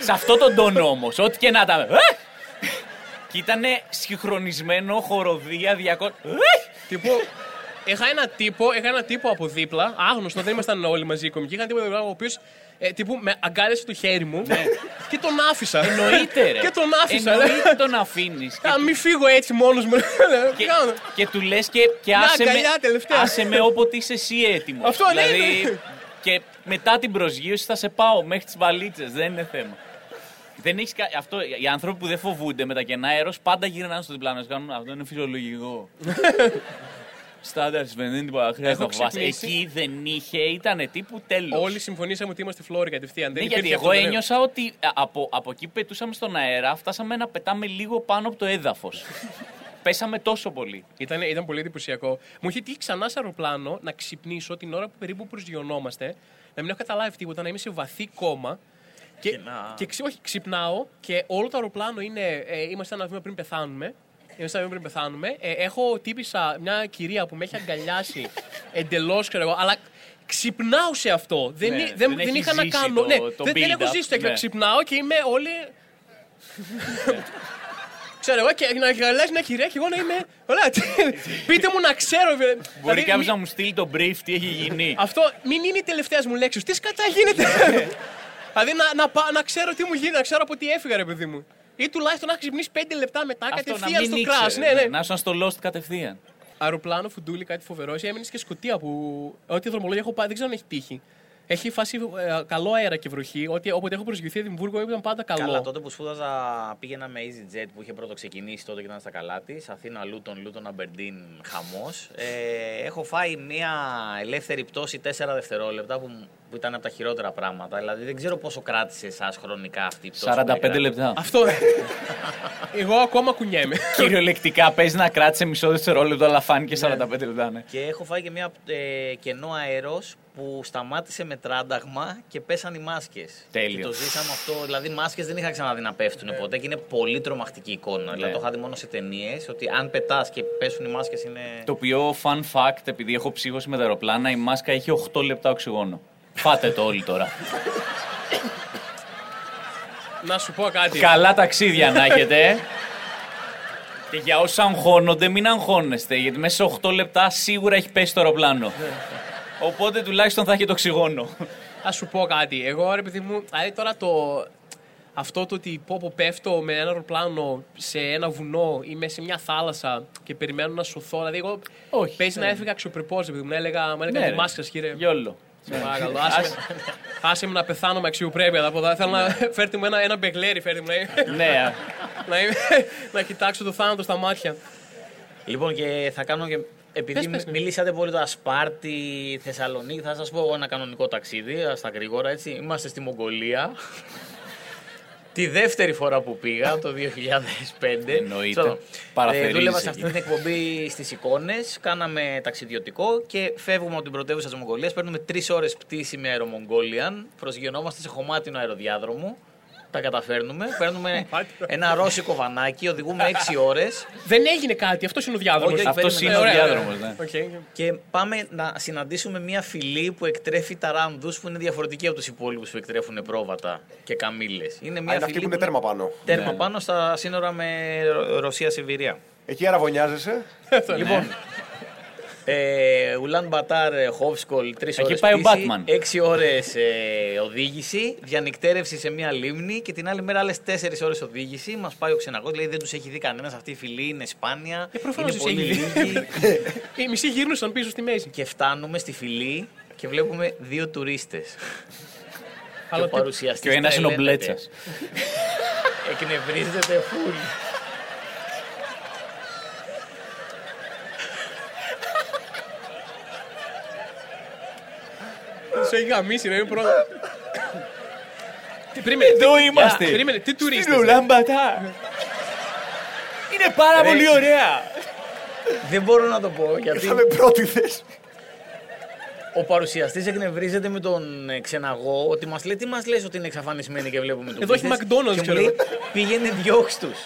Speaker 2: σε αυτό τον τόνο όμως, ό,τι και να ήταν. Και ήταν συγχρονισμένο χοροδία 200.
Speaker 1: Τύπου, είχα ένα τύπο, είχα ένα τύπο από δίπλα, άγνωστο, δεν ήμασταν όλοι μαζί οι κομικοί. Είχα ένα τύπο από δίπλα, ο οποίος ε, τύπου με αγκάλιασε το χέρι μου και τον άφησα.
Speaker 2: Ναι. Εννοείται, ρε.
Speaker 1: και τον άφησα.
Speaker 2: Εννοείται τον αφήνεις.
Speaker 1: Α, μην φύγω έτσι μόνος μου.
Speaker 2: Και,
Speaker 1: Κάνω.
Speaker 2: και του λες και, και
Speaker 1: Μια
Speaker 2: άσε,
Speaker 1: αγκαλιά
Speaker 2: με,
Speaker 1: τελευταία.
Speaker 2: άσε με όποτε είσαι εσύ έτοιμος.
Speaker 1: Αυτό, ναι, ναι.
Speaker 2: Και μετά την προσγείωση θα σε πάω μέχρι τις βαλίτσες. Δεν είναι θέμα. Δεν έχεις κα... αυτό, οι άνθρωποι που δεν φοβούνται με τα κενά αέρος πάντα γυρνάνε στο διπλάνο. Κάνουν, αυτό είναι φυσιολογικό. Στάνταρ συμβαίνει, δεν είναι τίποτα. Χρειάζεται
Speaker 1: Έχω
Speaker 2: να φοβάσαι.
Speaker 1: ξυπνήσει.
Speaker 2: Εκεί δεν είχε, ήταν τύπου τέλος.
Speaker 1: Όλοι συμφωνήσαμε ότι είμαστε φλόροι κατευθείαν.
Speaker 2: Ναι,
Speaker 1: Δεν
Speaker 2: γιατί
Speaker 1: υπήρχε
Speaker 2: εγώ
Speaker 1: αυτό το
Speaker 2: ένιωσα ότι α, από, από εκεί που πετούσαμε στον αέρα, φτάσαμε να πετάμε λίγο πάνω από το έδαφος. Πέσαμε τόσο πολύ.
Speaker 1: Ήταν, ήταν πολύ εντυπωσιακό. Μου είχε τύχει ξανά σε αεροπλάνο να ξυπνήσω την ώρα που περίπου προσγειωνόμαστε, να μην έχω καταλάβει τίποτα, να είμαι σε βαθύ κόμμα. Και,
Speaker 4: Και να-
Speaker 1: και ξυ- όχι, ξυπνάω και όλο το αεροπλάνο είναι. Ε, είμαστε ένα βήμα πριν πεθάνουμε. Είμαστε ένα βήμα πριν πεθάνουμε. Ε, έχω τύπησα μια κυρία που με έχει αγκαλιάσει εντελώς, ξέρω εγώ, αλλά ξυπνάω σε αυτό. Δεν,
Speaker 2: Ναι,
Speaker 1: εί- δεν,
Speaker 2: δεν
Speaker 1: δεν
Speaker 2: έχεις
Speaker 1: είχα να
Speaker 2: ζήσει
Speaker 1: κάνω.
Speaker 2: το-
Speaker 1: ναι,
Speaker 2: το
Speaker 1: δεν, δεν έχω
Speaker 2: build-up,
Speaker 1: ζήσει το
Speaker 2: ναι.
Speaker 1: Ξυπνάω και είμαι όλοι. Ξέρω εγώ και να γαλάζει μια κυρία και εγώ να είμαι. Ωραία, τι- πείτε μου να ξέρω.
Speaker 2: Μπορεί
Speaker 1: Δηλαδή,
Speaker 2: κάποιο
Speaker 1: μη-
Speaker 2: να μου στείλει το brief τι έχει γίνει.
Speaker 1: Αυτό μην είναι η τελευταία μου λέξη. Τι σκατά γίνεται; δηλαδή να, να, πά- να ξέρω τι μου γίνεται, να ξέρω από τι έφυγα, ρε παιδί μου. Ή τουλάχιστον να ξυπνήσει πέντε λεπτά μετά
Speaker 2: Αυτό να
Speaker 1: κατευθείαν
Speaker 2: μην
Speaker 1: στο crash.
Speaker 2: ήξερε.
Speaker 1: Ναι, ναι.
Speaker 2: Να ήσουν στο Lost κατευθείαν.
Speaker 1: Αεροπλάνο, φουντούλι, κάτι φοβερό. Εσύ έμεινες και σκοτία που. Ό,τι δρομολόγια έχω πάει, δεν ξέρω αν έχει τύχει. Έχει φάσει ε, καλό αέρα και βροχή. Ότι, όποτε έχω προσγειωθεί Εδιμβούργο ήταν πάντα καλό.
Speaker 4: Καλά, τότε που σπούδαζα πήγαινα με EasyJet που είχε πρώτο ξεκινήσει τότε και ήταν στα καλά της. Αθήνα, Λούτον, Λούτον, Αμπερντίν, χαμός. Ε, έχω φάει μια ελεύθερη πτώση 4 δευτερόλεπτα που, που ήταν από τα χειρότερα πράγματα. Δηλαδή δεν ξέρω πόσο κράτησε εσάς χρονικά αυτή η πτώση. που
Speaker 2: 45
Speaker 4: έκανα.
Speaker 2: λεπτά.
Speaker 1: Αυτό. Εγώ ακόμα κουνιέμαι.
Speaker 2: Κυριολεκτικά παίζει να κράτησε μισό δευτερόλεπτο, αλλά φάνηκε 45 λεπτά, ναι.
Speaker 4: Και έχω φάει και μια ε, κενό αέρος που σταμάτησε με τράνταγμα και πέσαν οι μάσκες.
Speaker 2: Τέλειο.
Speaker 4: Και το ζήσαμε αυτό. Δηλαδή, μάσκες δεν είχα ξαναδεί να πέφτουν ποτέ και είναι πολύ τρομακτική εικόνα. Δηλαδή, το είχα δει μόνο σε ταινίες ότι αν πετάς και πέσουν οι μάσκες είναι.
Speaker 2: Το οποίο, fun fact, επειδή έχω ψύχωση με τα αεροπλάνα, η μάσκα έχει 8 λεπτά οξυγόνο. Φάτε το όλοι τώρα.
Speaker 1: να σου πω κάτι.
Speaker 2: Καλά ταξίδια να έχετε. Και για όσου αγχώνονται, μην αγχώνεστε, γιατί μέσα σε 8 λεπτά σίγουρα έχει πέσει το αεροπλάνο. Οπότε τουλάχιστον θα έχει το οξυγόνο.
Speaker 1: Α σου πω κάτι. Εγώ ρε παιδί μου, δηλαδή τώρα το. Αυτό το ότι πω, πω πέφτω με ένα αεροπλάνο σε ένα βουνό ή μέσα σε μια θάλασσα και περιμένω να σωθώ. Δηλαδή, εγώ
Speaker 2: Όχι,
Speaker 1: παίζει
Speaker 2: ναι.
Speaker 1: να έφυγα αξιοπρεπώς, ρε παιδί μου. Να έλεγα, μου έλεγα
Speaker 2: Ναι,
Speaker 1: τη
Speaker 2: ρε.
Speaker 1: μάσκα, κύριε.
Speaker 2: Γιόλο.
Speaker 1: Σε παρακαλώ. Άσε με- Άσε με να πεθάνω με αξιοπρέπεια. Θα πω, θα Θέλω να φέρτε μου ένα, ένα μπεγλέρι, φέρτε μου. να-
Speaker 2: ναι, α.
Speaker 1: να, είμαι- να κοιτάξω το θάνατο στα μάτια.
Speaker 4: Λοιπόν, και θα κάνω και. Επειδή
Speaker 1: Πες, πες, ναι.
Speaker 4: μιλήσατε πολύ το Σπάρτη, Θεσσαλονίκη, θα σας πω εγώ ένα κανονικό ταξίδι, στα γρήγορα έτσι. Είμαστε στη Μογγολία. Τη δεύτερη φορά που πήγα, το 2005.
Speaker 2: Εννοείται.
Speaker 4: Ξέρω,
Speaker 2: Παραθερίζεις
Speaker 4: Ε, δούλευα σε αυτή
Speaker 2: εκεί.
Speaker 4: την εκπομπή στις εικόνες. Κάναμε ταξιδιωτικό και φεύγουμε από την πρωτεύουσα της Μογγολίας. Παίρνουμε τρεις ώρες πτήση με Aero Mongolian. Προσγειωνόμαστε σε χωμάτινο αεροδιάδρομο. Τα καταφέρνουμε. Παίρνουμε ένα ρώσικο βανάκι. Οδηγούμε 6 ώρες.
Speaker 1: Δεν έγινε κάτι, αυτός είναι ο διάδρομος.
Speaker 4: Όχι,
Speaker 2: Αυτός
Speaker 4: περίμενε.
Speaker 2: είναι ο
Speaker 1: Ωραία,
Speaker 2: διάδρομος.
Speaker 1: ωραία.
Speaker 2: Ναι.
Speaker 1: Οκ.
Speaker 4: Και πάμε να συναντήσουμε μια φυλή που εκτρέφει ταράνδους που είναι διαφορετική από τους υπόλοιπους που εκτρέφουν πρόβατα και καμήλες. Είναι μια
Speaker 3: Α, είναι
Speaker 4: φυλή
Speaker 3: αυτή που είναι τέρμα πάνω.
Speaker 4: τέρμα
Speaker 2: Ναι.
Speaker 4: πάνω στα σύνορα με Ρο- Ρωσία-Σιβηρία.
Speaker 3: Εκεί αραβωνιάζεσαι.
Speaker 4: Λοιπόν, ε, Ουλάν Μπατάρ, ε, Χόφσκολ, τρεις
Speaker 2: Εκεί
Speaker 4: ώρες.
Speaker 2: πάει ο Batman.
Speaker 4: Έξι ώρες ε, οδήγηση, διανυκτέρευση σε μια λίμνη και την άλλη μέρα άλλες τέσσερις ώρες οδήγηση. Μας πάει ο ξεναγός, δηλαδή δεν τους έχει δει κανένας. Αυτή η φυλή είναι σπάνια.
Speaker 1: Ε, προφανώς
Speaker 4: είναι
Speaker 1: τους
Speaker 4: πολύ
Speaker 1: έχει δει.
Speaker 4: λίγοι.
Speaker 1: Οι μισοί γύρνουσαν πίσω στη μέση.
Speaker 4: και φτάνουμε στη φυλή και βλέπουμε δύο τουρίστες.
Speaker 1: Αλλά
Speaker 4: ο
Speaker 1: τι-
Speaker 4: παρουσιαστής
Speaker 2: Και ο ένας είναι ο
Speaker 4: τρελαίνεται.
Speaker 2: Μπλέτσας.
Speaker 4: Εκνευρίζεται φουλ.
Speaker 1: Τους έχει γαμίσει, να είναι πρώτα. Τι περίμενε,
Speaker 2: Εδώ
Speaker 1: τι-
Speaker 2: είμαστε.
Speaker 1: Περίμενε, τι τουρίστες.
Speaker 2: Στην Ουλάμπατα. Είναι πάρα πολύ ωραία.
Speaker 4: Δεν μπορώ να το πω γιατί
Speaker 3: Ήρθαμε πρώτη θέση.
Speaker 4: ο παρουσιαστής εκνευρίζεται με τον ε, ξεναγό ότι μας λέει τι μας λες ότι είναι εξαφανισμένοι και βλέπουμε τον
Speaker 1: Εδώ έχει McDonald's,
Speaker 4: Και μου
Speaker 1: ξέρω
Speaker 4: λέει
Speaker 1: εγώ.
Speaker 4: πήγαινε διώξ' τους.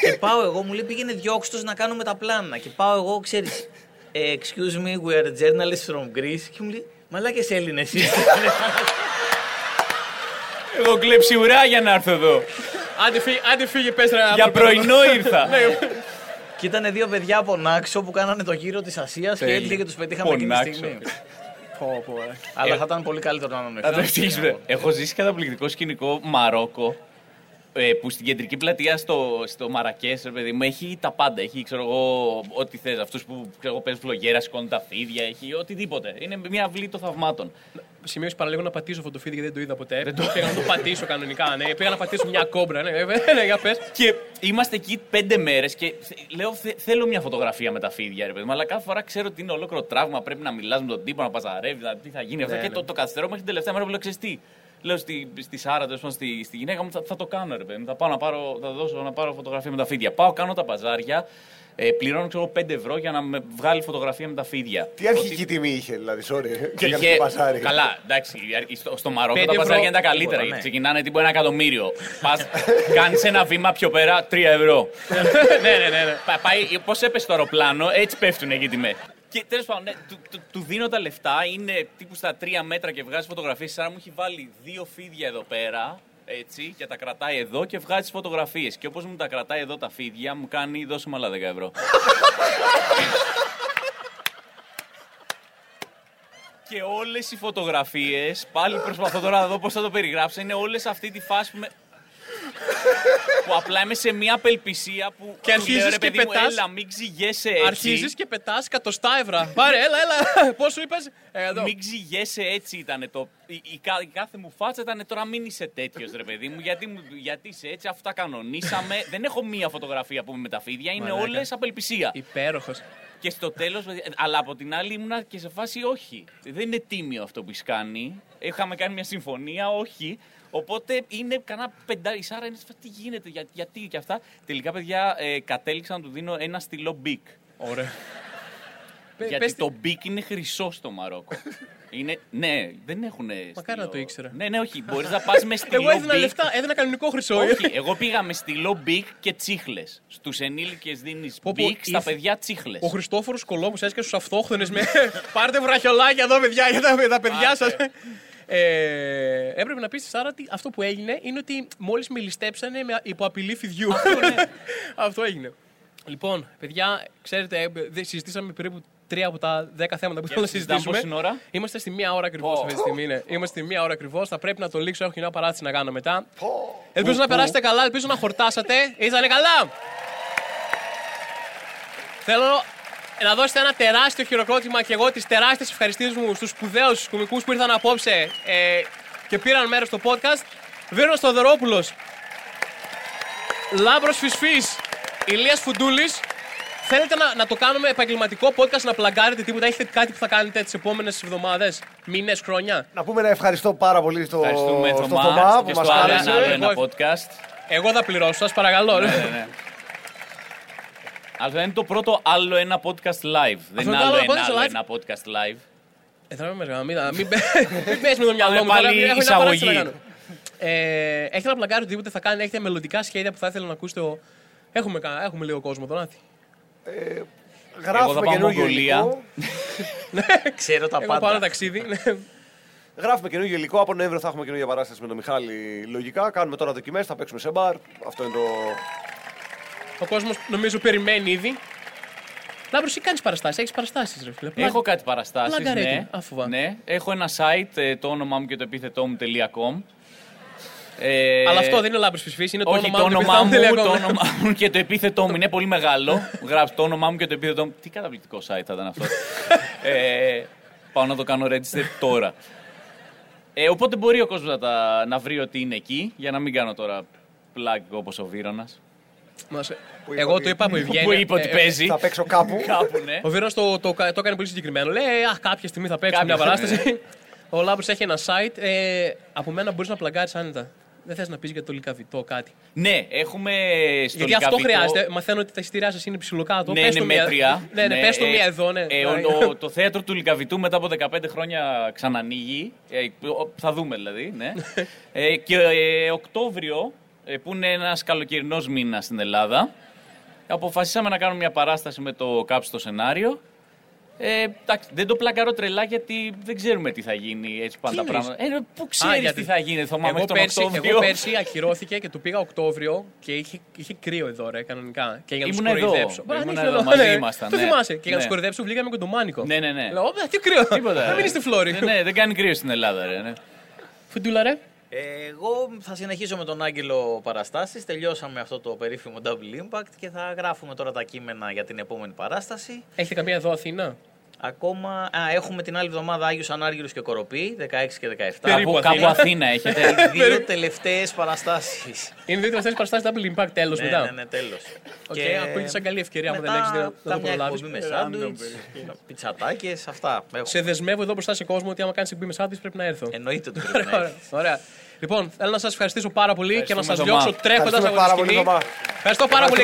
Speaker 4: και πάω εγώ, μου λέει πήγαινε διώξ' τους να κάνουμε τα πλάνα. Και πάω εγώ, ξέρεις. Excuse me, we are journalists from Greece. Και μου λέει, μαλάκες Έλληνες είστε.
Speaker 2: Εγώ κλέψει ουρά για να έρθω εδώ.
Speaker 1: Άντε φύγε, άντε φύγε, πες ρε
Speaker 2: Για
Speaker 1: άνθρωπε.
Speaker 2: πρωινό ήρθα.
Speaker 1: Ναι,
Speaker 4: και ήταν δύο παιδιά από Νάξο που κάνανε το γύρο της Ασίας και
Speaker 2: Τέλεια.
Speaker 4: έτυχε και τους πετύχαμε εκείνη τη
Speaker 2: Πονάξο.
Speaker 4: στιγμή.
Speaker 1: Πω, πω, ε.
Speaker 4: Αλλά θα ήταν πολύ καλύτερο να είναι
Speaker 2: Να το εξηγήσουμε. Έχω ζήσει καταπληκτικό σκηνικό Μαρόκο. Ε, που στην κεντρική πλατεία στο, στο Μαρακές, ρε παιδί μου, έχει τα πάντα. Έχει, ξέρω εγώ, ό,τι θες. Αυτούς που ξέρω εγώ, παίζουν φλογέρα, σηκώνουν τα φίδια, έχει οτιδήποτε. Είναι μια αυλή των θαυμάτων.
Speaker 1: Σημείωση παραλίγο να πατήσω αυτό το φίδι γιατί δεν το είδα ποτέ. Δεν το πήγα να το πατήσω κανονικά. Ναι. Πήγα να πατήσω μια κόμπρα. Ναι, ναι, για πες.
Speaker 2: Και είμαστε εκεί πέντε μέρες και θε- λέω: «Θε- Θέλω μια φωτογραφία με τα φίδια, ρε παιδί μου. Αλλά κάθε φορά ξέρω ότι είναι ολόκληρο τραύμα. Πρέπει να μιλάς με τον τύπο, να παζαρεύεις, να- τι θα γίνει αυτό.
Speaker 1: Ναι,
Speaker 2: και
Speaker 1: ναι.
Speaker 2: το, το καθυστερώ μέχρι την τελευταία μέρα που λέω: «Ξέρεις τι». Λέω στη, στη Σάρα, τέλος πάντων, στη, στη γυναίκα μου, θα, θα το κάνω, ρε παιδί μου. Θα πάω να πάρω, θα δώσω να πάρω φωτογραφία με τα φίδια. Πάω, κάνω τα παζάρια. Ε, πληρώνω ξέρω, 5 ευρώ για να με βγάλει φωτογραφία με τα φίδια.
Speaker 3: Τι αρχική τιμή είχε, δηλαδή, sorry. Και έκανε
Speaker 2: Είχε-
Speaker 3: το παζάρι.
Speaker 2: Καλά, εντάξει, στο, στο Μαρόκο
Speaker 1: Πέντε
Speaker 2: τα
Speaker 1: ευρώ,
Speaker 2: παζάρια είναι τα καλύτερα.
Speaker 4: τίποτα,
Speaker 2: γιατί
Speaker 4: ναι.
Speaker 2: Ξεκινάνε τύπου ένα εκατομμύριο. Πας, κάνεις ένα βήμα πιο πέρα, 3 ευρώ.
Speaker 1: ναι, ναι, ναι. ναι.
Speaker 2: Πα- πάει, πώς έπεσε το αεροπλάνο, έτσι πέφτουν εκεί τιμέ. Και τέλος πάντων, ναι, του, του, του δίνω τα λεφτά, είναι τύπου στα 3 μέτρα και βγάζει φωτογραφίες. Άρα μου έχει βάλει δύο φίδια εδώ πέρα, έτσι, και τα κρατάει εδώ και βγάζει τις φωτογραφίες. Και όπως μου τα κρατάει εδώ τα φίδια, μου κάνει δώσε μου άλλα 10 ευρώ. Και όλες οι φωτογραφίες, πάλι προσπαθώ τώρα να δω πώς θα το περιγράψω, είναι όλες αυτή τη φάση που με. Που απλά είμαι σε μια απελπισία που.
Speaker 1: Και
Speaker 2: του λέω,
Speaker 1: αρχίζεις
Speaker 2: «Ρε
Speaker 1: και
Speaker 2: παιδί μου,
Speaker 1: πετάς.
Speaker 2: Έλα, μην ξηγέσαι έτσι.
Speaker 1: Αρχίζεις και πετάς εκατοστά ευρώ. Πάρε, έλα, έλα. Πόσο είπες; Εδώ.
Speaker 2: Μην ξηγέσαι έτσι ήταν το. Η, η κα- η κάθε μου φάτσα ήταν τώρα μην είσαι τέτοιος ρε παιδί μου. Γιατί, μου- γιατί είσαι έτσι, αυτά κανονίσαμε. Δεν έχω μία φωτογραφία που είμαι με τα φίδια, είναι
Speaker 1: Μαλάκα.
Speaker 2: όλες απελπισία.
Speaker 1: Υπέροχος.
Speaker 2: Και στο τέλος, αλλά από την άλλη ήμουνα και σε φάση όχι. Δεν είναι τίμιο αυτό που έχεις κάνει. Είχαμε κάνει μια συμφωνία, όχι. Οπότε είναι κανένα πεντά. Η Σάρα είναι σε φάση, τι γίνεται, για, γιατί και αυτά. Τελικά, παιδιά, ε, κατέληξα να του δίνω ένα στυλό μπικ.
Speaker 1: Ωραία. Πε-
Speaker 2: Γιατί
Speaker 1: πες τι-
Speaker 2: το μπικ είναι χρυσό στο Μαρόκο. Είναι, ναι, δεν έχουν.
Speaker 1: Μακάρι να το ήξερα.
Speaker 2: Ναι, ναι, όχι. Μπορείς να πας με στυλό
Speaker 1: Εγώ έδινα
Speaker 2: μπικ.
Speaker 1: λεφτά, έδινα κανονικό χρυσό.
Speaker 2: Όχι, εγώ πήγα με στυλό μπικ και τσίχλες. Στους ενήλικες δίνεις
Speaker 1: Πω, πω,
Speaker 2: μπικ, στα
Speaker 1: ήρθε-
Speaker 2: παιδιά τσίχλες.
Speaker 1: Ο Χριστόφορος Κολόμου έσκασε στους αυτόχθονε με. Πάρτε βραχιολάκια εδώ, παιδιά, για τα, τα παιδιά σας. Ε, έπρεπε να πεις στη Σάρα ότι αυτό που έγινε είναι ότι μόλις με ληστέψανε με υπό απειλή φιδιού. αυτό έγινε. Λοιπόν, παιδιά, ξέρετε, ε, δεν- συζητήσαμε περίπου τρία από τα δέκα θέματα που
Speaker 2: Και
Speaker 1: θέλαμε να
Speaker 2: συζητάμε
Speaker 1: συζητήσουμε.
Speaker 2: πόση ώρα;
Speaker 1: Είμαστε στη μία ώρα ακριβώς
Speaker 2: Πω.
Speaker 1: αυτή τη στιγμή. ναι. Είμαστε στη μία ώρα ακριβώς. Θα πρέπει να το λήξω. Έχω και μια παράτηση να κάνω μετά. Ελπίζω να περάσετε καλά, ελπίζω να χορτάσατε. Ήσανε καλά! Θέλω να δώσετε ένα τεράστιο χειροκρότημα και εγώ τις τεράστιες ευχαριστήσει μου στους σπουδαίους κομικούς που ήρθαν απόψε ε, και πήραν μέρος στο podcast. Βίρνο Στοδωρόπουλο. Λάμπρος Φυσφής, Ηλίας Φουντούλης. Θέλετε να, να το κάνουμε επαγγελματικό podcast, να πλαγκάρετε τίποτα, έχετε κάτι που θα κάνετε τις επόμενες εβδομάδες, μήνες, χρόνια;
Speaker 3: Να πούμε ένα ευχαριστώ πάρα πολύ στο,
Speaker 2: Ευχαριστούμε
Speaker 3: στο
Speaker 2: Θωμάς
Speaker 3: Θωμά που
Speaker 2: και
Speaker 3: μας
Speaker 2: στο άλλο
Speaker 3: κάλεσε.
Speaker 2: ένα, άλλο ένα
Speaker 1: Εγώ-
Speaker 2: podcast.
Speaker 1: Εγώ θα πληρώσω, σας παρακαλώ.
Speaker 2: Ναι, ναι, ναι. Αλλά θα είναι το πρώτο άλλο ένα podcast live. Δεν είναι
Speaker 1: το
Speaker 2: άλλο
Speaker 1: άλλο
Speaker 2: ένα,
Speaker 1: podcast
Speaker 2: άλλο
Speaker 1: live.
Speaker 2: ένα podcast live.
Speaker 1: Ε, θα με μην, μην, μην πες με το μυαλό μου.
Speaker 2: Πάμε
Speaker 1: τώρα,
Speaker 2: πάλι
Speaker 1: έχω μια
Speaker 2: εισαγωγή.
Speaker 1: παράσταση να κάνω. Ε, έχετε να πλαγκάρετε οτιδήποτε θα κάνει, έχετε μελλοντικά σχέδια που θα ήθελα να ακούσετε. Ο... Έχουμε, κα- έχουμε λίγο κόσμο τον Άθη.
Speaker 2: Εγώ θα
Speaker 3: Γράφουμε
Speaker 2: πάω
Speaker 3: καινούργιο
Speaker 2: Μογγολία.
Speaker 3: υλικό.
Speaker 4: Ξέρω τα
Speaker 1: Εγώ πάω
Speaker 4: πάντα.
Speaker 1: ένα ταξίδι. ναι.
Speaker 3: Γράφουμε καινούργιο υλικό. Από Νοέμβριο θα έχουμε καινούργια παράσταση με τον Μιχάλη. Λογικά. Κάνουμε τώρα δοκιμές. Θα παίξουμε σε μπαρ. Αυτό είναι το.
Speaker 1: Ο κόσμος νομίζω περιμένει ήδη. Λάμπρος, εσύ κάνεις παραστάσεις, έχεις παραστάσεις, ρε φίλε.
Speaker 2: Έχω κάτι παραστάσεις.
Speaker 1: Πλάκα, ρε,
Speaker 2: Ναι.
Speaker 1: τι. Α, φοβάμαι.
Speaker 2: ναι. Έχω ένα site, ε, το όνομά μου και το επίθετό μου.com. Ε,
Speaker 1: Αλλά αυτό δεν είναι λάμπρος φυσφής, είναι το
Speaker 2: όχι,
Speaker 1: όνομά
Speaker 2: το
Speaker 1: μου. και
Speaker 2: όνομά μου,
Speaker 1: πιθανόν
Speaker 2: το
Speaker 1: τελεία
Speaker 2: όνομά μου και το επίθετό μου είναι πολύ μεγάλο. Γράψτε το όνομά μου και το επίθετό μου. Τι καταπληκτικό site θα ήταν αυτό. ε, πάω να το κάνω register τώρα. Ε, οπότε μπορεί ο κόσμος να, τα- να βρει ότι είναι εκεί, για να μην κάνω τώρα plug όπως ο Βίρονας.
Speaker 1: Μας-
Speaker 3: είπε
Speaker 1: Εγώ
Speaker 3: ότι-
Speaker 1: το είπα από Ευγένεια.
Speaker 2: Που είπε ότι
Speaker 1: Ε,
Speaker 2: παίζει.
Speaker 3: Θα παίξω κάπου.
Speaker 2: Κάπου, ναι.
Speaker 1: Ο Βίρονα το, το, το, έκανε πολύ συγκεκριμένο. Λέει, «Ε, Αχ, κάποια στιγμή θα παίξω μια
Speaker 2: Κάποια
Speaker 1: παράσταση. Ο Λάμπρος έχει ένα site. Ε, από μένα μπορείς να πλαγκάρεις άνετα. Δεν θες να πεις για το λικαβιτό κάτι.
Speaker 2: Ναι, έχουμε στο
Speaker 1: Γιατί αυτό
Speaker 2: Λυκαβητό-
Speaker 1: χρειάζεται. Μαθαίνω ότι τα εισιτήριά σας είναι ψηλοκάτω.
Speaker 2: Ναι,
Speaker 1: Πες
Speaker 2: είναι
Speaker 1: το μία-
Speaker 2: μέτρια.
Speaker 1: Ναι, ναι, πες το
Speaker 2: ε,
Speaker 1: μία εδώ, ναι.
Speaker 2: ε, ο- το, το θέατρο του Λυκαβητού μετά από 15 χρόνια ξανανοίγει. Ε, ο- θα δούμε δηλαδή. Ναι. ε, και ε, Οκτώβριο, ε, που είναι ένας καλοκαιρινός μήνας στην Ελλάδα, αποφασίσαμε να κάνουμε μια παράσταση με το κάψτο σενάριο. Ε, εντάξει, δεν το πλακαρώ τρελά γιατί δεν ξέρουμε τι θα γίνει έτσι πάντα
Speaker 1: εννοείς;
Speaker 2: πράγματα. Ε, πού
Speaker 1: Α,
Speaker 2: ξέρεις
Speaker 1: γιατί-
Speaker 2: τι θα γίνει, θα μάθουμε
Speaker 1: εγώ,
Speaker 2: τον
Speaker 1: πέρσι,
Speaker 2: Οκτώβριο.
Speaker 1: εγώ πέρσι ακυρώθηκε και του πήγα Οκτώβριο και είχε, είχε κρύο εδώ, ρε, κανονικά. Και για να τους
Speaker 2: Ήμουν εδώ.
Speaker 1: κοροϊδέψω. Μπορεί να
Speaker 2: Ήμουν
Speaker 1: είσαι
Speaker 2: εδώ,
Speaker 1: εδώ,
Speaker 2: μαζί
Speaker 1: ναι.
Speaker 2: ήμασταν,
Speaker 1: Το
Speaker 2: ναι.
Speaker 1: θυμάσαι. Και για να
Speaker 2: Ναι.
Speaker 1: τους κοροϊδέψω βγήκαμε και τον Μάνικο.
Speaker 2: Ναι, ναι, ναι.
Speaker 1: Λέω, «Ωπα, τι κρύο.
Speaker 2: Τίποτα.
Speaker 1: Να μην
Speaker 2: ρε.
Speaker 1: είσαι στη Φλόρη.
Speaker 2: Ναι, ναι, δεν κάνει κρύο στην Ελλάδα, ρε. Ναι.
Speaker 1: Φουντούλα, ρε.
Speaker 4: Εγώ θα συνεχίσω με τον Άγγελο παραστάσεις. Τελειώσαμε αυτό το περίφημο Double Impact και θα γράφουμε τώρα τα κείμενα για την επόμενη παράσταση.
Speaker 1: Έχετε καμία εδώ Αθήνα;
Speaker 4: Ακόμα α, έχουμε την άλλη εβδομάδα Άγιους Ανάργυρους και Κοροπή, 16 και 17.
Speaker 1: Περίπου
Speaker 2: Κάπου, κάπου
Speaker 1: Αθήνα.
Speaker 2: Αθήνα έχετε.
Speaker 4: Οι δύο τελευταίες παραστάσεις.
Speaker 1: Είναι δύο τελευταίες παραστάσεις Double Impact τέλος
Speaker 4: ναι,
Speaker 1: μετά.
Speaker 4: ναι, ναι, τέλος.
Speaker 1: Οκ, ακούγεται σαν καλή ευκαιρία άμα δεν
Speaker 4: μετά
Speaker 1: έχεις να- να το
Speaker 4: καμιά
Speaker 1: προλάβεις.
Speaker 4: εκπομπή με σάντουιτς, πιτσατάκες, αυτά. Έχω.
Speaker 1: Σε δεσμεύω εδώ μπροστά σε κόσμο ότι άμα κάνεις εκπομπή με σάντουιτς πρέπει να έρθω.
Speaker 4: Εννοείται ότι πρέπει να
Speaker 1: Ωραία,
Speaker 4: έρθεις.
Speaker 1: ωραία. Λοιπόν, θέλω να σας ευχαριστήσω πάρα πολύ και να σας
Speaker 2: Ευχαριστούμε,
Speaker 1: διώξω
Speaker 2: Θωμά.
Speaker 1: τρέχοντας
Speaker 3: Ευχαριστούμε
Speaker 1: από τη
Speaker 3: πάρα πολύ,
Speaker 1: σκηνή.
Speaker 3: Θωμά.
Speaker 1: Ευχαριστώ πάρα πολύ